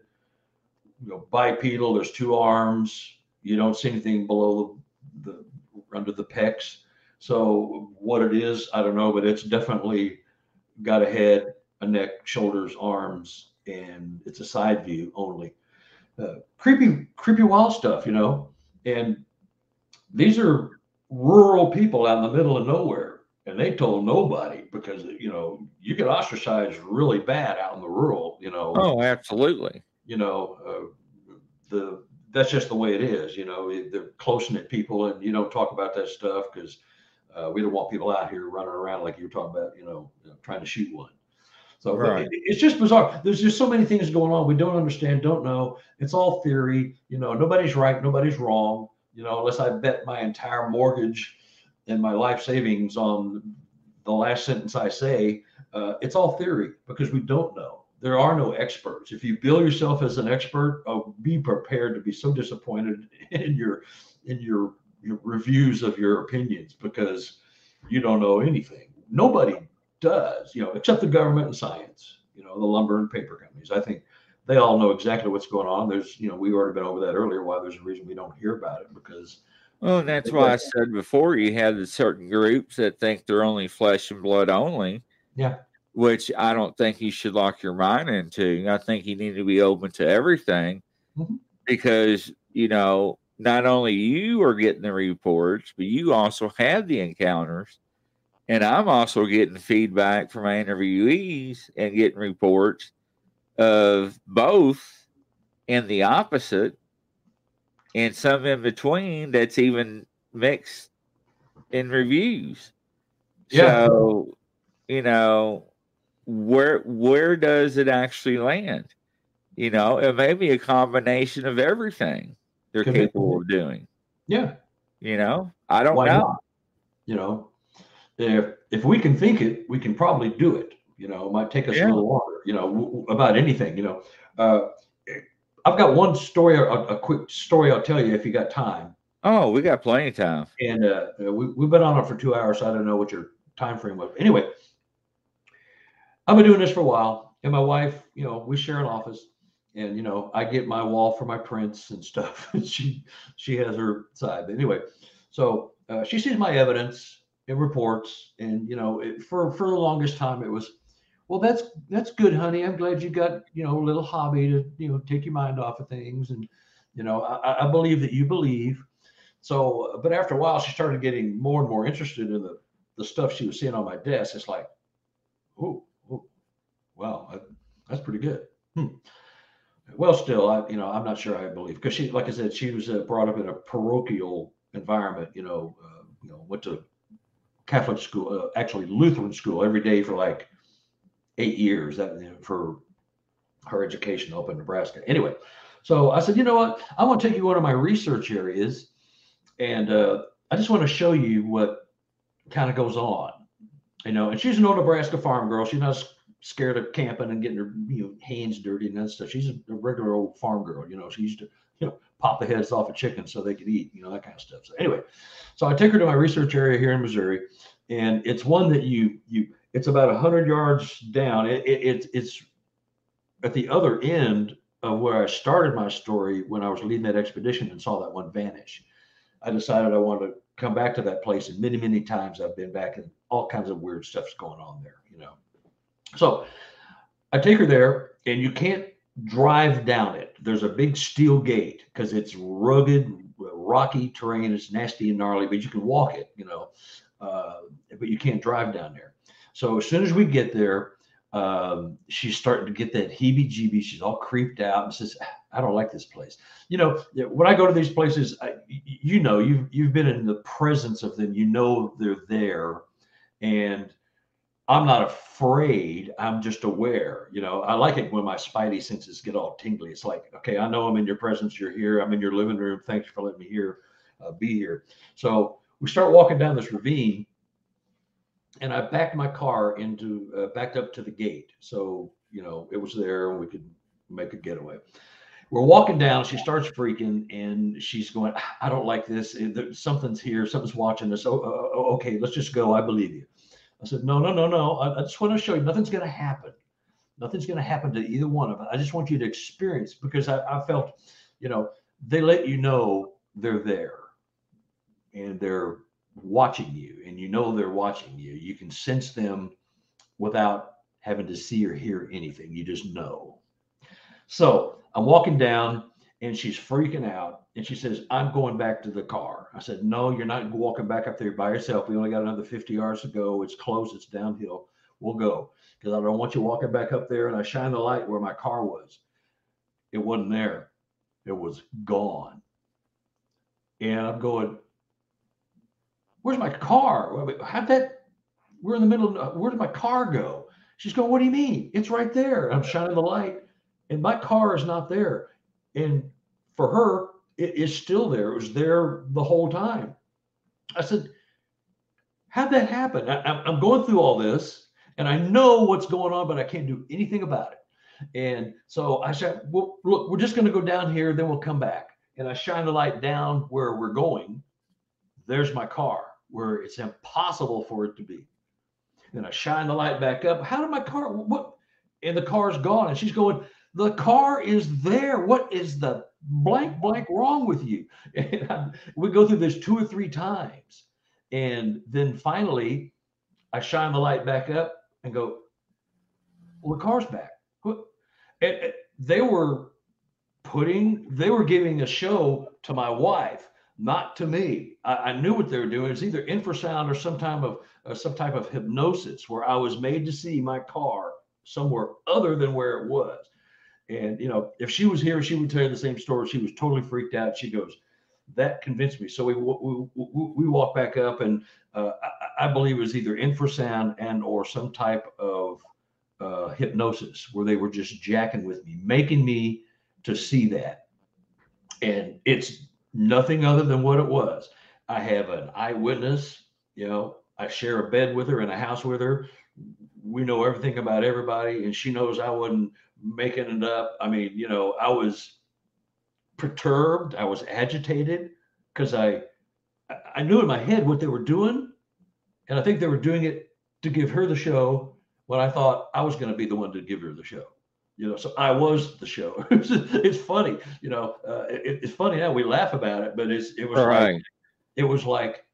you know, bipedal. There's two arms. You don't see anything below the, the under the pecs. So what it is, I don't know, but it's definitely got a head, a neck, shoulders, arms, and it's a side view only. Uh, creepy, creepy, wild stuff, you know. And these are rural people out in the middle of nowhere, and they told nobody because you know you get ostracized really bad out in the rural, you know. Oh, absolutely. You know, uh, the that's just the way it is. You know, they're close knit people, and you don't talk about that stuff because uh, we don't want people out here running around like you were talking about, you know, trying to shoot one. So right. it, it's just bizarre. There's just so many things going on we don't understand, don't know. It's all theory. You know, nobody's right, nobody's wrong. You know, unless I bet my entire mortgage and my life savings on the last sentence I say, uh, it's all theory because we don't know. There are no experts. If you bill yourself as an expert, oh, be prepared to be so disappointed in your in your your reviews of your opinions because you don't know anything. Nobody does, you know, except the government and science, you know, the lumber and paper companies. I think they all know exactly what's going on. There's, you know, we already been over that earlier. Why there's a reason we don't hear about it because. Well, that's why I said before you have the certain groups that think they're only flesh and blood only. Yeah. Which I don't think you should lock your mind into. I think you need to be open to everything mm-hmm. because, you know, not only you are getting the reports, but you also have the encounters. And I'm also getting feedback from my interviewees and getting reports of both and the opposite and some in between that's even mixed in reviews. Yeah. So, you know, where where does it actually land? You know, it may be a combination of everything they're capable of doing. Yeah. You know, I don't Why know. Not? You know, if if we can think it, we can probably do it. You know, it might take us yeah. a little longer. You know, w- about anything. You know, uh, I've got one story, a, a, quick story I'll tell you if you got time. Oh, we got plenty of time. And uh, we, we've been on it for two hours, so I don't know what your time frame was. Anyway, I've been doing this for a while, and my wife, you know, we share an office, and you know i get my wall for my prints and stuff and she she has her side but anyway so uh, she sees my evidence and reports and you know it, for for the longest time it was well that's that's good honey. I'm glad you got you know a little hobby to you know take your mind off of things and you know i, I believe that you believe. So but after a while she started getting more and more interested in the the stuff she was seeing on my desk. It's like oh, wow that's pretty good. Hmm. Well, still, I you know I'm not sure I believe because she, like I said, she was uh, brought up in a parochial environment. You know, uh, you know, went to Catholic school, uh, actually Lutheran school every day for like eight years. That for her education up in Nebraska. Anyway, so I said, you know what? I want to take you one of my research areas, and uh, I just want to show you what kind of goes on. You know, and she's an old Nebraska farm girl. She's not scared of camping and getting her you know hands dirty and that stuff. She's a regular old farm girl, you know. She used to you know pop the heads off of chicken so they could eat, you know that kind of stuff. So anyway, so I take her to my research area here in Missouri, and it's one that you you it's about hundred yards down. It, it, it it's at the other end of where I started my story when I was leading that expedition and saw that one vanish. I decided I wanted to come back to that place, and many many times I've been back, and all kinds of weird stuff's going on there, you know. So I take her there, and you can't drive down it. There's a big steel gate because it's rugged, rocky terrain. It's nasty and gnarly, but you can walk it, you know, uh, but you can't drive down there. So as soon as we get there, um, she's starting to get that heebie-jeebies. She's all creeped out and says, I don't like this place. You know, when I go to these places, I, you know, you've you've been in the presence of them. You know they're there, and I'm not afraid. I'm just aware. You know, I like it when my spidey senses get all tingly. It's like, okay, I know I'm in your presence. You're here. I'm in your living room. Thanks for letting me here, uh, be here. So we start walking down this ravine, and I backed my car into uh, backed up to the gate. So you know, it was there, and we could make a getaway. We're walking down. She starts freaking, and she's going, "I don't like this. Something's here. Something's watching us. Oh, uh, okay, let's just go. I believe you." I said, no, no, no, no. I, I just want to show you nothing's going to happen. Nothing's going to happen to either one of us. I just want you to experience because I, I felt, you know, they let you know they're there and they're watching you and you know they're watching you. You can sense them without having to see or hear anything. You just know. So I'm walking down and she's freaking out and she says, I'm going back to the car. I said, No, you're not walking back up there by yourself. We only got another 50 yards to go. It's close, it's downhill. We'll go because I don't want you walking back up there. And I shine the light where my car was. It wasn't there, it was gone. And I'm going, Where's my car? How'd that? We're in the middle of, where did my car go? She's going, What do you mean? It's right there. I'm shining the light, and my car is not there. And for her, it is still there. It was there the whole time. I said, How'd that happen? I, am going through all this and I know what's going on, but I can't do anything about it. And so I said, Well, look, we're just going to go down here, then we'll come back. And I shine the light down where we're going. There's my car where it's impossible for it to be. Then I shine the light back up. How did my car, what? And the car's gone. And she's going, The car is there. What is the blank blank wrong with you? And we go through this two or three times. And then finally i shine the light back up and go well the car's back. And they were putting they were giving a show to my wife not to me. I, I knew what they were doing. It's either infrasound or some type of uh, some type of hypnosis where i was made to see my car somewhere other than where it was and you know, if she was here, she would tell you the same story. She was totally freaked out. She goes, "That convinced me." So we we we, we walk back up, and uh, I, I, believe it was either infrasound and or some type of uh, hypnosis where they were just jacking with me, making me to see that. And it's nothing other than what it was. I have an eyewitness. You know, I share a bed with her in a house with her. We know everything about everybody, and she knows I wasn't making it up. I mean, you know, I was perturbed, I was agitated because I I knew in my head what they were doing, and I think they were doing it to give her the show when I thought I was going to be the one to give her the show. You know, so I was the show. it's funny, you know. Uh, it, it's funny now we laugh about it, but it's it was right. like it was like,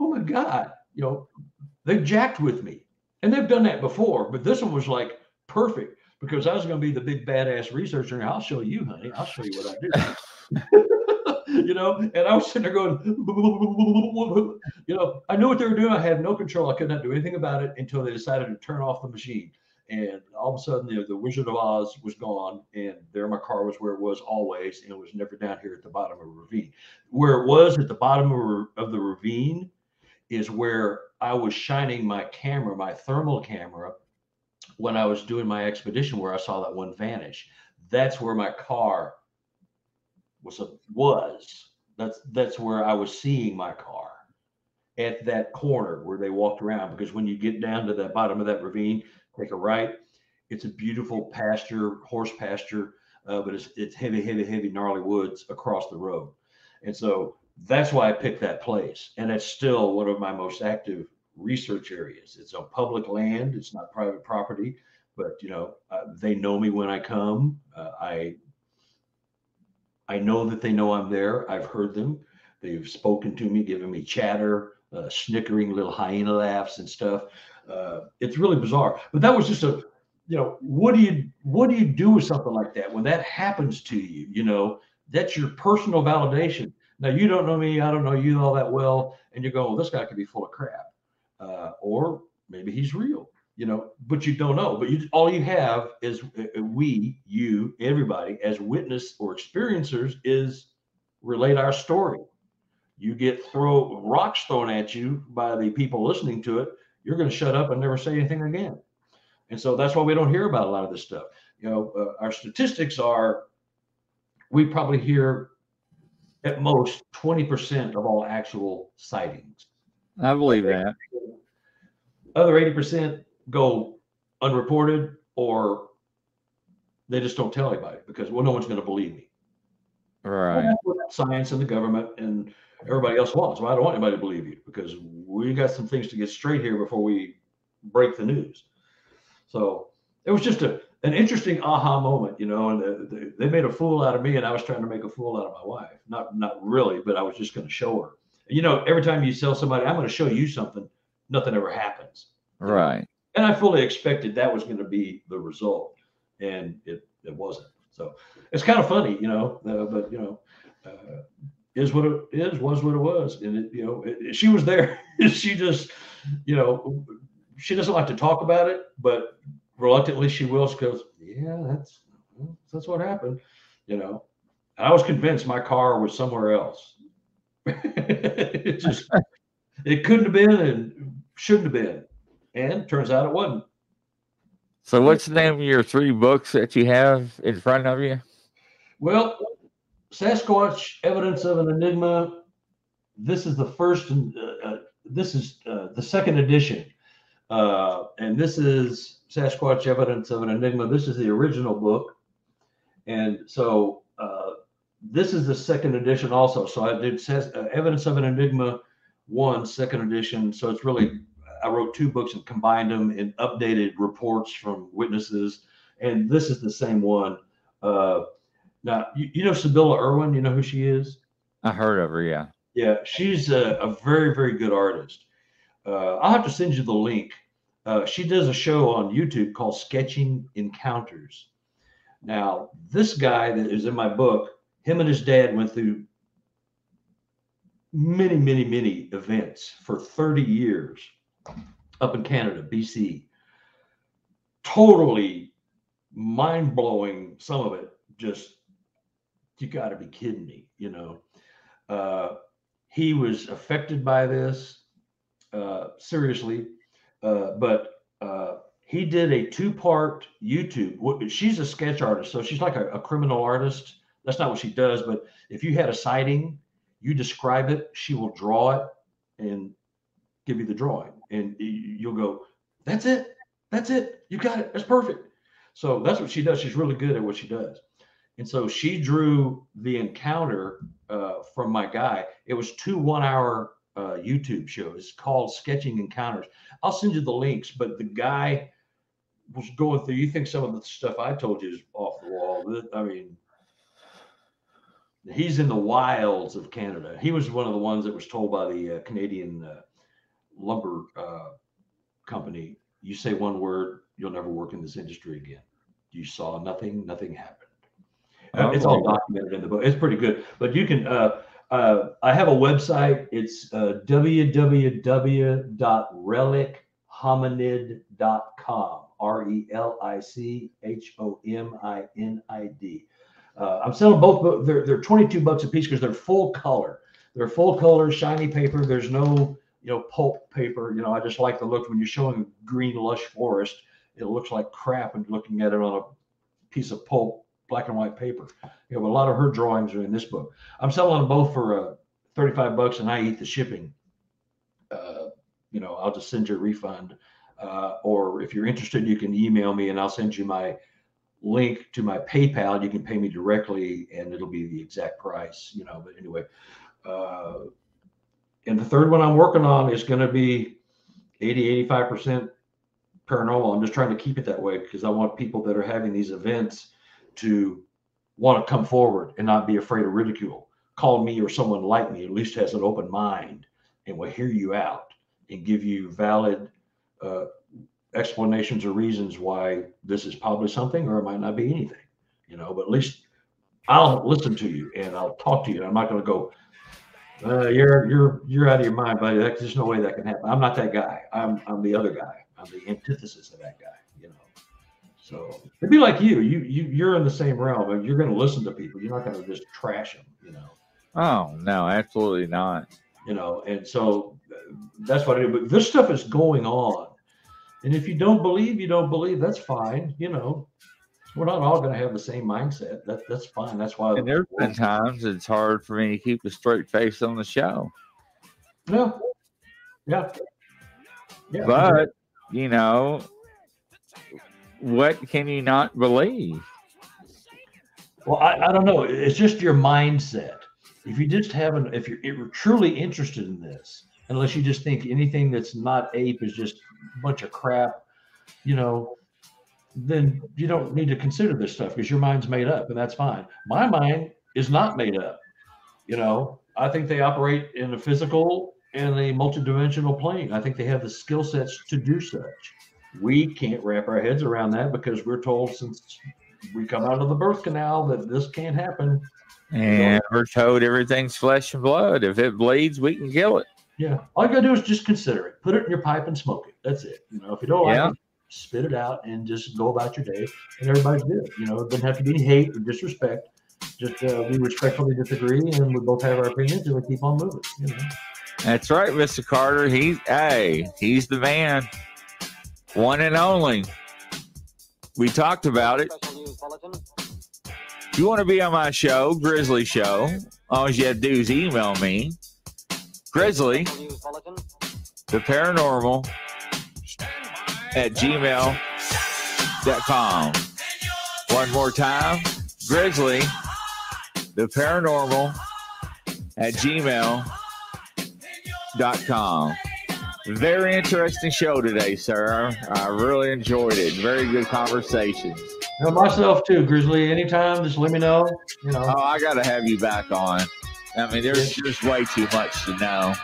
oh my god, you know, they jacked with me, and they've done that before, but this one was like perfect because I was going to be the big badass researcher. And I'll show you, honey. I'll show you what I do. you know, and I was sitting there going, you know, I knew what they were doing. I had no control. I could not do anything about it until they decided to turn off the machine. And all of a sudden, the, the Wizard of Oz was gone, and there my car was where it was always, and it was never down here at the bottom of a ravine. Where it was at the bottom of, of the ravine is where I was shining my camera, my thermal camera, when I was doing my expedition where I saw that one vanish. That's where my car was was. That's that's where I was seeing my car at that corner where they walked around. Because when you get down to the bottom of that ravine, take a right. It's a beautiful pasture, horse pasture, uh, but it's it's heavy, heavy, heavy, gnarly woods across the road. And so that's why I picked that place. And it's still one of my most active research areas. It's on public land. It's not private property, but you know uh, they know me when I come. Uh, I I know that they know I'm there. I've heard them. They've spoken to me, given me chatter, uh, snickering little hyena laughs and stuff. Uh, it's really bizarre. But that was just a you know what do you what do you do with something like that when that happens to you? You know that's your personal validation. Now you don't know me, I don't know you all that well, and you go, well, this guy could be full of crap uh, or maybe he's real. you know, but you don't know. But you all you have is uh, we, you, everybody, as witness or experiencers, is relate our story. You get throw rocks thrown at you by the people listening to it, you're going to shut up and never say anything again. And so that's why we don't hear about a lot of this stuff. You know, uh, our statistics are we probably hear at most 20% of all actual sightings. I believe that. Other 80% go unreported or they just don't tell anybody because well, no one's going to believe me. Right. Well, science and the government and everybody else wants. Well, I don't want anybody to believe you because we got some things to get straight here before we break the news. So it was just a an interesting aha moment, you know. And they, they made a fool out of me, and I was trying to make a fool out of my wife. Not not really, but I was just going to show her. You know, every time you tell somebody, I'm going to show you something. Nothing ever happens. Right. And I fully expected that was going to be the result, and it it wasn't. So it's kind of funny, you know. Uh, but you know, uh, is what it is, was what it was, and it, you know, it, she was there. she just, you know, she doesn't like to talk about it, but reluctantly she will. She goes, "Yeah, that's that's what happened," you know. And I was convinced my car was somewhere else. it just it couldn't have been and shouldn't have been, and turns out it wasn't. So, what's the name of your three books that you have in front of you? Well, Sasquatch Evidence of an Enigma. This is the first, uh, uh, this is uh, the second edition. Uh, and this is Sasquatch Evidence of an Enigma. This is the original book. And so uh, this is the second edition also. So I did says, uh, Evidence of an Enigma one, second edition. So it's really, I wrote two books and combined them in updated reports from witnesses. And this is the same one. Uh, now, you, you know Sybilla Irwin, you know who she is? I heard of her, yeah. Yeah, she's a, a very, very good artist. Uh, I'll have to send you the link. Uh, she does a show on YouTube called Sketching Encounters. Now, this guy that is in my book, him and his dad went through many, many, many events for 30 years up in Canada, BC. Totally mind blowing, some of it just you got to be kidding me, you know. Uh, he was affected by this uh, seriously, uh, but uh, he did a two part YouTube. She's a sketch artist, so she's like a, a, criminal artist. That's not what she does, but if you had a sighting, you describe it, she will draw it and give you the drawing. And you'll go, That's it. That's it. You got it. That's perfect. So that's what she does. She's really good at what she does. And so she drew the encounter uh, from my guy. It was two one hour uh, YouTube shows called Sketching Encounters. I'll send you the links, but the guy was going through. You think some of the stuff I told you is off the wall? I mean, he's in the wilds of Canada. He was one of the ones that was told by the uh, Canadian uh, lumber uh, company you say one word, you'll never work in this industry again. You saw nothing, nothing happened. Oh, it's all documented in the book. It's pretty good. But you can. Uh, uh, I have a website. It's uh, www.relichominid.com. R E L I C H O M I N I D. Uh, I'm selling both. They're they're 22 bucks a piece because they're full color. They're full color, shiny paper. There's no you know pulp paper. You know, I just like the look when you're showing a green lush forest. It looks like crap and looking at it on a piece of pulp black and white paper. You know, a lot of her drawings are in this book. I'm selling them both for uh, 35 bucks, and I eat the shipping. Uh, you know, I'll just send you a refund. Uh, or if you're interested, you can email me, and I'll send you my link to my PayPal. You can pay me directly, and it'll be the exact price. You know, but anyway. Uh, and the third one I'm working on is going to be 80, 85% paranormal. I'm just trying to keep it that way because I want people that are having these events to want to come forward and not be afraid of ridicule. Call me or someone like me, at least has an open mind and will hear you out and give you valid uh, explanations or reasons why this is probably something or it might not be anything, you know, but at least I'll listen to you and I'll talk to you. I'm not going to go, uh, you're you're you're out of your mind, buddy. There's no way that can happen. I'm not that guy. I'm I'm the other guy. I'm the antithesis of that guy. You know. So it'd be like you. You you you're in the same realm, and you're going to listen to people. You're not going to just trash them. You know. Oh no, absolutely not. You know, and so uh, that's what I do. But this stuff is going on, and if you don't believe, you don't believe. That's fine. You know, we're not all going to have the same mindset. That that's fine. That's why. And there's been times it's hard for me to keep a straight face on the show. Yeah. Yeah. Yeah. But you know, what can you not believe? Well, I, I don't know. It's just your mindset. If you just haven't, if you're, if you're truly interested in this, unless you just think anything that's not ape is just bunch of crap, you know, then you don't need to consider this stuff because your mind's made up and that's fine. My mind is not made up. You know, I think they operate in a physical and a multidimensional plane. I think they have the skill sets to do such. We can't wrap our heads around that because we're told since we come out of the birth canal that this can't happen. And we're told everything's flesh and blood. If it bleeds, we can kill it. Yeah. All you gotta do is just consider it. Put it in your pipe and smoke it. That's it. You know, if you don't like it, spit it out and just go about your day. And everybody's good. You know, it doesn't have to be any hate or disrespect. Just uh, we respectfully disagree and we both have our opinions and we keep on moving. You know. That's right, Mr. Carter. He's hey, he's the man. One and only. We talked about it. If you want to be on my show, Grizzly Show, all you have to do is email me, Grizzly, the paranormal at gmail.com. One more time, Grizzly, the paranormal at gmail.com. Very interesting show today, sir. I really enjoyed it. Very good conversation. You know, myself too, Grizzly. Anytime, just let me know. You know. Oh, I got to have you back on. I mean, there's just way too much to know.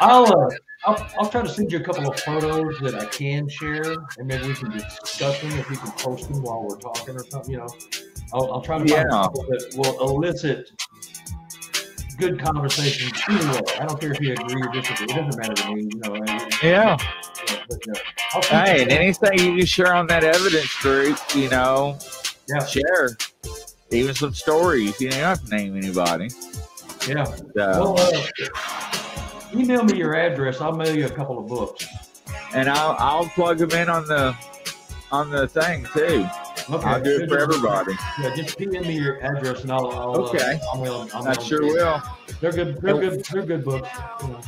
I'll, uh, I'll I'll try to send you a couple of photos that I can share, and maybe we can discuss them if we can post them while we're talking or something. You know, I'll, I'll try to find yeah. that will elicit good conversation anyway. I don't care if you agree or disagree. It doesn't matter to me. You know. yeah. But, uh, hey, and anything you can share on that evidence group, you know, yeah. share. Even some stories. You don't have to name anybody. Yeah. So. Well, uh, email me your address. I'll mail you a couple of books. And I'll I'll plug them in on the on the thing too. Okay. I'll do it for everybody. Yeah, just PM me your address and I'll. I'll uh, okay. Uh, I'll, I'll, i sure will. They're good. They're good. They're good books.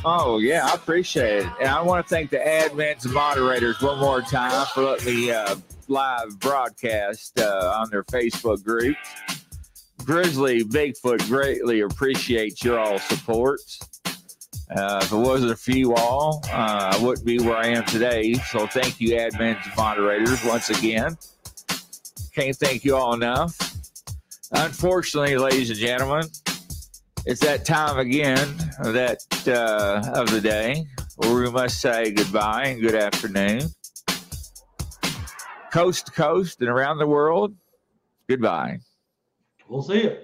Oh yeah, I appreciate it, and I want to thank the admins and moderators one more time for letting me uh, live broadcast uh, on their Facebook group. Grizzly Bigfoot greatly appreciates your all support. Uh, if it wasn't for you all, uh, I wouldn't be where I am today. So thank you, admins and moderators, once again. Can't thank you all enough. Unfortunately, ladies and gentlemen, it's that time again that uh, of the day where we must say goodbye and good afternoon. Coast to coast and around the world, goodbye. We'll see you.